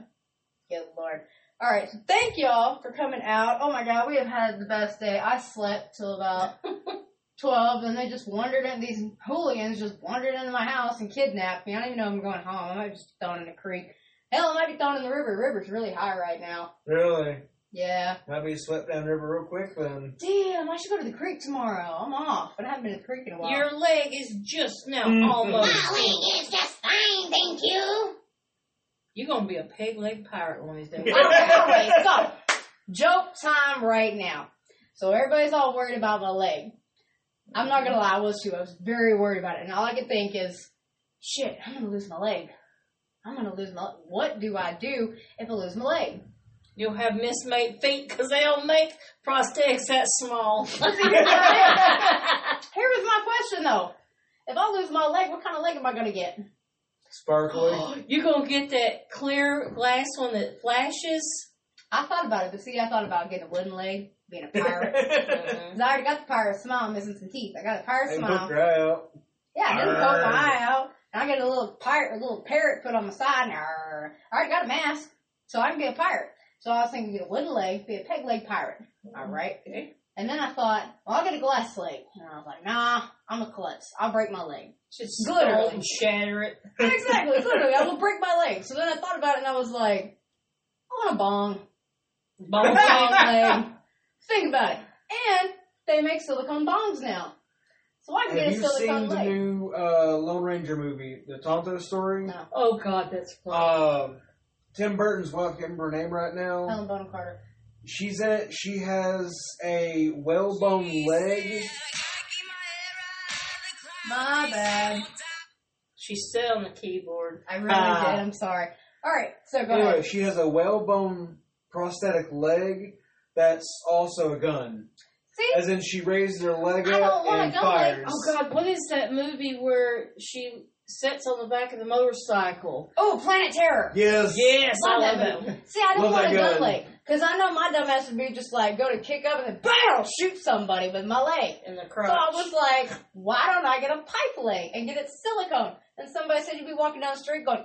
good lord. All right, so thank y'all for coming out. Oh my god, we have had the best day. I slept till about 12, and they just wandered in, these hooligans just wandered into my house and kidnapped me. I don't even know if I'm going home. I might just be thrown in the creek. Hell, I might be thrown in the river. The river's really high right now. Really? Yeah. Might be swept down the river real quick then. Damn, I should go to the creek tomorrow. I'm off. but I haven't been to the creek in a while. your leg is just now Mhm. almost. My leg is just fine, thank you. You're gonna be a peg leg pirate one of these days. okay, so joke time right now. So everybody's all worried about my leg. I'm not gonna lie, I was too. I was very worried about it, and all I could think is, shit, I'm gonna lose my leg. I'm gonna lose my. What do I do if I lose my leg? You'll have mismade feet because they don't make prosthetics that small. Here was my question though: If I lose my leg, what kind of leg am I gonna get? Sparkly. You're gonna get that clear glass one that flashes. I thought about it, but see, I thought about getting a wooden leg, being a pirate. 'Cause I already got the pirate smile, missing some teeth. I got a pirate and smile. poke your eye out. Yeah, I didn't poke my eye out. And I get a little pirate, a little parrot put on my side. And arr. I already got a mask, so I can be a pirate. So I was thinking, get a wooden leg, be a peg leg pirate. All mm-hmm. right. And then I thought, well, I'll get a glass leg. And I was like, nah, I'm a klutz. I'll break my leg. Just Literally. and shatter it. exactly, literally. I will break my leg. So then I thought about it and I was like, I want a bong. Bong Bong leg. Think about it. And they make silicone bongs now. So I can Have get a you silicone seen the leg. new uh, Lone Ranger movie, the Tonto story? No. Oh God, that's funny. Um, Tim Burton's wife, I can't remember her name right now. Helen Bonham Carter. She's in it. She has a whale-bone leg. My bad. She sat on the keyboard. I really Ah. did. I'm sorry. All right, so go Anyway, ahead. she has a whale-bone prosthetic leg that's also a gun. See? As in, she raises her leg I don't up want a and gun leg. fires. Oh God, what is that movie where she sits on the back of the motorcycle? Oh, Planet Terror. Yes. Yes, I Love love that that movie. See, I don't Love want a that gun gun. leg. Because I know my dumbass would be just like, go to kick up and then BAM! Shoot somebody with my leg. In the crowd. So. I was like, why don't I get a pipe leg and get it silicone? And somebody said you'd be walking down the street going,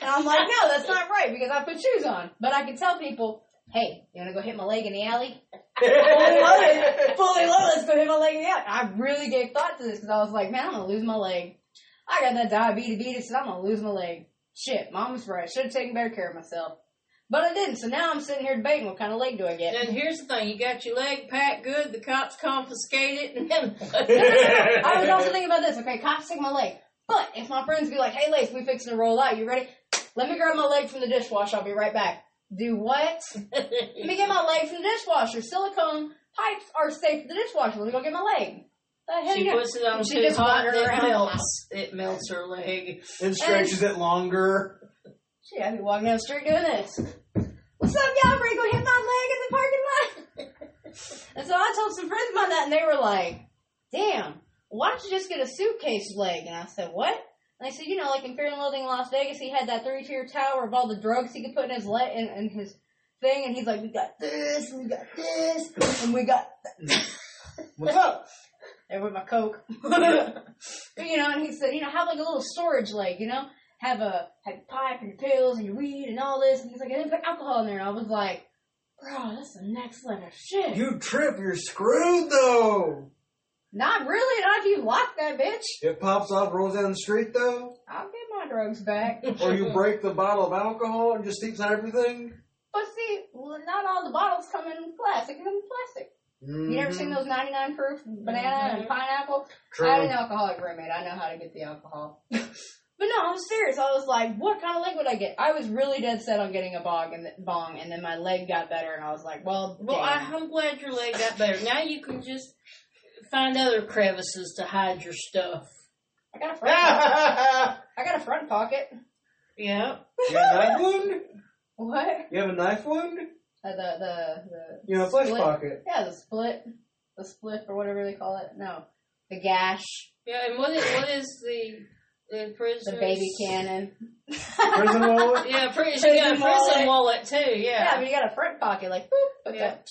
and I'm like, no, that's not right because I put shoes on. But I can tell people, hey, you want to go hit my leg in the alley? fully loaded, fully loaded, let's go hit my leg in the alley. I really gave thought to this because I was like, man, I'm going to lose my leg. I got that diabetes and I'm gonna lose my leg. Shit, mom was right. Should have taken better care of myself. But I didn't, so now I'm sitting here debating what kind of leg do I get. And here's the thing: you got your leg packed good. The cops confiscate it, and then I was also thinking about this. Okay, cops take my leg. But if my friends be like, hey, Lace, we fixing to roll out. You ready? Let me grab my leg from the dishwasher. I'll be right back. Do what? Let me get my leg from the dishwasher. Silicone pipes are safe for the dishwasher. Let me go get my leg. Uh, she you puts it on She too hot, and it around melts. It melts her leg. And stretches it longer. Shit, I'd be walking down the street doing this. What's up, y'all? We're gonna hit my leg in the parking lot. and so I told some friends about that, and they were like, "Damn, why don't you just get a suitcase leg?" And I said, "What?" And they said, "You know, like in Fear and Loathing in Las Vegas, he had that three-tier tower of all the drugs he could put in his leg in, in his thing, and he's like, we got this, and we got this, and we got." What's up? There with my coke. you know, and he said, you know, have like a little storage leg, you know, have a have your pipe and your pills and your weed and all this. And he's like, and then put alcohol in there. And I was like, bro, that's the next level shit. You trip, you're screwed though. Not really, not if you lock that bitch. It pops off, rolls down the street though. I'll get my drugs back. Or you break the bottle of alcohol and just steeps on everything. But see, well, not all the bottles come in plastic. They come in plastic. You never seen mm-hmm. those 99 proof banana and mm-hmm. pineapple? True. I had an alcoholic roommate. I know how to get the alcohol. but no, I'm serious. I was like, what kind of leg would I get? I was really dead set on getting a bong and, bong, and then my leg got better, and I was like, well, Well, damn. I'm glad your leg got better. Now you can just find other crevices to hide your stuff. I got a front pocket. I got a front pocket. Yeah. You have a knife wound? What? You have a knife wound? Uh, the, the, the. You know, flesh split? pocket. Yeah, the split. The split, or whatever they call it. No. The gash. Yeah, and what is, what is the the prison? The baby cannon. Prison wallet? Yeah, pri- she Prison got a prison wallet. wallet too. Yeah, Yeah. but you got a front pocket, like boop, put Yeah. that,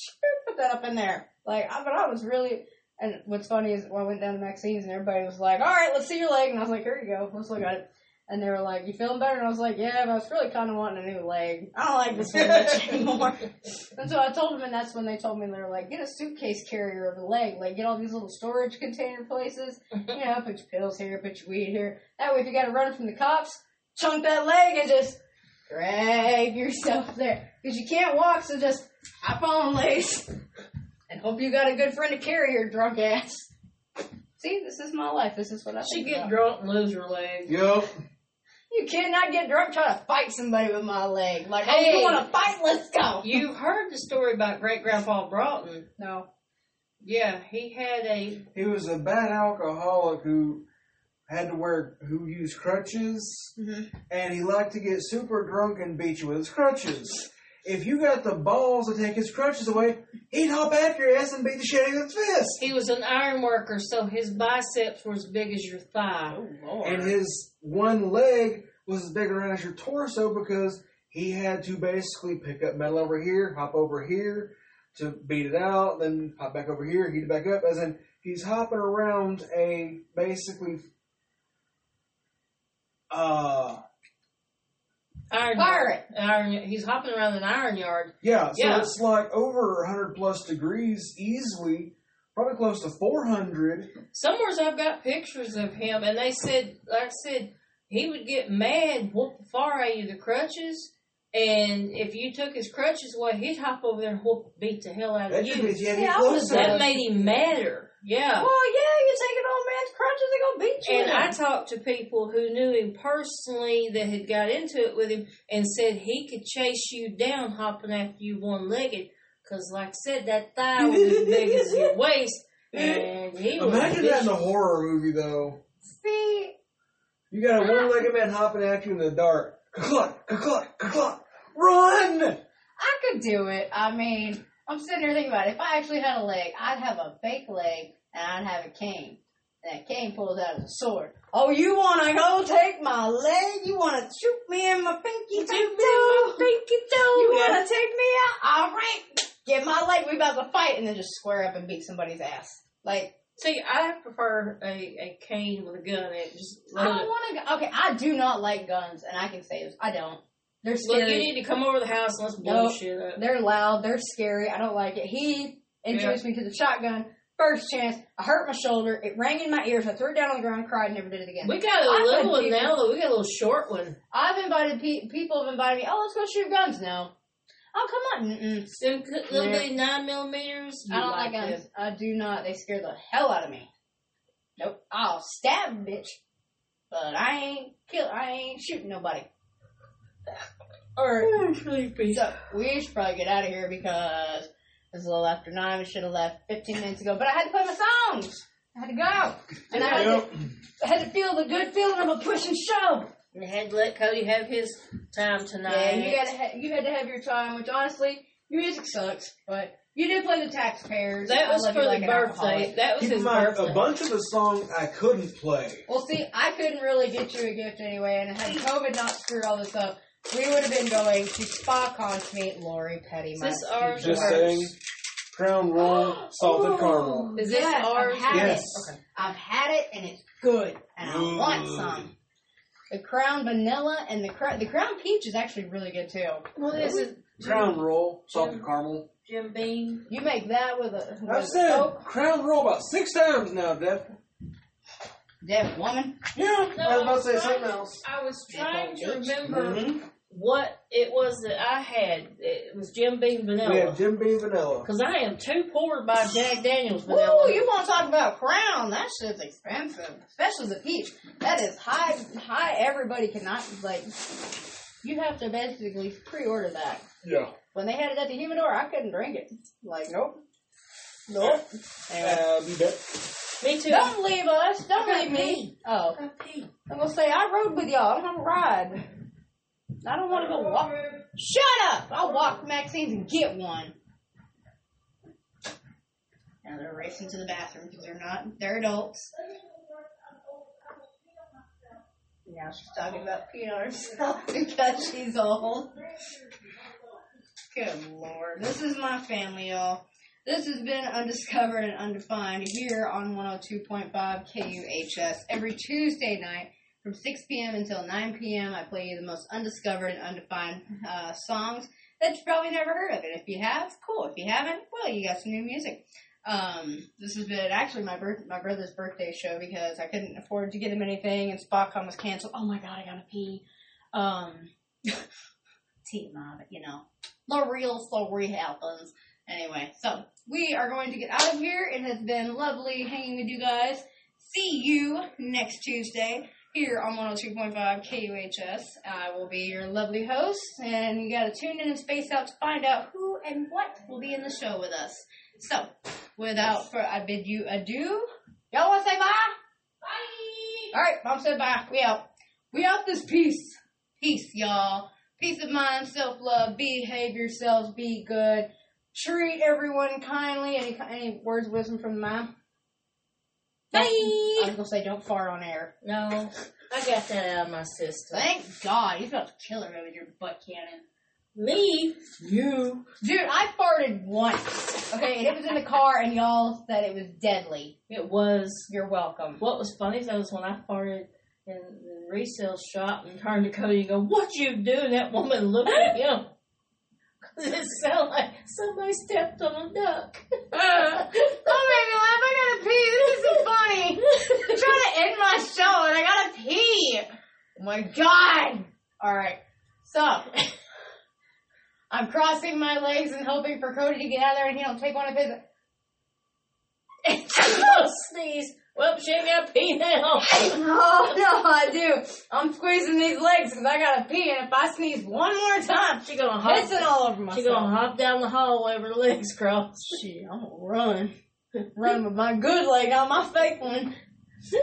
put that up in there. Like, I, but I was really. And what's funny is when I went down to Maxine's and everybody was like, "All right, let's see your leg," and I was like, "Here you go, let's look at it." And they were like, "You feeling better?" And I was like, "Yeah, but I was really kind of wanting a new leg. I don't like this one much anymore." and so I told them, and that's when they told me they were like, "Get a suitcase carrier of a leg. Like, get all these little storage container places. You know, put your pills here, put your weed here. That way, if you got to run from the cops, chunk that leg and just drag yourself there. Because you can't walk, so just hop on, Lace. And hope you got a good friend to carry your drunk ass. See, this is my life. This is what I She think get about. drunk and lose her leg. Yup. You cannot get drunk trying to fight somebody with my leg. Like, oh, Hey. you want to fight? Let's go. You've heard the story about great grandpa Broughton. No. Yeah, he had a He was a bad alcoholic who had to wear, who used crutches, mm-hmm. and he liked to get super drunk and beat you with his crutches. If you got the balls to take his crutches away, he'd hop after your ass and beat the shit out of his fist. he was an iron worker, so his biceps were as big as your thigh. And his one leg was as big around as your torso because he had to basically pick up metal over here, hop over here to beat it out, then hop back over here, heat it back up. As in, he's hopping around a basically uh Iron Pirate. yard. Iron. He's hopping around an iron yard. yeah, so Yeah. it's like over 100 plus degrees easily, probably close to 400. Somewhere's I've got pictures of him, and they said, like I said, he would get mad, whoop the far out of you the crutches, and if you took his crutches away, he'd hop over there and whoop, beat the hell out of just you. means you had Yeah, get I was closer. That made him madder. Yeah. Well, yeah, you take an old man's crutches, they're gonna beat you. And I talked to people who knew him personally that had got into it with him and said he could chase you down hopping after you one legged. Because, like I said, that thigh was as big as your waist. And he was Imagine that in a horror movie, though. See, You got a one-legged man hopping at you in the dark. Cluck, Cluck, cluck, cluck, run! I could do it. I mean, I'm sitting here thinking about it. If I actually had a leg, I'd have a fake leg and I'd have a cane. And that cane pulls out as a sword. Oh, you want to go take my leg? You want to shoot me in my pinky toe? pinky toe. You want to take me out? All right. Get my leg. We about to fight. And then just square up and beat somebody's ass. Like, See, I prefer a, a cane with a gun it. Just I don't want to. Okay, I do not like guns, and I can say this. I don't. They're Look, you need to come over the house and let's blow Nope. shit up. They're loud. They're scary. I don't like it. He introduced me to the shotgun. First chance, I hurt my shoulder. It rang in my ears. I threw it down on the ground, cried, never did it again. We got a I've little one people- now, though. We got a little short one. I've invited pe- people have invited me. Oh, let's go shoot guns. No. Oh, come on. Mm-mm. Them c- little Yeah. bitty nine millimeters. I don't like guns. I do not. They scare the hell out of me. Nope. I'll stab a bitch, but I ain't kill. I ain't shooting nobody. Or sleepy. So we should probably get out of here because it's a little after nine. We should have left 15 minutes ago, but I had to play my songs. I had to go, and I had to, I had to feel the good feeling of a push and shove. You had to let Cody have his time tonight. Yeah, you got to ha- you had to have your time, which honestly, your music sucks, but you did play the taxpayers. That was for the like an birthday. That was Keep in his mind, birthday. a bunch of the songs I couldn't play. Well, see, I couldn't really get you a gift anyway, and I had COVID not screw all this up, we would have been going to SpaCon to meet Lori Petty. Is this ours future Just or saying, Crown Royal, salted caramel. Is this Yes, ours? I've had Yes. it. I've had it, and it's good, and I want Good. some. The Crown Vanilla and the Crown the Crown Peach is actually really good too. Well, this is Crown Royal, salted caramel. Jim Beam. You make that with a with I've said Coke, Crown Royal about six times now, Def. deaf woman. Yeah, I was about to say something else. I was trying to Bitch. remember Mhm. What it was that I had. It was Jim Beam We vanilla. have Jim Beam vanilla. Because I am too poor by Jack Daniels Woo, vanilla. you want to talk about Crown? That shit's expensive, especially the peach. That is high, high. Everybody cannot like. You have to basically pre-order that. Yeah. When they had it at the humidor, I couldn't drink it. Like, nope, nope. Anyway. Uh, be back. Me too. Don't leave us. Don't leave me. pee. Oh, I pee. I'm gonna say I rode with y'all. I'm gonna ride. I don't want to go walk. Shut up! I'll walk Maxine's and get one. Now they're racing to the bathroom because they're not. They're adults. Now she's talking about peeing on herself because she's old. Good lord. This is my family, y'all. This has been Undiscovered and Undefined here on 102.5 KUHS. Every Tuesday night from 6 p.m. until 9 p.m., I play you the most undiscovered and undefined uh, songs that you've probably never heard of. And if you have, cool. If you haven't, well, you got some new music. Um, this has been actually my birth, my brother's birthday show because I couldn't afford to get him anything, and SpaCon was canceled. Oh my god, I gotta pee. Um, TMI, but you know, the real story happens. Anyway, so we are going to get out of here. It has been lovely hanging with you guys. See you next Tuesday here on 102.5 KUHS. I will be your lovely host, and you gotta tune in and space out to find out who and what will be in the show with us. So, without further, I bid you adieu. Y'all wanna say bye? Bye! Alright, Mom said bye. We out. We out this piece. Peace, y'all. Peace of mind, self love, behave yourselves, be good. Treat everyone kindly. Any any words of wisdom from the mom? Bye. I was gonna say don't fart on air. No, I got that out of my system. Thank God. He's about to kill her with your butt cannon. Me? You? Dude, I farted once. Okay, and it was in the car, and y'all said it was deadly. It was. You're welcome. What was funny though was when I farted in the resale shop and turned to Cody and go, "What you do?" And that woman looked at him. It sounded like somebody stepped on a duck. Don't make me. I gotta pee. This isn't funny. I'm trying to end my show, and I gotta pee. Oh my god. All right. So, I'm crossing my legs and hoping for Cody to get out of there, and he don't take one of his. sneeze. Well, she ain't got pee now. Oh no, I do. I'm squeezing these legs because I gotta pee, and if I sneeze one more time, She gonna hop. pissing all over myself. She gonna hop down the hallway with her legs crossed. Shit, I'm gonna run. run with my good leg, not my fake one.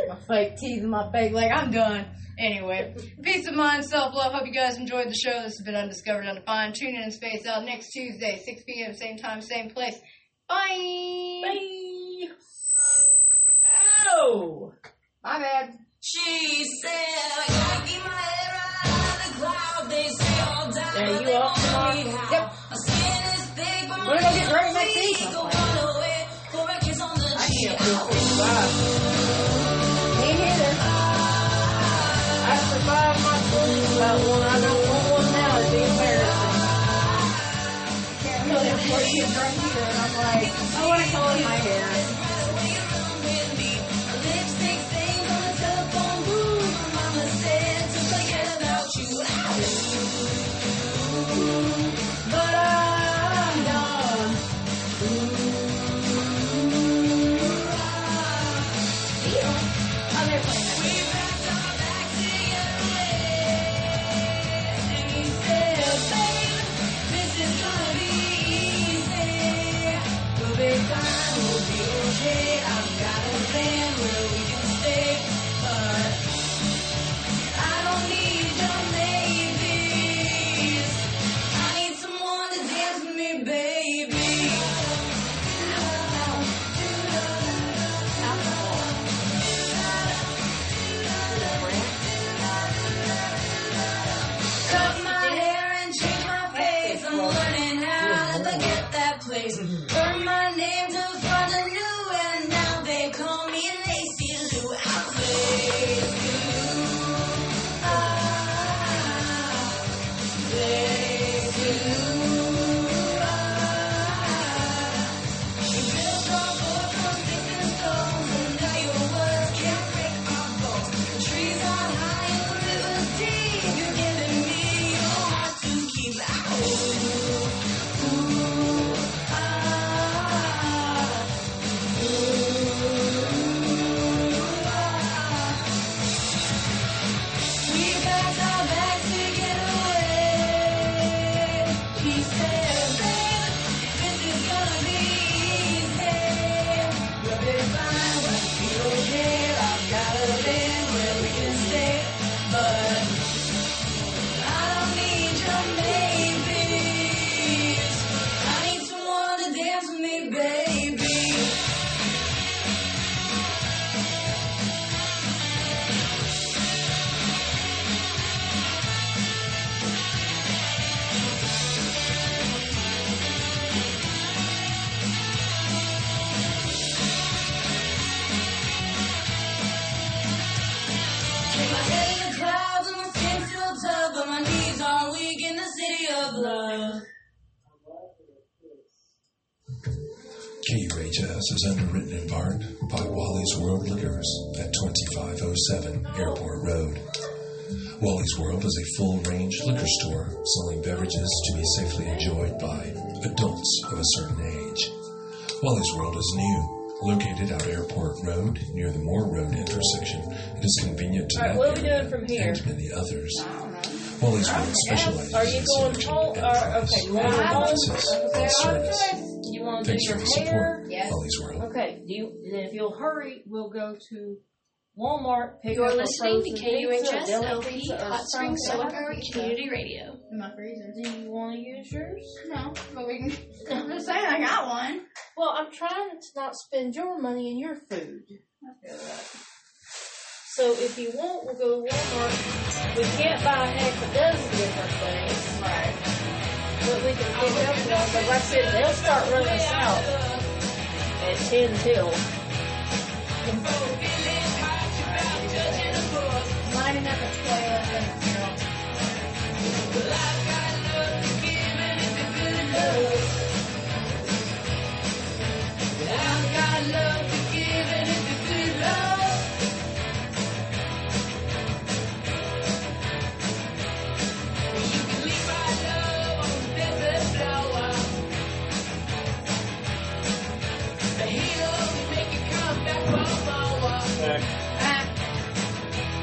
My fake teeth and my fake leg. I'm done. Anyway, peace of mind, self love. Hope you guys enjoyed the show. This has been Undiscovered, Undefined. Tune in and space out next Tuesday, 6 p.m., same time, same place. Bye. Bye. Oh. My bad. She said, I gotta keep my head out of the cloud. They say all down. There you off tomorrow? Yep. My skin is big, but We're my gonna get right hands next weak. week. Go run away for a kiss on the I cheek. can't feel 55. Me neither. I survived my school about one. I don't want one now. It'd be embarrassing. Can't really afford to get drunk either, and I'm like, I want to color my hair. Wally's World is new, located out Airport Road near the Moore Road intersection. It is convenient to All right, what are we area doing from here? and many others. Wally's World specializes Are you in going selection home? and Or, price, okay, you want to go home? emphasis on service. You want to do Thanks for your the support, hair? Yes. Wally's World. Okay. Do you? Then if you'll hurry, we'll go to Walmart. Pick You're up listening to frozen KUHS LP Hot Springs something. Solar Community Radio. In my freezer. Do you want to use yours? No, but we can. I'm just saying, I got one. Well, I'm trying to not spend your money in your food. So if you want, we'll go to Walmart. We can't buy half a dozen different things. Right. But we can pick up one. But like I said, they'll start running us out at 10 till. Lining up a toilet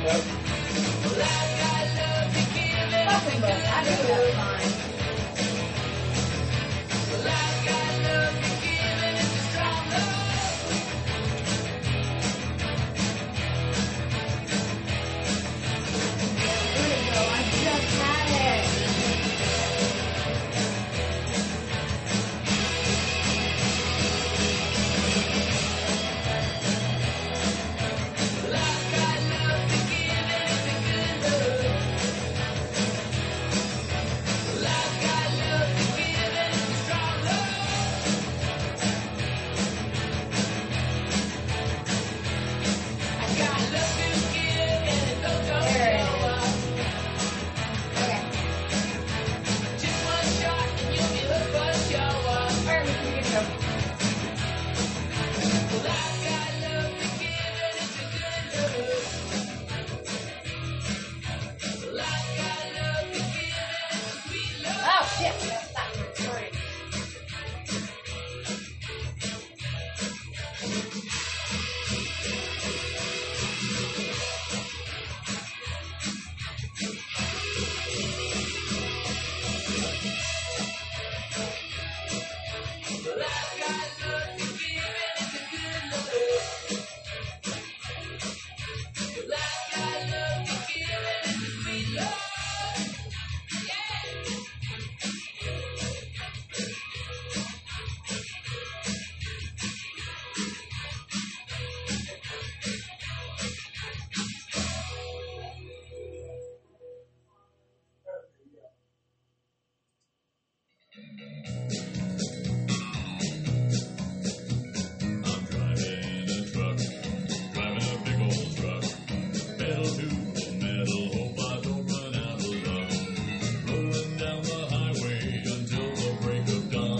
and but I think that's fine.